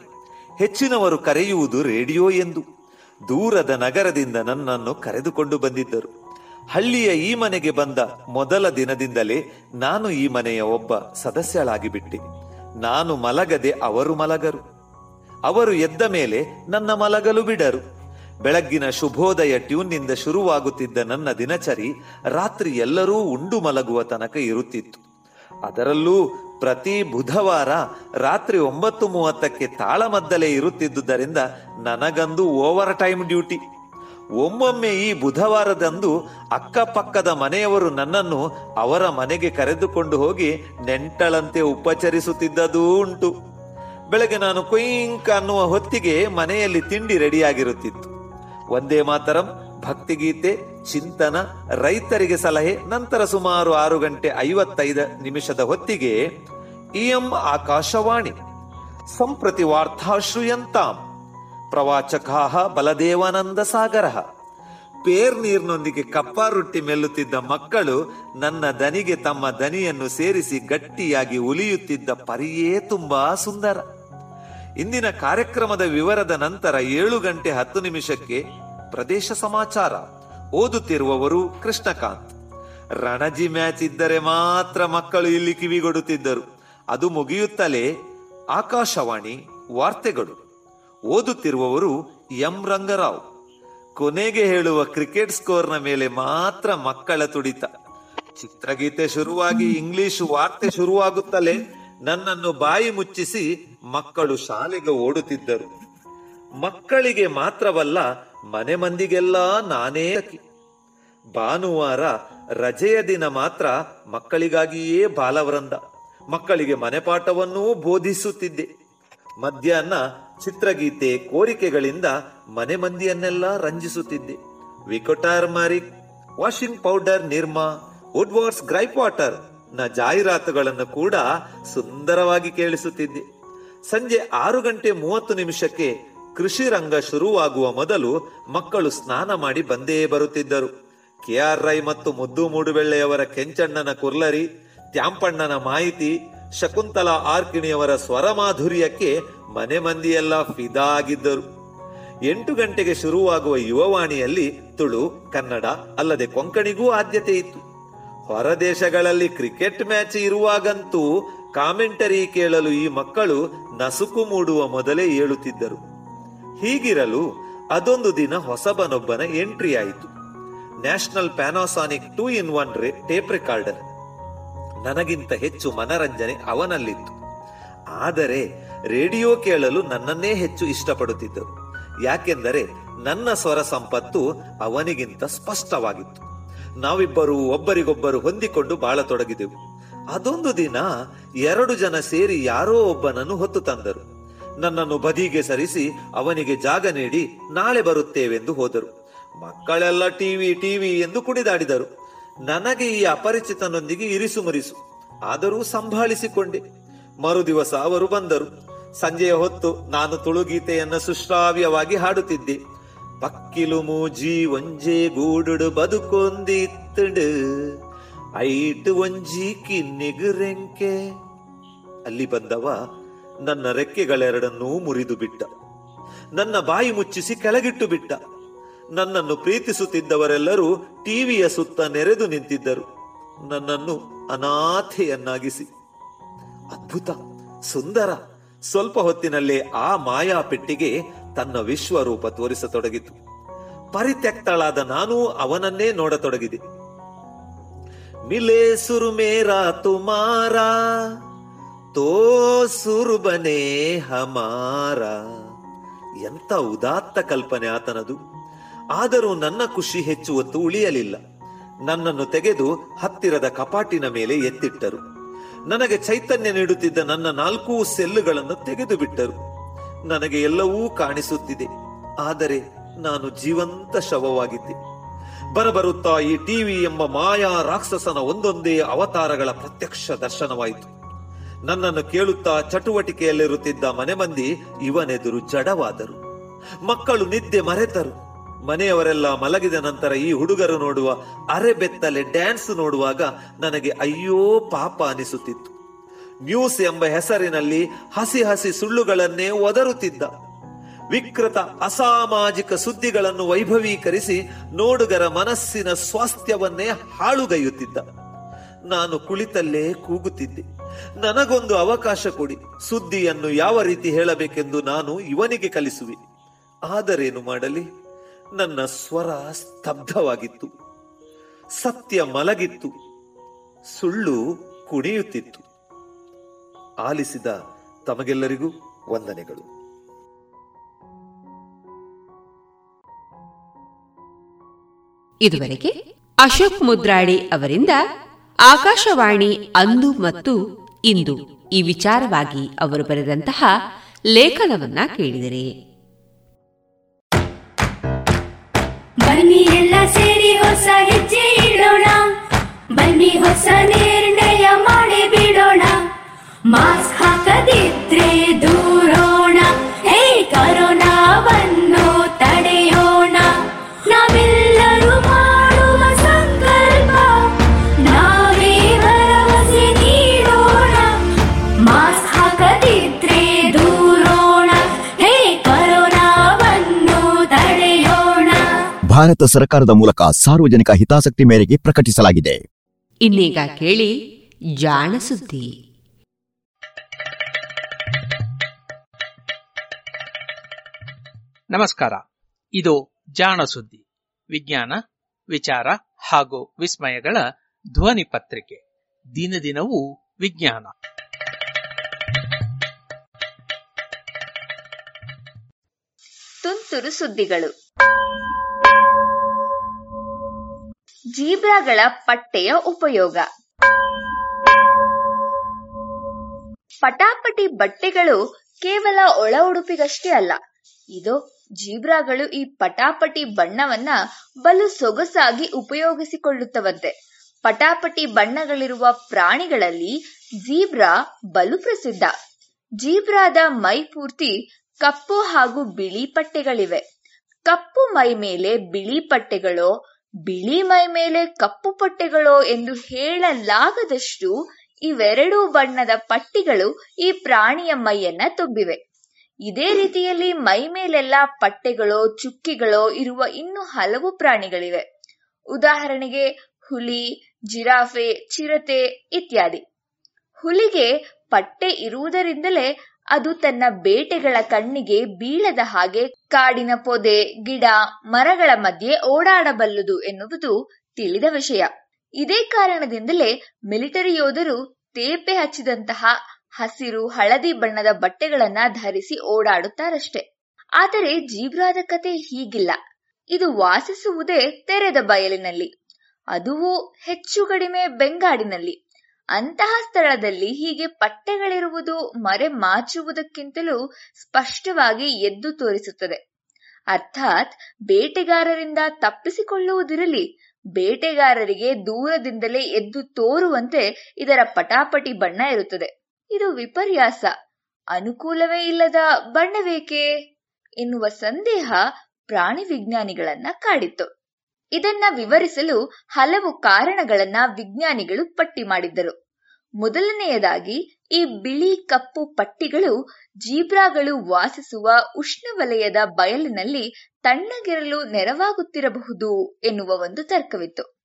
ಹೆಚ್ಚಿನವರು ಕರೆಯುವುದು ರೇಡಿಯೋ ಎಂದು. ದೂರದ ನಗರದಿಂದ ನನ್ನನ್ನು ಕರೆದುಕೊಂಡು ಬಂದಿದ್ದರು. ಹಳ್ಳಿಯ ಈ ಮನೆಗೆ ಬಂದ ಮೊದಲ ದಿನದಿಂದಲೇ ನಾನು ಈ ಮನೆಯ ಒಬ್ಬ ಸದಸ್ಯಳಾಗಿ ಬಿಟ್ಟೆ ನಾನು ಮಲಗದೆ ಅವರು ಮಲಗರು. ಅವರು ಎದ್ದ ಮೇಲೆ ನನ್ನ ಮಲಗಲು ಬಿಡರು. ಬೆಳಗ್ಗಿನ ಶುಭೋದಯ ಟ್ಯೂನ್ನಿಂದ ಶುರುವಾಗುತ್ತಿದ್ದ ನನ್ನ ದಿನಚರಿ ರಾತ್ರಿ ಎಲ್ಲರೂ ಉಂಡು ಮಲಗುವ ತನಕ ಇರುತ್ತಿತ್ತು. ಅದರಲ್ಲೂ ಪ್ರತಿ ಬುಧವಾರ ರಾತ್ರಿ ಒಂಬತ್ತು ಮೂವತ್ತಕ್ಕೆ ತಾಳಮದ್ದಲೇ ಇರುತ್ತಿದ್ದುದರಿಂದ ನನಗಂದು ಓವರ್ ಟೈಮ್ ಡ್ಯೂಟಿ. ಒಮ್ಮೊಮ್ಮೆ ಈ ಬುಧವಾರದಂದು ಅಕ್ಕಪಕ್ಕದ ಮನೆಯವರು ನನ್ನನ್ನು ಅವರ ಮನೆಗೆ ಕರೆದುಕೊಂಡು ಹೋಗಿ ನೆಂಟಳಂತೆ ಉಪಚರಿಸುತ್ತಿದ್ದದೂ ಉಂಟು. ಬೆಳಗ್ಗೆ ನಾನು ಕೊಯಿಂಕ್ ಅನ್ನುವ ಹೊತ್ತಿಗೆ ಮನೆಯಲ್ಲಿ ತಿಂಡಿ ರೆಡಿಯಾಗಿರುತ್ತಿತ್ತು. ಒಂದೇ ಮಾತರಂ ಭಕ್ತಿಗೀತೆ, ಚಿಂತನ, ರೈತರಿಗೆ ಸಲಹೆ, ನಂತರ ಸುಮಾರು ಆರು ಗಂಟೆ ಐವತ್ತೈದು ನಿಮಿಷದ ಹೊತ್ತಿಗೆ ಇಎಂ ಆಕಾಶವಾಣಿ. ಸಂಪ್ರತಿ ವಾರ್ತಾ ಶ್ರೂಯಂತಾಂ ಪ್ರವಾಚಕಾ ಬಲದೇವಾನಂದ ಸಾಗರ. ಪೇರ್ ನೀರಿನೊಂದಿಗೆ ಕಪ್ಪ ರೊಟ್ಟಿ ಮೆಲ್ಲುತ್ತಿದ್ದ ಮಕ್ಕಳು ನನ್ನ ದನಿಗೆ ತಮ್ಮ ದನಿಯನ್ನು ಸೇರಿಸಿ ಗಟ್ಟಿಯಾಗಿ ಉಲಿಯುತ್ತಿದ್ದ ಪರಿಯೇ ತುಂಬಾ ಸುಂದರ. ಇಂದಿನ ಕಾರ್ಯಕ್ರಮದ ವಿವರದ ನಂತರ ಏಳು ಗಂಟೆ ಹತ್ತು ನಿಮಿಷಕ್ಕೆ ಪ್ರದೇಶ ಸಮಾಚಾರ. ಓದುತ್ತಿರುವವರು ಕೃಷ್ಣಕಾಂತ್. ರಣಜಿ ಮ್ಯಾಚ್ ಇದ್ದರೆ ಮಾತ್ರ ಮಕ್ಕಳು ಇಲ್ಲಿ ಕಿವಿಗೊಡುತ್ತಿದ್ದರು. ಅದು ಮುಗಿಯುತ್ತಲೇ ಆಕಾಶವಾಣಿ ವಾರ್ತೆಗಳು. ಓದುತ್ತಿರುವವರು ಎಂ. ರಂಗರಾವ್. ಕೊನೆಗೆ ಹೇಳುವ ಕ್ರಿಕೆಟ್ ಸ್ಕೋರ್ನ ಮೇಲೆ ಮಾತ್ರ ಮಕ್ಕಳ ತುಡಿತ. ಚಿತ್ರಗೀತೆ ಶುರುವಾಗಿ ಇಂಗ್ಲಿಷ್ ವಾರ್ತೆ ಶುರುವಾಗುತ್ತಲೇ ನನ್ನನ್ನು ಬಾಯಿ ಮುಚ್ಚಿಸಿ ಮಕ್ಕಳು ಶಾಲೆಗೆ ಓಡುತ್ತಿದ್ದರು. ಮಕ್ಕಳಿಗೆ ಮಾತ್ರವಲ್ಲ ಮನೆ ಮಂದಿಗೆಲ್ಲ ನಾನೇ. ಭಾನುವಾರ ರಜೆಯ ದಿನ ಮಾತ್ರ ಮಕ್ಕಳಿಗಾಗಿಯೇ ಬಾಲವೃಂದ. ಮಕ್ಕಳಿಗೆ ಮನೆಪಾಠವನ್ನೂ ಬೋಧಿಸುತ್ತಿದ್ದೆ. ಮಧ್ಯಾಹ್ನ ಚಿತ್ರಗೀತೆ ಕೋರಿಕೆಗಳಿಂದ ಮನೆ ಮಂದಿಯನ್ನೆಲ್ಲ ರಂಜಿಸುತ್ತಿದ್ದೆ. ವಿಕೋಟಾರ್ ಮಾರಿಕ್ washing powder Nirma, Woodward's gripe ವಾಟರ್ನ ಜಾಹೀರಾತುಗಳನ್ನು ಕೂಡ ಸುಂದರವಾಗಿ ಕೇಳಿಸುತ್ತಿದ್ದೆ. ಸಂಜೆ ಆರು ಗಂಟೆ ಮೂವತ್ತು ನಿಮಿಷಕ್ಕೆ ಕೃಷಿ ರಂಗ ಶುರುವಾಗುವ ಮೊದಲು ಮಕ್ಕಳು ಸ್ನಾನ ಮಾಡಿ ಬಂದೇ ಬರುತ್ತಿದ್ದರು. ಕೆ ಆರ್ ರೈ ಮತ್ತು ಮುದ್ದು ಮೂಡುಬೆಳ್ಳೆಯವರ ಕೆಂಚಣ್ಣನ ಕುರ್ಲರಿ, ತ್ಯಾಂಪಣ್ಣನ ಮಾಹಿತಿ, ಶಕುಂತಲಾ ಆರ್ಕಿಣಿಯವರ ಸ್ವರ ಮಾಧುರ್ಯಕ್ಕೆ ಮನೆ ಮಂದಿಯೆಲ್ಲ ಫಿದಾ ಆಗಿದ್ದರು. ಎಂಟು ಗಂಟೆಗೆ ಶುರುವಾಗುವ ಯುವವಾಣಿಯಲ್ಲಿ ತುಳು, ಕನ್ನಡ, ಅಲ್ಲದೆ ಕೊಂಕಣಿಗೂ ಆದ್ಯತೆ ಇತ್ತು. ಹೊರದೇಶಗಳಲ್ಲಿ ಕ್ರಿಕೆಟ್ ಮ್ಯಾಚ್ ಇರುವಾಗಂತೂ ಕಾಮೆಂಟರಿ ಕೇಳಲು ಈ ಮಕ್ಕಳು ನಸುಕು ಮೂಡುವ ಮೊದಲೇ ಏಳುತ್ತಿದ್ದರು. ಹೀಗಿರಲು ಅದೊಂದು ದಿನ ಹೊಸಬನೊಬ್ಬನ ಎಂಟ್ರಿ ಆಯಿತು. National Panasonic two in one ರೇ ಟೇಪ್ ರೆಕಾರ್ಡರ್. ನನಗಿಂತ ಹೆಚ್ಚು ಮನರಂಜನೆ ಅವನಲ್ಲಿತ್ತು. ಆದರೆ ರೇಡಿಯೋ ಕೇಳಲು ನನ್ನನ್ನೇ ಹೆಚ್ಚು ಇಷ್ಟಪಡುತ್ತಿದ್ದರು. ಯಾಕೆಂದರೆ ನನ್ನ ಸ್ವರ ಸಂಪತ್ತು ಅವನಿಗಿಂತ ಸ್ಪಷ್ಟವಾಗಿತ್ತು. ನಾವಿಬ್ಬರು ಒಬ್ಬರಿಗೊಬ್ಬರು ಹೊಂದಿಕೊಂಡು ಬಾಳತೊಡಗಿದೆವು. ಅದೊಂದು ದಿನ ಎರಡು ಜನ ಸೇರಿ ಯಾರೋ ಒಬ್ಬನನ್ನು ಹೊತ್ತು ತಂದರು. ನನ್ನನ್ನು ಬದಿಗೆ ಸರಿಸಿ ಅವನಿಗೆ ಜಾಗ ನೀಡಿ ನಾಳೆ ಬರುತ್ತೇವೆಂದು ಹೋದರು. ಮಕ್ಕಳೆಲ್ಲ ಟಿವಿ ಟಿವಿ ಎಂದು ಕುಡಿದಾಡಿದರು. ನನಗೆ ಈ ಅಪರಿಚಿತನೊಂದಿಗೆ ಇರಿಸು ಮುರಿಸು. ಆದರೂ ಸಂಭಾಳಿಸಿಕೊಂಡೆ. ಮರುದಿವಸ ಅವರು ಬಂದರು. ಸಂಜೆಯ ಹೊತ್ತು ನಾನು ತುಳುಗೀತೆಯನ್ನು ಸುಶ್ರಾವ್ಯವಾಗಿ ಹಾಡುತ್ತಿದ್ದೆ. ಪಕ್ಕಿಲು ಮೂಜಿ ಒಂಜೆ ಗೂಡುಡು ಬದುಕೊಂದಿತ್ತಡು ಐಟು ಒಂಜಿ ಕಿನ್ನಿಗುರೆಂಕೆ ಅಲ್ಲಿ ಬಂದವ ನನ್ನ ರೆಕ್ಕೆಗಳೆರಡನ್ನೂ ಮುರಿದು ಬಿಟ್ಟ ನನ್ನ ಬಾಯಿ ಮುಚ್ಚಿಸಿ ಕೆಳಗಿಟ್ಟು ಬಿಟ್ಟ ನನ್ನನ್ನು ಪ್ರೀತಿಸುತ್ತಿದ್ದವರೆಲ್ಲರೂ ಟಿವಿಯ ಸುತ್ತ ನೆರೆದು ನಿಂತಿದ್ದರು. ನನ್ನನ್ನು ಅನಾಥೆಯನ್ನಾಗಿಸಿ. ಅದ್ಭುತ, ಸುಂದರ, ಸ್ವಲ್ಪ ಹೊತ್ತಿನಲ್ಲೇ ಆ ಮಾಯಾ ಪೆಟ್ಟಿಗೆ ತನ್ನ ವಿಶ್ವರೂಪ ತೋರಿಸತೊಡಗಿತು. ಪರಿತ್ಯಕ್ತಳಾದ ನಾನು ಅವನನ್ನೇ ನೋಡತೊಡಗಿದೆ. ಮಿಲೆ ಸುರುಮೇರಾ ಮೇರಾ ತುಮಾರ. ಸುರುಬನೆ ಹಮಾರ. ಎಂತ ಉದಾತ್ತ ಕಲ್ಪನೆ ಆತನದು. ಆದರೂ ನನ್ನ ಖುಷಿ ಹೆಚ್ಚು ಹೊತ್ತು ಉಳಿಯಲಿಲ್ಲ. ನನ್ನನ್ನು ತೆಗೆದು ಹತ್ತಿರದ ಕಪಾಟಿನ ಮೇಲೆ ಎತ್ತಿಟ್ಟರು. ನನಗೆ ಚೈತನ್ಯ ನೀಡುತ್ತಿದ್ದ ನನ್ನ ನಾಲ್ಕೂ ಸೆಲ್ಲುಗಳನ್ನು ತೆಗೆದು ಬಿಟ್ಟರು. ನನಗೆ ಎಲ್ಲವೂ ಕಾಣಿಸುತ್ತಿದೆ. ಆದರೆ ನಾನು ಜೀವಂತ ಶವವಾಗಿದ್ದೆ. ಬರಬರುತ್ತಾ ಈ ಟಿವಿ ಎಂಬ ಮಾಯಾ ರಾಕ್ಷಸನ ಒಂದೊಂದೇ ಅವತಾರಗಳ ಪ್ರತ್ಯಕ್ಷ ದರ್ಶನವಾಯಿತು. ನನ್ನನ್ನು ಕೇಳುತ್ತಾ ಚಟುವಟಿಕೆಯಲ್ಲಿರುತ್ತಿದ್ದ ಮನೆ ಮಂದಿ ಇವನೆದುರು ಜಡವಾದರು. ಮಕ್ಕಳು ನಿದ್ದೆ ಮರೆತರು. ಮನೆಯವರೆಲ್ಲ ಮಲಗಿದ ನಂತರ ಈ ಹುಡುಗರು ನೋಡುವ ಅರೆಬೆತ್ತಲೆ ಡ್ಯಾನ್ಸ್ ನೋಡುವಾಗ ನನಗೆ ಅಯ್ಯೋ ಪಾಪ ಅನಿಸುತ್ತಿತ್ತು. ನ್ಯೂಸ್ ಎಂಬ ಹೆಸರಿನಲ್ಲಿ ಹಸಿ ಹಸಿ ಸುಳ್ಳುಗಳನ್ನೇ ಒದರುತ್ತಿದ್ದ. ವಿಕೃತ ಅಸಾಮಾಜಿಕ ಸುದ್ದಿಗಳನ್ನು ವೈಭವೀಕರಿಸಿ ನೋಡುಗರ ಮನಸ್ಸಿನ ಸ್ವಾಸ್ಥ್ಯವನ್ನೇ ಹಾಳುಗೈಯುತ್ತಿದ್ದ. ನಾನು ಕುಳಿತಲ್ಲೇ ಕೂಗುತ್ತಿದ್ದೆ. ನನಗೊಂದು ಅವಕಾಶ ಕೊಡಿ. ಸುದ್ದಿಯನ್ನು ಯಾವ ರೀತಿ ಹೇಳಬೇಕೆಂದು ನಾನು ಇವನಿಗೆ ಕಲಿಸುವೆ. ಆದರೇನು ಮಾಡಲಿ? ನನ್ನ ಸ್ವರ ಸ್ತಬ್ಧವಾಗಿತ್ತು. ಸತ್ಯ ಮಲಗಿತ್ತು. ಸುಳ್ಳು ಕುಣಿಯುತ್ತಿತ್ತು. ಆಲಿಸಿದ ತಮಗೆಲ್ಲರಿಗೂ ವಂದನೆಗಳು. ಇದುವರೆಗೆ ಅಶೋಕ್ ಮುದ್ರಾಡಿ ಅವರಿಂದ ಆಕಾಶವಾಣಿ ಅಂದು ಮತ್ತು ಇಂದು ಈ ವಿಚಾರವಾಗಿ ಅವರು ಬರೆದಂತಹ ಲೇಖನವನ್ನ ಕೇಳಿದರೆ. ಬನ್ನಿ ಎಲ್ಲ ಸೇರಿ ಹೊಸ ಹೆಜ್ಜೆ ಇಡೋಣ. ಬನ್ನಿ ಹೊಸ ನಿರ್ಣಯ ಮಾಡಿ ಬಿಡೋಣ. ಮಾಸ್ಕ್ ಹಾಕದಿದ್ರೆ ದೂರೋಣ ಭಾರತ ಸರ್ಕಾರದ ಮೂಲಕ ಸಾರ್ವಜನಿಕ ಹಿತಾಸಕ್ತಿ ಮೇರೆಗೆ ಪ್ರಕಟಿಸಲಾಗಿದೆ. ಇನ್ನೀಗ ಕೇಳಿ ಜಾಣ ಸುದ್ದಿ. ನಮಸ್ಕಾರ. ಇದು ಜಾಣ ಸುದ್ದಿ. ವಿಜ್ಞಾನ ವಿಚಾರ ಹಾಗೂ ವಿಸ್ಮಯಗಳ ಧ್ವನಿ ಪತ್ರಿಕೆ. ದಿನದಿನವೂ ವಿಜ್ಞಾನ. ತುಂತುರು ಸುದ್ದಿಗಳು. ಜೀಬ್ರಾಗಳ ಪಟ್ಟೆಯ ಉಪಯೋಗ. ಪಟಾಪಟಿ ಬಟ್ಟೆಗಳು ಕೇವಲ ಒಳ ಉಡುಪಿಗಷ್ಟೇ ಅಲ್ಲ, ಇದು ಜೀಬ್ರಾಗಳು ಈ ಪಟಾಪಟಿ ಬಣ್ಣವನ್ನ ಬಲು ಸೊಗಸಾಗಿ ಉಪಯೋಗಿಸಿಕೊಳ್ಳುತ್ತವಂತೆ. ಪಟಾಪಟಿ ಬಣ್ಣಗಳಿರುವ ಪ್ರಾಣಿಗಳಲ್ಲಿ ಜೀಬ್ರಾ ಬಲು ಪ್ರಸಿದ್ಧ. ಜೀಬ್ರಾದ ಮೈ ಪೂರ್ತಿ ಕಪ್ಪು ಹಾಗೂ ಬಿಳಿ ಪಟ್ಟೆಗಳಿವೆ. ಕಪ್ಪು ಮೈ ಮೇಲೆ ಬಿಳಿ ಪಟ್ಟೆಗಳೋ ಬಿಳಿ ಮೈ ಮೇಲೆ ಕಪ್ಪು ಪಟ್ಟೆಗಳೋ ಎಂದು ಹೇಳಲಾಗದಷ್ಟು ಇವೆರಡೂ ಬಣ್ಣದ ಪಟ್ಟಿಗಳು ಈ ಪ್ರಾಣಿಯ ಮೈಯನ್ನ ತುಂಬಿವೆ. ಇದೇ ರೀತಿಯಲ್ಲಿ ಮೈ ಮೇಲೆಲ್ಲ ಪಟ್ಟೆಗಳೋ, ಚುಕ್ಕಿಗಳೋ ಇರುವ ಇನ್ನು ಹಲವು ಪ್ರಾಣಿಗಳಿವೆ. ಉದಾಹರಣೆಗೆ ಹುಲಿ, ಜಿರಾಫೆ, ಚಿರತೆ ಇತ್ಯಾದಿ. ಹುಲಿಗೆ ಪಟ್ಟೆ ಇರುವುದರಿಂದಲೇ ಅದು ತನ್ನ ಬೇಟೆಗಳ ಕಣ್ಣಿಗೆ ಬೀಳದ ಹಾಗೆ ಕಾಡಿನ ಪೊದೆ, ಗಿಡ, ಮರಗಳ ಮಧ್ಯೆ ಓಡಾಡಬಲ್ಲದು ಎನ್ನುವುದು ತಿಳಿದ ವಿಷಯ. ಇದೇ ಕಾರಣದಿಂದಲೇ ಮಿಲಿಟರಿ ಯೋಧರು ತೇಪೆ ಹಚ್ಚಿದಂತಹ ಹಸಿರು, ಹಳದಿ ಬಣ್ಣದ ಬಟ್ಟೆಗಳನ್ನ ಧರಿಸಿ ಓಡಾಡುತ್ತಾರಷ್ಟೆ. ಆದರೆ ಜೀಬ್ರಾದ ಕತೆ ಹೀಗಿಲ್ಲ. ಇದು ವಾಸಿಸುವುದೇ ತೆರೆದ ಬಯಲಿನಲ್ಲಿ, ಅದುವು ಹೆಚ್ಚು ಕಡಿಮೆ ಬೆಂಗಾಡಿನಲ್ಲಿ. ಅಂತಹ ಸ್ಥಳದಲ್ಲಿ ಹೀಗೆ ಪಟ್ಟೆಗಳಿರುವುದು ಮರೆ ಮಾಚುವುದಕ್ಕಿಂತಲೂ ಸ್ಪಷ್ಟವಾಗಿ ಎದ್ದು ತೋರಿಸುತ್ತದೆ. ಅರ್ಥಾತ್ ಬೇಟೆಗಾರರಿಂದ ತಪ್ಪಿಸಿಕೊಳ್ಳುವುದಿರಲಿ, ಬೇಟೆಗಾರರಿಗೆ ದೂರದಿಂದಲೇ ಎದ್ದು ತೋರುವಂತೆ ಇದರ ಪಟಾಪಟಿ ಬಣ್ಣ ಇರುತ್ತದೆ. ಇದು ವಿಪರ್ಯಾಸ. ಅನುಕೂಲವೇ ಇಲ್ಲದ ಬಣ್ಣವೇಕೆ? ಎನ್ನುವ ಸಂದೇಹ ಪ್ರಾಣಿ ವಿಜ್ಞಾನಿಗಳನ್ನ ಕಾಡಿತ್ತು. ಇದನ್ನ ವಿವರಿಸಲು ಹಲವು ಕಾರಣಗಳನ್ನ ವಿಜ್ಞಾನಿಗಳು ಪಟ್ಟಿ ಮಾಡಿದ್ದರು. ಮೊದಲನೆಯದಾಗಿ, ಈ ಬಿಳಿ ಕಪ್ಪು ಪಟ್ಟಿಗಳು ಜೀಬ್ರಾಗಳು ವಾಸಿಸುವ ಉಷ್ಣವಲಯದ ಬಯಲಿನಲ್ಲಿ ತಣ್ಣಗಿರಲು ನೆರವಾಗುತ್ತಿರಬಹುದು ಎನ್ನುವ ಒಂದು ತರ್ಕವಿತ್ತು.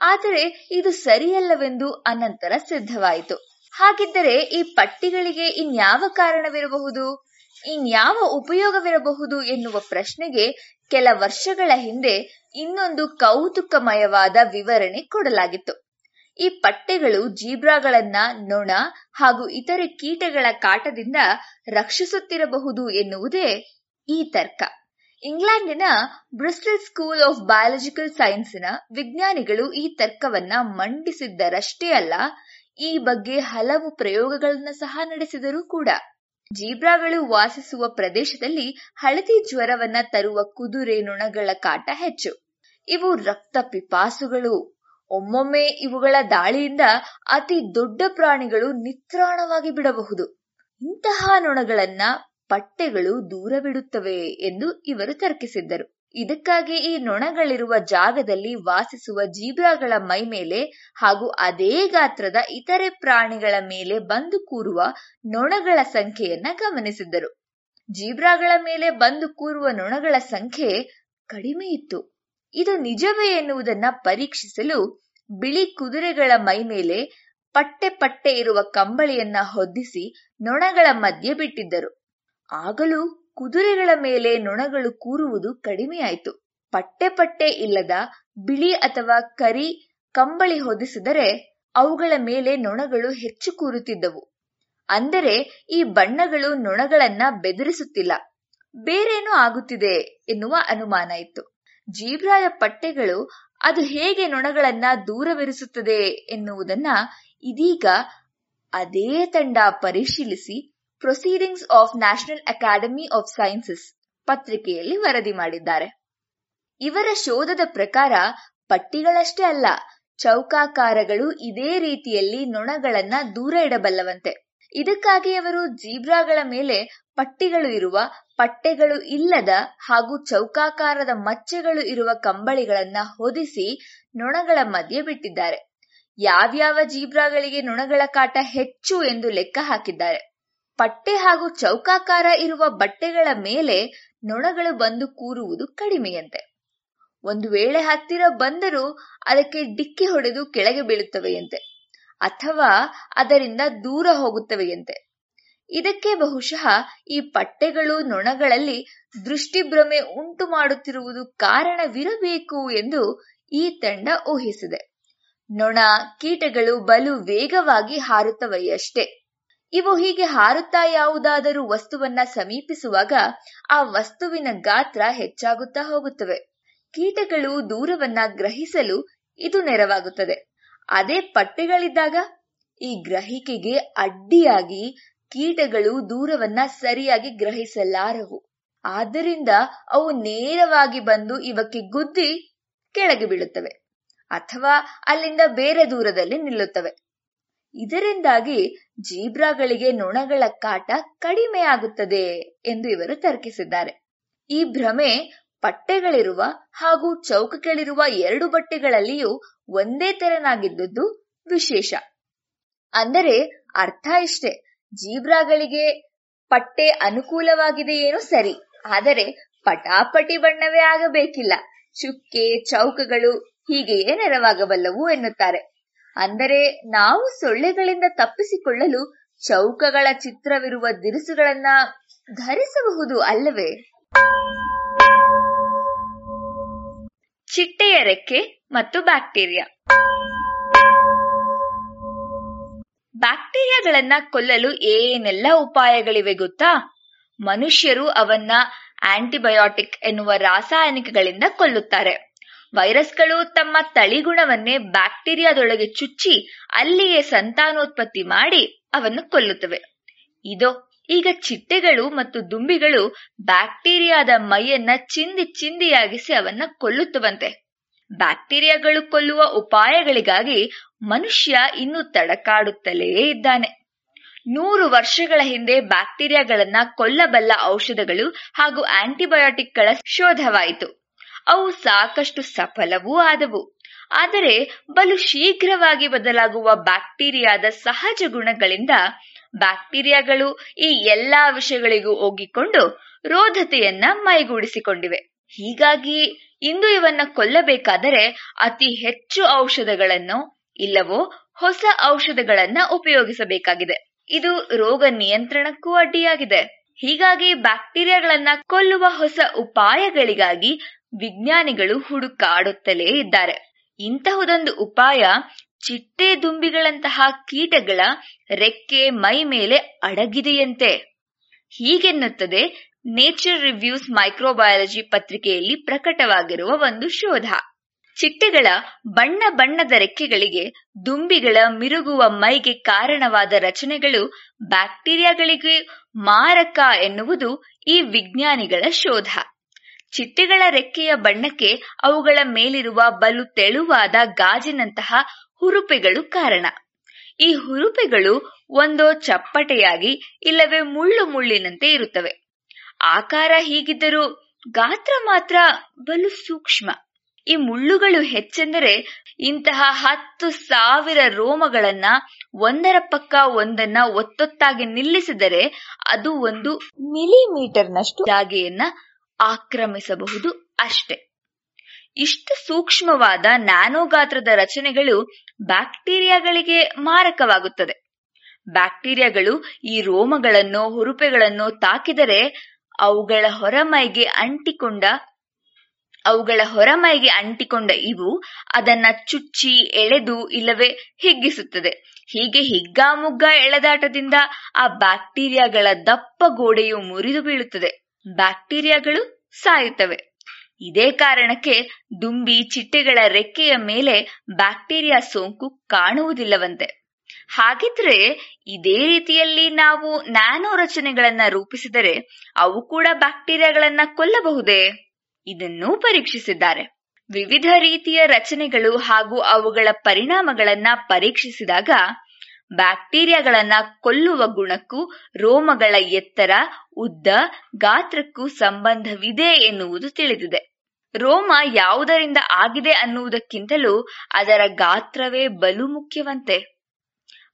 ಆದರೆ, ಇದು ಸರಿಯಲ್ಲವೆಂದು ಅನಂತರ ಸಿದ್ಧವಾಯಿತು. ಹಾಗಿದ್ದರೆ ಈ ಪಟ್ಟಿಗಳಿಗೆ ಇನ್ಯಾವ ಕಾರಣವಿರಬಹುದು? ಇನ್ಯಾವ ಉಪಯೋಗವಿರಬಹುದು ಎನ್ನುವ ಪ್ರಶ್ನೆಗೆ ಕೆಲ ವರ್ಷಗಳ ಹಿಂದೆ ಇನ್ನೊಂದು ಕೌತುಕಮಯವಾದ ವಿವರಣೆ ಕೊಡಲಾಗಿತ್ತು. ಈ ಪಟ್ಟೆಗಳು ಜೀಬ್ರಾಗಳನ್ನ ನೊಣ ಹಾಗೂ ಇತರೆ ಕೀಟಗಳ ಕಾಟದಿಂದ ರಕ್ಷಿಸುತ್ತಿರಬಹುದು ಎನ್ನುವುದೇ ಈ ತರ್ಕ. ಇಂಗ್ಲೆಂಡಿನ ಬ್ರಿಸ್ಟಲ್ ಸ್ಕೂಲ್ ಆಫ್ ಬಯಾಲಜಿಕಲ್ ಸೈನ್ಸ್ನ ವಿಜ್ಞಾನಿಗಳು ಈ ತರ್ಕವನ್ನ ಮಂಡಿಸಿದ್ದರಷ್ಟೇ ಅಲ್ಲ, ಈ ಬಗ್ಗೆ ಹಲವು ಪ್ರಯೋಗಗಳನ್ನ ಸಹ ನಡೆಸಿದರೂ ಕೂಡ. ಜೀಬ್ರಾಗಳು ವಾಸಿಸುವ ಪ್ರದೇಶದಲ್ಲಿ ಹಳದಿ ಜ್ವರವನ್ನ ತರುವ ಕುದುರೆ ನೊಣಗಳ ಕಾಟ ಹೆಚ್ಚು. ಇವು ರಕ್ತ ಪಿಪಾಸುಗಳು. ಒಮ್ಮೊಮ್ಮೆ ಇವುಗಳ ದಾಳಿಯಿಂದ ಅತಿ ದೊಡ್ಡ ಪ್ರಾಣಿಗಳು ನಿತ್ರಾಣವಾಗಿ ಬಿಡಬಹುದು. ಇಂತಹ ನೊಣಗಳನ್ನ ಪಟ್ಟೆಗಳು ದೂರವಿಡುತ್ತವೆ ಎಂದು ಇವರು ತರ್ಕಿಸಿದ್ದರು. ಇದಕ್ಕಾಗಿ ಈ ನೊಣಗಳಿರುವ ಜಾಗದಲ್ಲಿ ವಾಸಿಸುವ ಜೀಬ್ರಾಗಳ ಮೈ ಮೇಲೆ ಹಾಗೂ ಅದೇ ಗಾತ್ರದ ಇತರೆ ಪ್ರಾಣಿಗಳ ಮೇಲೆ ಬಂದು ಕೂರುವ ನೊಣಗಳ ಸಂಖ್ಯೆಯನ್ನ ಗಮನಿಸಿದ್ದರು. ಜೀಬ್ರಾಗಳ ಮೇಲೆ ಬಂದು ಕೂರುವ ನೊಣಗಳ ಸಂಖ್ಯೆ ಕಡಿಮೆ ಇತ್ತು. ಇದು ನಿಜವೇ ಎನ್ನುವುದನ್ನ ಪರೀಕ್ಷಿಸಲು ಬಿಳಿ ಕುದುರೆಗಳ ಮೈ ಮೇಲೆ ಪಟ್ಟೆ ಪಟ್ಟೆ ಇರುವ ಕಂಬಳಿಯನ್ನ ಹೊದ್ದಿಸಿ ನೊಣಗಳ ಮಧ್ಯೆ ಬಿಟ್ಟಿದ್ದರು. ಆಗಲೂ ಕುದುರೆಗಳ ಮೇಲೆ ನೊಣಗಳು ಕೂರುವುದು ಕಡಿಮೆಯಾಯಿತು. ಪಟ್ಟೆ ಪಟ್ಟೆ ಇಲ್ಲದ ಬಿಳಿ ಅಥವಾ ಕರಿ ಕಂಬಳಿ ಹೊದಿಸಿದರೆ ಅವುಗಳ ಮೇಲೆ ನೊಣಗಳು ಹೆಚ್ಚು ಕೂರುತ್ತಿದ್ದವು. ಅಂದರೆ ಈ ಬಣ್ಣಗಳು ನೊಣಗಳನ್ನ ಬೆದರಿಸುತ್ತಿಲ್ಲ. ಬೇರೇನೋ ಆಗುತ್ತಿದೆ ಎನ್ನುವ ಅನುಮಾನ ಇತ್ತು. ಜೀಬ್ರಾಯ ಪಟ್ಟೆಗಳು ಅದು ಹೇಗೆ ನೊಣಗಳನ್ನ ದೂರವಿರಿಸುತ್ತದೆ ಎನ್ನುವುದನ್ನ ಇದೀಗ ಅದೇ ತಂಡ ಪರಿಶೀಲಿಸಿ proceedings of National Academy of Sciences ಪತ್ರಿಕೆಯಲ್ಲಿ ವರದಿ ಮಾಡಿದ್ದಾರೆ. ಇವರ ಶೋಧದ ಪ್ರಕಾರ ಪಟ್ಟಿಗಳಷ್ಟೇ ಅಲ್ಲ, ಚೌಕಾಕಾರಗಳು ಇದೇ ರೀತಿಯಲ್ಲಿ ನೊಣಗಳನ್ನ ದೂರ ಇಡಬಲ್ಲವಂತೆ. ಇದಕ್ಕಾಗಿ ಅವರು ಜೀಬ್ರಾಗಳ ಮೇಲೆ ಪಟ್ಟಿಗಳು ಇರುವ ಪಟ್ಟೆಗಳು ಇಲ್ಲದ ಹಾಗೂ ಚೌಕಾಕಾರದ ಮಚ್ಚೆಗಳು ಇರುವ ಕಂಬಳಿಗಳನ್ನ ಹೊದಿಸಿ ನೊಣಗಳ ಮಧ್ಯೆ ಬಿಟ್ಟಿದ್ದಾರೆ. ಯಾವ್ಯಾವ ಜೀಬ್ರಾಗಳಿಗೆ ನೊಣಗಳ ಕಾಟ ಹೆಚ್ಚು ಎಂದು ಲೆಕ್ಕ ಹಾಕಿದ್ದಾರೆ? ಪಟ್ಟೆ ಹಾಗೂ ಚೌಕಾಕಾರ ಇರುವ ಬಟ್ಟೆಗಳ ಮೇಲೆ ನೊಣಗಳು ಬಂದು ಕೂರುವುದು ಕಡಿಮೆಯಂತೆ. ಒಂದು ವೇಳೆ ಹತ್ತಿರ ಬಂದರೂ ಅದಕ್ಕೆ ಡಿಕ್ಕಿ ಹೊಡೆದು ಕೆಳಗೆ ಬೀಳುತ್ತವೆಯಂತೆ ಅಥವಾ ಅದರಿಂದ ದೂರ ಹೋಗುತ್ತವೆಯಂತೆ. ಇದಕ್ಕೆ ಬಹುಶಃ ಈ ಪಟ್ಟೆಗಳು ನೊಣಗಳಲ್ಲಿ ದೃಷ್ಟಿಭ್ರಮೆ ಉಂಟು ಮಾಡುತ್ತಿರುವುದು ಕಾರಣವಿರಬೇಕು ಎಂದು ಈ ತಂಡ ಊಹಿಸಿದೆ. ನೊಣ ಕೀಟಗಳು ಬಲು ವೇಗವಾಗಿ ಹಾರುತ್ತವೆಯಷ್ಟೇ. ಇವು ಹೀಗೆ ಹಾರುತ್ತಾ ಯಾವುದಾದರೂ ವಸ್ತುವನ್ನ ಸಮೀಪಿಸುವಾಗ ಆ ವಸ್ತುವಿನ ಗಾತ್ರ ಹೆಚ್ಚಾಗುತ್ತಾ ಹೋಗುತ್ತವೆ. ಕೀಟಗಳು ದೂರವನ್ನ ಗ್ರಹಿಸಲು ಇದು ನೆರವಾಗುತ್ತದೆ. ಅದೇ ಪಟ್ಟೆಗಳಿದ್ದಾಗ ಈ ಗ್ರಹಿಕೆಗೆ ಅಡ್ಡಿಯಾಗಿ ಕೀಟಗಳು ದೂರವನ್ನ ಸರಿಯಾಗಿ ಗ್ರಹಿಸಲಾರವು. ಆದ್ದರಿಂದ ಅವು ನೇರವಾಗಿ ಬಂದು ಇವಕ್ಕೆ ಗುದ್ದಿ ಕೆಳಗೆ ಬೀಳುತ್ತವೆ ಅಥವಾ ಅಲ್ಲಿಂದ ಬೇರೆ ದೂರದಲ್ಲಿ ನಿಲ್ಲುತ್ತವೆ. ಇದರಿಂದಾಗಿ ಜೀಬ್ರಾಗಳಿಗೆ ನೊಣಗಳ ಕಾಟ ಕಡಿಮೆಯಾಗುತ್ತದೆ ಎಂದು ಇವರು ತರ್ಕಿಸಿದ್ದಾರೆ. ಈ ಭ್ರಮೆ ಪಟ್ಟೆಗಳಿರುವ ಹಾಗೂ ಚೌಕಗಳಿರುವ ಎರಡು ಬಟ್ಟೆಗಳಲ್ಲಿಯೂ ಒಂದೇ ತೆರನಾಗಿದ್ದುದು ವಿಶೇಷ. ಅಂದರೆ ಅರ್ಥ ಇಷ್ಟೇ. ಜೀಬ್ರಾಗಳಿಗೆ ಪಟ್ಟೆ ಅನುಕೂಲವಾಗಿದೆಯೇನೋ ಸರಿ, ಆದರೆ ಪಟಾಪಟಿ ಬಣ್ಣವೇ ಆಗಬೇಕಿಲ್ಲ. ಚುಕ್ಕೆ, ಚೌಕಗಳು ಹೀಗೆಯೇ ನೆರವಾಗಬಲ್ಲವು ಎನ್ನುತ್ತಾರೆ. ಅಂದರೆ ನಾವು ಸೊಳ್ಳೆಗಳಿಂದ ತಪ್ಪಿಸಿಕೊಳ್ಳಲು ಚೌಕಗಳ ಚಿತ್ರವಿರುವ ದಿರಿಸುಗಳನ್ನ ಧರಿಸಬಹುದು ಅಲ್ಲವೇ? ಚಿಟ್ಟೆಯ ರೆಕ್ಕೆ ಮತ್ತು ಬ್ಯಾಕ್ಟೀರಿಯಾ. ಬ್ಯಾಕ್ಟೀರಿಯಾಗಳನ್ನ ಕೊಲ್ಲಲು ಏನೆಲ್ಲ ಉಪಾಯಗಳಿವೆ ಗೊತ್ತಾ? ಮನುಷ್ಯರು ಅವನ್ನ ಆಂಟಿಬಯೋಟಿಕ್ ಎನ್ನುವ ರಾಸಾಯನಿಕಗಳಿಂದ ಕೊಲ್ಲುತ್ತಾರೆ. ವೈರಸ್ಗಳು ತಮ್ಮ ತಳಿಗುಣವನ್ನೇ ಬ್ಯಾಕ್ಟೀರಿಯಾದೊಳಗೆ ಚುಚ್ಚಿ ಅಲ್ಲಿಯೇ ಸಂತಾನೋತ್ಪತ್ತಿ ಮಾಡಿ ಅವನ್ನು ಕೊಲ್ಲುತ್ತವೆ. ಇದೋ, ಈಗ ಚಿಟ್ಟೆಗಳು ಮತ್ತು ದುಂಬಿಗಳು ಬ್ಯಾಕ್ಟೀರಿಯಾದ ಮೈಯನ್ನ ಚಿಂದಿ ಚಿಂದಿಯಾಗಿಸಿ ಅವನ್ನ ಕೊಲ್ಲುತ್ತವಂತೆ. ಬ್ಯಾಕ್ಟೀರಿಯಾಗಳು ಕೊಲ್ಲುವ ಉಪಾಯಗಳಿಗಾಗಿ ಮನುಷ್ಯ ಇನ್ನು ತಡಕಾಡುತ್ತಲೇ ಇದ್ದಾನೆ. ನೂರು ವರ್ಷಗಳ ಹಿಂದೆ ಬ್ಯಾಕ್ಟೀರಿಯಾಗಳನ್ನ ಕೊಲ್ಲಬಲ್ಲ ಔಷಧಗಳು ಹಾಗೂ ಆಂಟಿಬಯೋಟಿಕ್ಗಳ ಶೋಧವಾಯಿತು. ಅವು ಸಾಕಷ್ಟು ಸಫಲವೂ ಆದವು. ಆದರೆ ಬಲು ಶೀಘ್ರವಾಗಿ ಬದಲಾಗುವ ಬ್ಯಾಕ್ಟೀರಿಯಾದ ಸಹಜ ಗುಣಗಳಿಂದ ಬ್ಯಾಕ್ಟೀರಿಯಾಗಳು ಈ ಎಲ್ಲಾ ವಿಷಯಗಳಿಗೂ ಹೋಗಿಕೊಂಡು ರೋಧತೆಯನ್ನ ಮೈಗೂಡಿಸಿಕೊಂಡಿವೆ. ಹೀಗಾಗಿ ಇಂದು ಇವನ್ನ ಕೊಲ್ಲಬೇಕಾದರೆ ಅತಿ ಹೆಚ್ಚು ಔಷಧಗಳನ್ನು ಇಲ್ಲವೋ ಹೊಸ ಔಷಧಗಳನ್ನ ಉಪಯೋಗಿಸಬೇಕಾಗಿದೆ. ಇದು ರೋಗ ನಿಯಂತ್ರಣಕ್ಕೂ ಅಡ್ಡಿಯಾಗಿದೆ. ಹೀಗಾಗಿ ಬ್ಯಾಕ್ಟೀರಿಯಾಗಳನ್ನ ಕೊಲ್ಲುವ ಹೊಸ ಉಪಾಯಗಳಿಗಾಗಿ ವಿಜ್ಞಾನಿಗಳು ಹುಡುಕಾಡುತ್ತಲೇ ಇದ್ದಾರೆ. ಇಂತಹುದೊಂದು ಉಪಾಯ ಚಿಟ್ಟೆ ದುಂಬಿಗಳಂತಹ ಕೀಟಗಳ ರೆಕ್ಕೆ ಮೈ ಮೇಲೆ ಅಡಗಿದೆಯಂತೆ. ಹೀಗೆನ್ನುತ್ತದೆ ನೇಚರ್ ರಿವ್ಯೂಸ್ ಮೈಕ್ರೋಬಯಾಲಜಿ ಪತ್ರಿಕೆಯಲ್ಲಿ ಪ್ರಕಟವಾಗಿರುವ ಒಂದು ಶೋಧ. ಚಿಟ್ಟೆಗಳ ಬಣ್ಣ ಬಣ್ಣದ ರೆಕ್ಕೆಗಳಿಗೆ ದುಂಬಿಗಳ ಮಿರುಗುವ ಮೈಗೆ ಕಾರಣವಾದ ರಚನೆಗಳು ಬ್ಯಾಕ್ಟೀರಿಯಾಗಳಿಗೆ ಮಾರಕ ಎನ್ನುವುದು ಈ ವಿಜ್ಞಾನಿಗಳ ಶೋಧ. ಚಿಟ್ಟೆಗಳ ರೆಕ್ಕೆಯ ಬಣ್ಣಕ್ಕೆ ಅವುಗಳ ಮೇಲಿರುವ ಬಲು ತೆಳುವಾದ ಗಾಜಿನಂತಹ ಹುರುಪೆಗಳು ಕಾರಣ. ಈ ಹುರುಪೆಗಳು ಒಂದೋ ಚಪ್ಪಟೆಯಾಗಿ ಇಲ್ಲವೇ ಮುಳ್ಳು ಮುಳ್ಳಿನಂತೆ ಇರುತ್ತವೆ. ಆಕಾರ ಹೀಗಿದ್ದರೂ ಗಾತ್ರ ಮಾತ್ರ ಬಲು ಸೂಕ್ಷ್ಮ. ಈ ಮುಳ್ಳುಗಳು ಹೆಚ್ಚೆಂದರೆ ಇಂತಹ ಹತ್ತು ಸಾವಿರ ರೋಮಗಳನ್ನ ಒಂದರ ಪಕ್ಕ ಒಂದನ್ನ ಒತ್ತೊತ್ತಾಗಿ ನಿಲ್ಲಿಸಿದರೆ ಅದು ಒಂದು ಮಿಲಿಮೀಟರ್ನಷ್ಟು ಜಾಗೆಯನ್ನ ಆಕ್ರಮಿಸಬಹುದು ಅಷ್ಟೆ. ಇಷ್ಟು ಸೂಕ್ಷ್ಮವಾದ ನ್ಯಾನೋ ಗಾತ್ರದ ರಚನೆಗಳು ಬ್ಯಾಕ್ಟೀರಿಯಾಗಳಿಗೆ ಮಾರಕವಾಗುತ್ತದೆ. ಬ್ಯಾಕ್ಟೀರಿಯಾಗಳು ಈ ರೋಮಗಳನ್ನು ಹುರುಪೆಗಳನ್ನು ತಾಕಿದರೆ ಅವುಗಳ ಹೊರಮೈಗೆ ಅಂಟಿಕೊಂಡ, ಅವುಗಳ ಹೊರಮೈಗೆ ಅಂಟಿಕೊಂಡ ಇವು ಅದನ್ನ ಚುಚ್ಚಿ, ಎಳೆದು ಇಲ್ಲವೇ ಹಿಗ್ಗಿಸುತ್ತದೆ. ಹೀಗೆ ಹಿಗ್ಗಾಮುಗ್ಗಾ ಎಳೆದಾಟದಿಂದ ಆ ಬ್ಯಾಕ್ಟೀರಿಯಾಗಳ ದಪ್ಪ ಗೋಡೆಯು ಮುರಿದು ಬೀಳುತ್ತದೆ. ಬ್ಯಾಕ್ಟೀರಿಯಾಗಳು ಸಾಯುತ್ತವೆ. ಇದೇ ಕಾರಣಕ್ಕೆ ದುಂಬಿ ಚಿಟ್ಟೆಗಳ ರೆಕ್ಕೆಯ ಮೇಲೆ ಬ್ಯಾಕ್ಟೀರಿಯಾ ಸೋಂಕು ಕಾಣುವುದಿಲ್ಲವಂತೆ. ಹಾಗಿದ್ರೆ ಇದೇ ರೀತಿಯಲ್ಲಿ ನಾವು ನ್ಯಾನೋ ರಚನೆಗಳನ್ನ ರೂಪಿಸಿದರೆ ಅವು ಕೂಡ ಬ್ಯಾಕ್ಟೀರಿಯಾಗಳನ್ನ ಕೊಲ್ಲಬಹುದೇ? ಇದನ್ನು ಪರೀಕ್ಷಿಸಿದ್ದಾರೆ. ವಿವಿಧ ರೀತಿಯ ರಚನೆಗಳು ಹಾಗೂ ಅವುಗಳ ಪರಿಣಾಮಗಳನ್ನ ಪರೀಕ್ಷಿಸಿದಾಗ ಬ್ಯಾಕ್ಟೀರಿಯಾಗಳನ್ನ ಕೊಲ್ಲುವ ಗುಣಕ್ಕೂ ರೋಮಗಳ ಎತ್ತರ, ಉದ್ದ, ಗಾತ್ರಕ್ಕೂ ಸಂಬಂಧವಿದೆ ಎನ್ನುವುದು ತಿಳಿದಿದೆ. ರೋಮ ಯಾವುದರಿಂದ ಆಗಿದೆ ಅನ್ನುವುದಕ್ಕಿಂತಲೂ ಅದರ ಗಾತ್ರವೇ ಬಲು ಮುಖ್ಯವಂತೆ.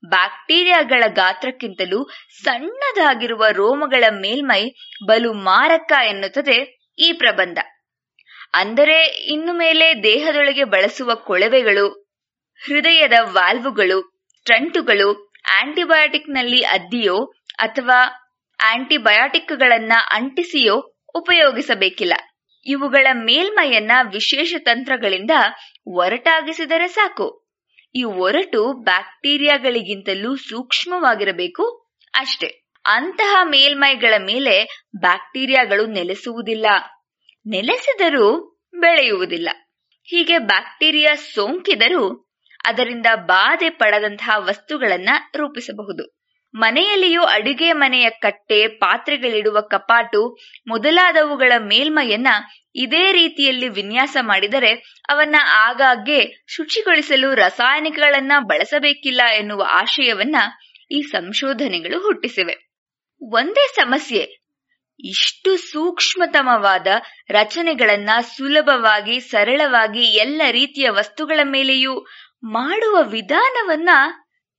ಬ್ಯಾಕ್ಟೀರಿಯಾಗಳ ಗಾತ್ರಕ್ಕಿಂತಲೂ ಸಣ್ಣದಾಗಿರುವ ರೋಮಗಳ ಮೇಲ್ಮೈ ಬಲು ಮಾರಕ ಎನ್ನುತ್ತದೆ ಈ ಪ್ರಬಂಧ. ಅಂದರೆ ಇನ್ನು ಮೇಲೆ ದೇಹದೊಳಗೆ ಬಳಸುವ ಕೊಳವೆಗಳು, ಹೃದಯದ ವಾಲ್ವುಗಳು ಸ್ಟಂಟುಗಳು, ಆಂಟಿಬಯೋಟಿಕ್ನಲ್ಲಿ ಅದ್ದಿಯೋ ಅಥವಾ ಆಂಟಿಬಯೋಟಿಕ್ಗಳನ್ನ ಅಂಟಿಸಿಯೋ ಉಪಯೋಗಿಸಬೇಕಿಲ್ಲ. ಇವುಗಳ ಮೇಲ್ಮೈಯನ್ನ ವಿಶೇಷ ತಂತ್ರಗಳಿಂದ ಒರಟಾಗಿಸಿದರೆ ಸಾಕು. ಈ ಒರಟು ಬ್ಯಾಕ್ಟೀರಿಯಾಗಳಿಗಿಂತಲೂ ಸೂಕ್ಷ್ಮವಾಗಿರಬೇಕು ಅಷ್ಟೇ. ಅಂತಹ ಮೇಲ್ಮೈಗಳ ಮೇಲೆ ಬ್ಯಾಕ್ಟೀರಿಯಾಗಳು ನೆಲೆಸುವುದಿಲ್ಲ. ನೆಲೆಸಿದರೂ ಬೆಳೆಯುವುದಿಲ್ಲ. ಹೀಗೆ ಬ್ಯಾಕ್ಟೀರಿಯಾ ಸೋಂಕಿದರೂ ಅದರಿಂದ ಬಾಧೆ ಪಡದಂತಹ ವಸ್ತುಗಳನ್ನ ರೂಪಿಸಬಹುದು. ಮನೆಯಲ್ಲಿಯೂ ಅಡುಗೆ ಮನೆಯ ಕಟ್ಟೆ, ಪಾತ್ರೆಗಳಿಡುವ ಕಪಾಟು ಮೊದಲಾದವುಗಳ ಮೇಲ್ಮೈಯನ್ನ ಇದೇ ರೀತಿಯಲ್ಲಿ ವಿನ್ಯಾಸ ಮಾಡಿದರೆ ಅವನ್ನ ಆಗಾಗ್ಗೆ ಶುಚಿಗೊಳಿಸಲು ರಾಸಾಯನಿಕಗಳನ್ನ ಬಳಸಬೇಕಿಲ್ಲ ಎನ್ನುವ ಆಶಯವನ್ನ ಈ ಸಂಶೋಧನೆಗಳು ಹುಟ್ಟಿಸಿವೆ. ಒಂದೇ ಸಮಸ್ಯೆ, ಇಷ್ಟು ಸೂಕ್ಷ್ಮತಮವಾದ ರಚನೆಗಳನ್ನ ಸುಲಭವಾಗಿ ಸರಳವಾಗಿ ಎಲ್ಲ ರೀತಿಯ ವಸ್ತುಗಳ ಮೇಲೆಯೂ ಮಾಡುವ ವಿಧಾನವನ್ನ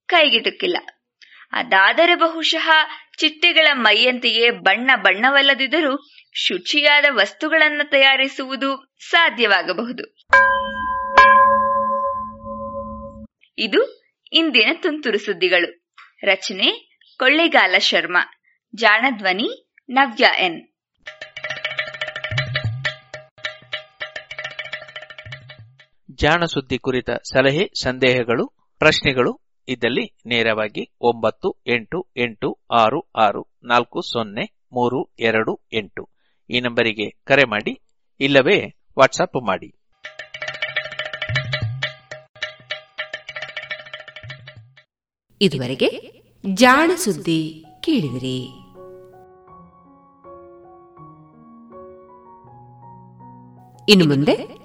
ಕೈಗೆಟುಕಿಲ್ಲ. ಅದಾದರೆ ಬಹುಶಃ ಚಿಟ್ಟೆಗಳ ಮೈಯಂತೆಯೇ ಬಣ್ಣ ಬಣ್ಣವಲ್ಲದಿದ್ದರೂ ಶುಚಿಯಾದ ವಸ್ತುಗಳನ್ನು ತಯಾರಿಸುವುದು ಸಾಧ್ಯವಾಗಬಹುದು. ಇದು ಇಂದಿನ ತುಂತುರು ಸುದ್ದಿಗಳು. ರಚನೆ ಕೊಳ್ಳೇಗಾಲ ಶರ್ಮಾ. ಜಾಣಧ್ವನಿ ನವ್ಯ ಎನ್. ಜಾಣ ಸುದ್ದಿ ಕುರಿತ ಸಲಹೆ, ಸಂದೇಹಗಳು, ಪ್ರಶ್ನೆಗಳು ಇದ್ದಲ್ಲಿ ನೇರವಾಗಿ ಒಂಬತ್ತು, ಎಂಟು ಎಂಟು, ಆರು ಆರು, ನಾಲ್ಕು, ಸೊನ್ನೆ, ಮೂರು, ಎರಡು, ಎಂಟು. ಈ ನಂಬರಿಗೆ ಕರೆ ಮಾಡಿ, ಇಲ್ಲವೇ ವಾಟ್ಸಪ್ ಮಾಡಿ. ಇದುವರೆಗೆ ಜಾಣ ಸುದ್ದಿ ಕೇಳಿದಿರಿ. ಇನ್ನು ಮುಂದೆ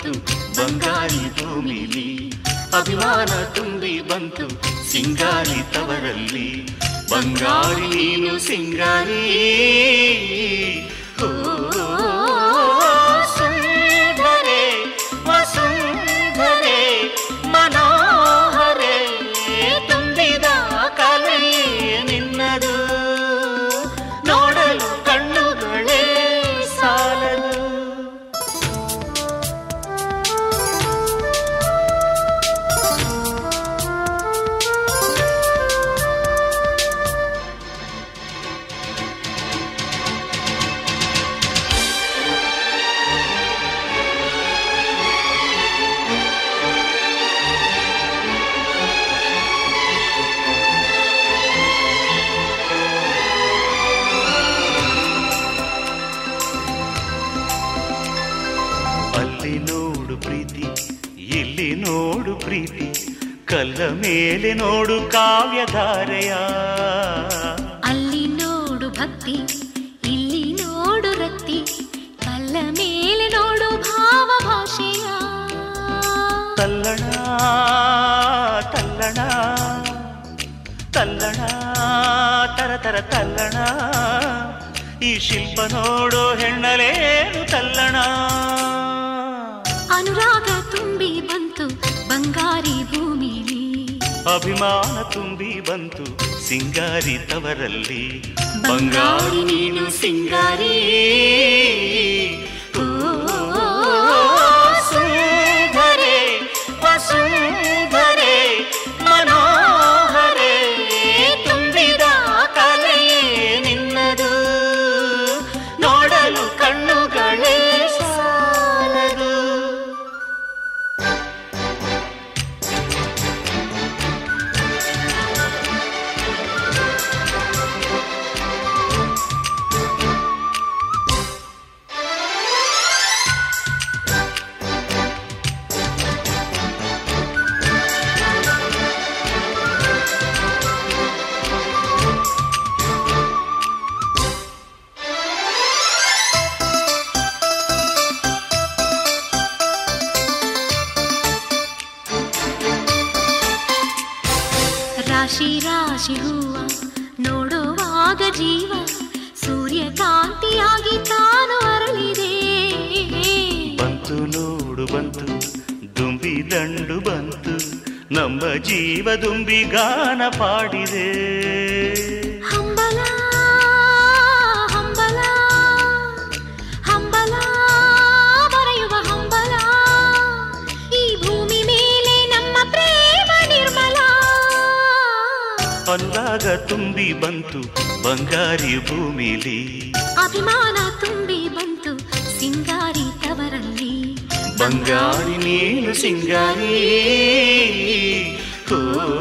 ಬಂತು ಬಂಗಾರಿ ಭೂಮಿಲಿ. ಅಭಿಮಾನ ತುಂಬಿ ಬಂತು ಸಿಂಗಾರಿ ತವರಲ್ಲಿ. ಬಂಗಾರಿ ನೀನು ಸಿಂಗಾರಿ ಓ ಮೇಲೆ ನೋಡು ಕಾವ್ಯಧಾರೆಯ. ಅಲ್ಲಿ ನೋಡು ಭಕ್ತಿ ಇಲ್ಲಿ ನೋಡು ರಕ್ತಿ ಕಲ್ಲ ಮೇಲೆ ನೋಡು ಭಾವ ಭಾಷೆಯ ತಲ್ಲಣ ತಲ್ಲಣ ತಲ್ಲಣ ತರ ತರ ಈ ಶಿಲ್ಪ ನೋಡೋ ಹೆಣ್ಣಲೇನು ತಲ್ಲಣ. ಅನುರಾಗ ತುಂಬಿ ಬಂತು ಬಂಗಾರಿ ಭೂಮಿ ಅಭಿಮಾನ ತುಂಬಿ ಬಂತು ಸಿಂಗಾರಿ ತವರಲ್ಲಿ. ಬಂಗಾರಿ ನೀನು ಸಿಂಗಾರಿ. ನಮ್ಮ ಪ್ರೇಮ ನಿರ್ಮಲ. ಹೊಲ್ಲಾಗ ತುಂಬಿ ಬಂತು ಬಂಗಾರಿ ಭೂಮಿಲಿ. ಅಭಿಮಾನ ತುಂಬಿ ಬಂತು ಸಿಂಗಾರಿ ತವರಲ್ಲಿ. ಬಂಗಾರಿ ನೀನು ಸಿಂಗಾರಿ. ಓ, (laughs)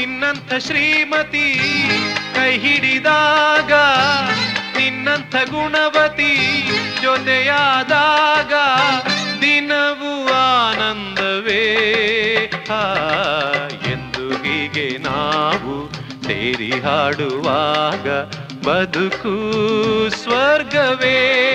ನಿನ್ನಂಥ ಶ್ರೀಮತಿ ಕೈ ಹಿಡಿದಾಗ, ನಿನ್ನಂಥ ಗುಣವತಿ ಜೊತೆಯಾದಾಗ, ದಿನವೂ ಆನಂದವೇ. ಎಂದು ಹೀಗೆ ನಾವು ಸೇರಿ ಹಾಡುವಾಗ ಬದುಕು ಸ್ವರ್ಗವೇ.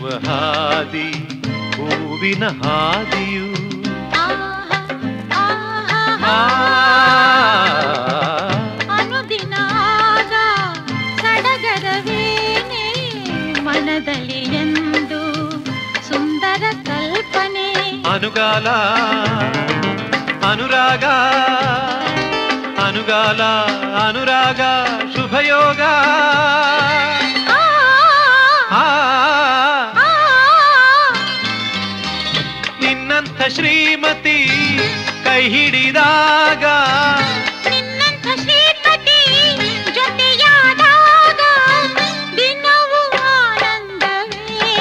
ನಡೆಯುವ ಹಾದಿ ಹೂವಿನ ಹಾದಿಯು. ಅನುದಿನ ಸಡಗರವೇನೆ ಮನದಲ್ಲಿ ಎಂದು ಸುಂದರ ಕಲ್ಪನೆ. ಅನುಗಾಲ ಅನುರಾಗ ಅನುಗಾಲ ಅನುರಾಗ ಶುಭಯೋಗ. ನಿನ್ನಂಥ ಶ್ರೀಮತಿ ಕೈ ಹಿಡಿದಾಗ. ನಿನ್ನಂಥ ಶ್ರೀಪತಿ ಜೊತೆಯಾದಾಗ ದಿನವೂ ಆನಂದವೇ.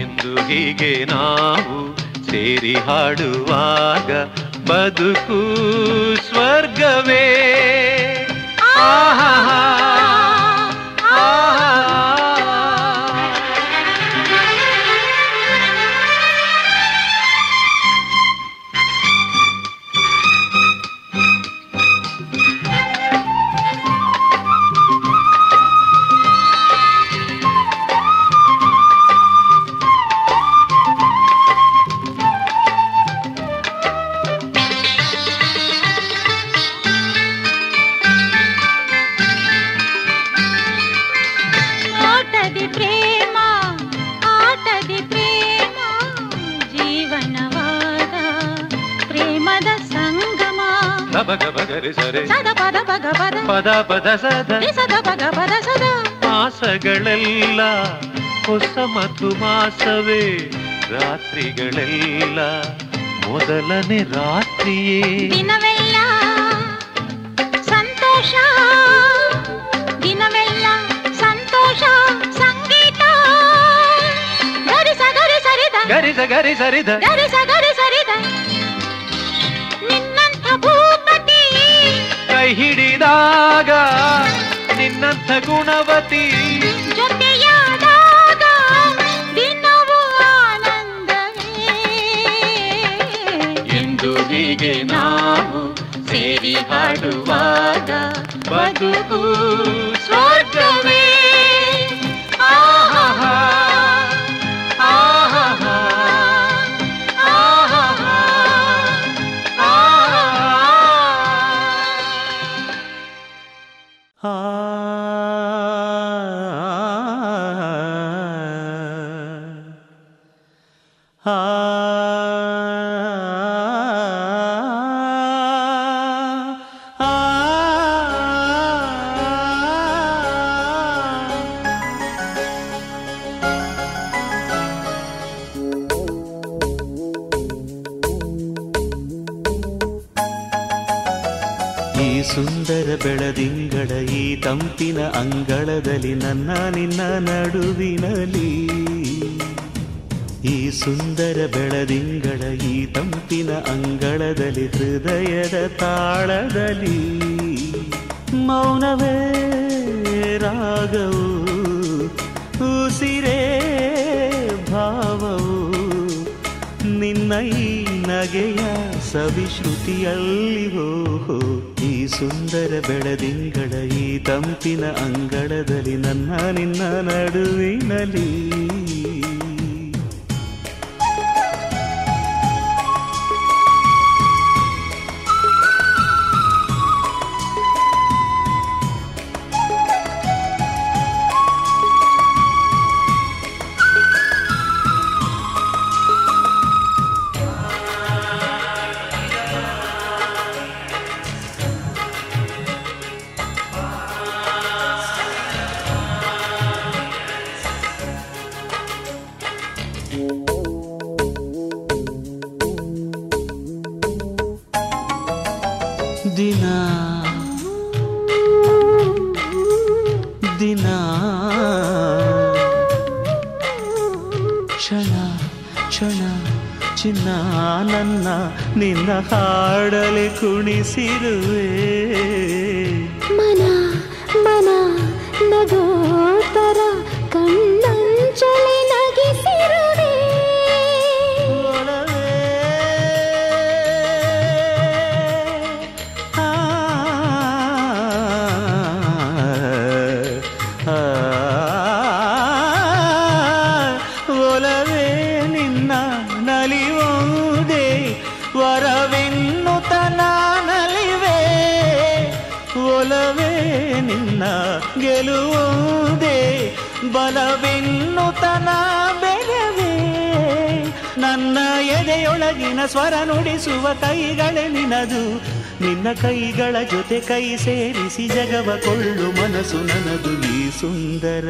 ಎಂದು ಹೀಗೆ ನಾವು ಸೇರಿ ಹಾಡುವಾಗ ಬದುಕು ಸ್ವರ್ಗವೇ. ಆಹಾಹಾ. ಪದ ಪದ ಸದ. ಸದ ಪದ ಪದ ಸದ. ಮಾಸಗಳೆಲ್ಲ ಹೊಸ ಮತ್ತು ಮಾಸವೇ ರಾತ್ರಿಗಳೆಲ್ಲ ಮೊದಲನೇ ರಾತ್ರಿಯೇ. ದಿನವೆಲ್ಲ ಸಂತೋಷ ದಿನವೆಲ್ಲ ಸಂತೋಷ ಸಂಗೀತ. ಗರಿಸ ಗರಿ ಸರಿದ ಗರಿಸ ಗರಿ ಸರಿದ ಗರಿಸ ಹಿಡಿದಾಗ ನಿನ್ನಂಥ ಗುಣವತಿ ಜೊತೆಯಾದಾಗ ದಿನವೂ ಆನಂದವೇ. ನಾವು ಸೇರಿ ಹಾಡುವಾಗ ಬದುಕು ಆ ಸುಂದರ ಬೆಳದಿಂಗಳ ಈ ತಂಪಿನ ಅಂಗಳದಲ್ಲಿ ನನ್ನ ನಿನ್ನ ನಡುವಿನಲ್ಲಿ ಸುಂದರ ಬೆಳದಿಂಗಳ ಈ ತಂಪಿನ ಅಂಗಳದಲ್ಲಿ ಹೃದಯದ ತಾಳದಲ್ಲಿ ಮೌನವೇ ರಾಗವು, ಉಸಿರೇ ಭಾವವು. ನಿನ್ನ ಈ ನಗೆಯ ಸವಿಶ್ರುತಿಯಲ್ಲಿ ಹೋ ಈ ಸುಂದರ ಬೆಳದಿಂಗಳ ಈ ತಂಪಿನ ಅಂಗಳದಲ್ಲಿ ನನ್ನ ನಿನ್ನ ನಡುವಿನಲ್ಲಿ. ಕೈ ಸೇರಿಸಿ ಜಗವ ಕೊಳ್ಳು ಮನಸ್ಸು ನನದು ಈ ಸುಂದರ.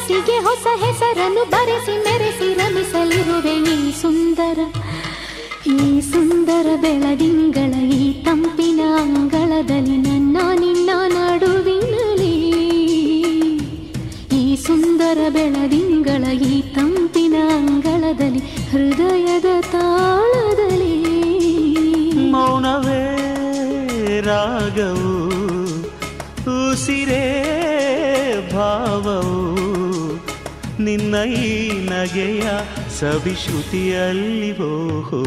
ಕನಸಿಗೆ ಹೊಸ ಹೆಸರನ್ನು ಬರೆಸಿ ಮೆರೆಸಿ ರಮಿಸಲಿರುವೆ ಈ ಸುಂದರ ಈ ಸುಂದರ ಬೆಳದಿಂಗಳ ಈ ತಂಪಿನ ಅಂಗಳದಲ್ಲಿ ನನ್ನ ನಿನ್ನ ನಡುವಿನಲಿ ಈ ಸುಂದರ ಬೆಳದಿಂಗಳ ಈ ತಂಪಿನ ಅಂಗಳದಲ್ಲಿ, ಹೃದಯದ ತಾಳದಲ್ಲಿ. ಮೌನವೇ ರಾಗವು, ಉಸಿರೇ ಭಾವವು. ನಿನ್ನ ಈ ನಗೆಯ ಸವಿಶ್ರುತಿಯಲ್ಲಿ ಓಹೋ.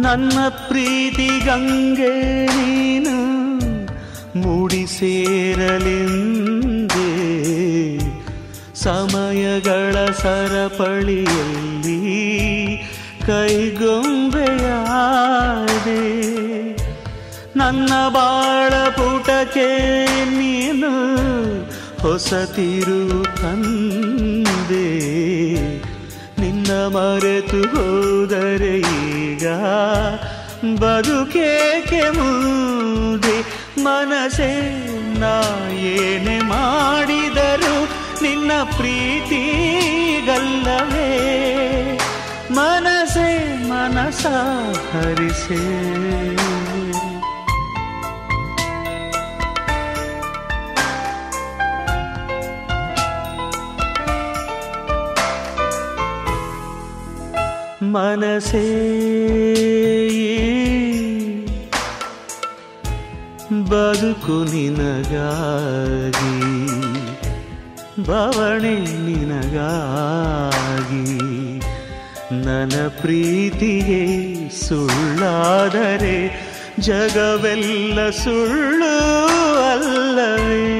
ನನ್ನ ಪ್ರೀತಿ ಗಂಗೆ ನೀನು ಮೂಡಿ ಸಮಯಗಳ ಸರಪಳಿಯಲ್ಲಿ ಕೈಗೊಂಬೆಯಾದೆ. ನನ್ನ ಬಾಳ ಪುಟಕ್ಕೆ ನೀನು ಹೊಸತಿರು ತಂದೆ. ನಿನ್ನ ಮರೆತು ಹೋದರೆ ಈಗ ಬದುಕೇಕೆ ಮುಂದೆ ಮನಸೆ ನಾ ಏನೇ ಮಾಡಿದರು ನಿನ್ನ ಪ್ರೀತಿ ಪ್ರೀತಿಗಲ್ಲವೇ? ಮನಸೆ ಮನಸ ಹರಿಸೇ. ಮನಸೇ ಬದುಕು ನಿನಗಾಗಿ ಬವಣೆ ನಿನಗಾಗಿ. ನನ್ನ ಪ್ರೀತಿಯೇ ಸುಳ್ಳಾದರೆ ಜಗವೆಲ್ಲ ಸುಳ್ಳು ಅಲ್ಲವೇ?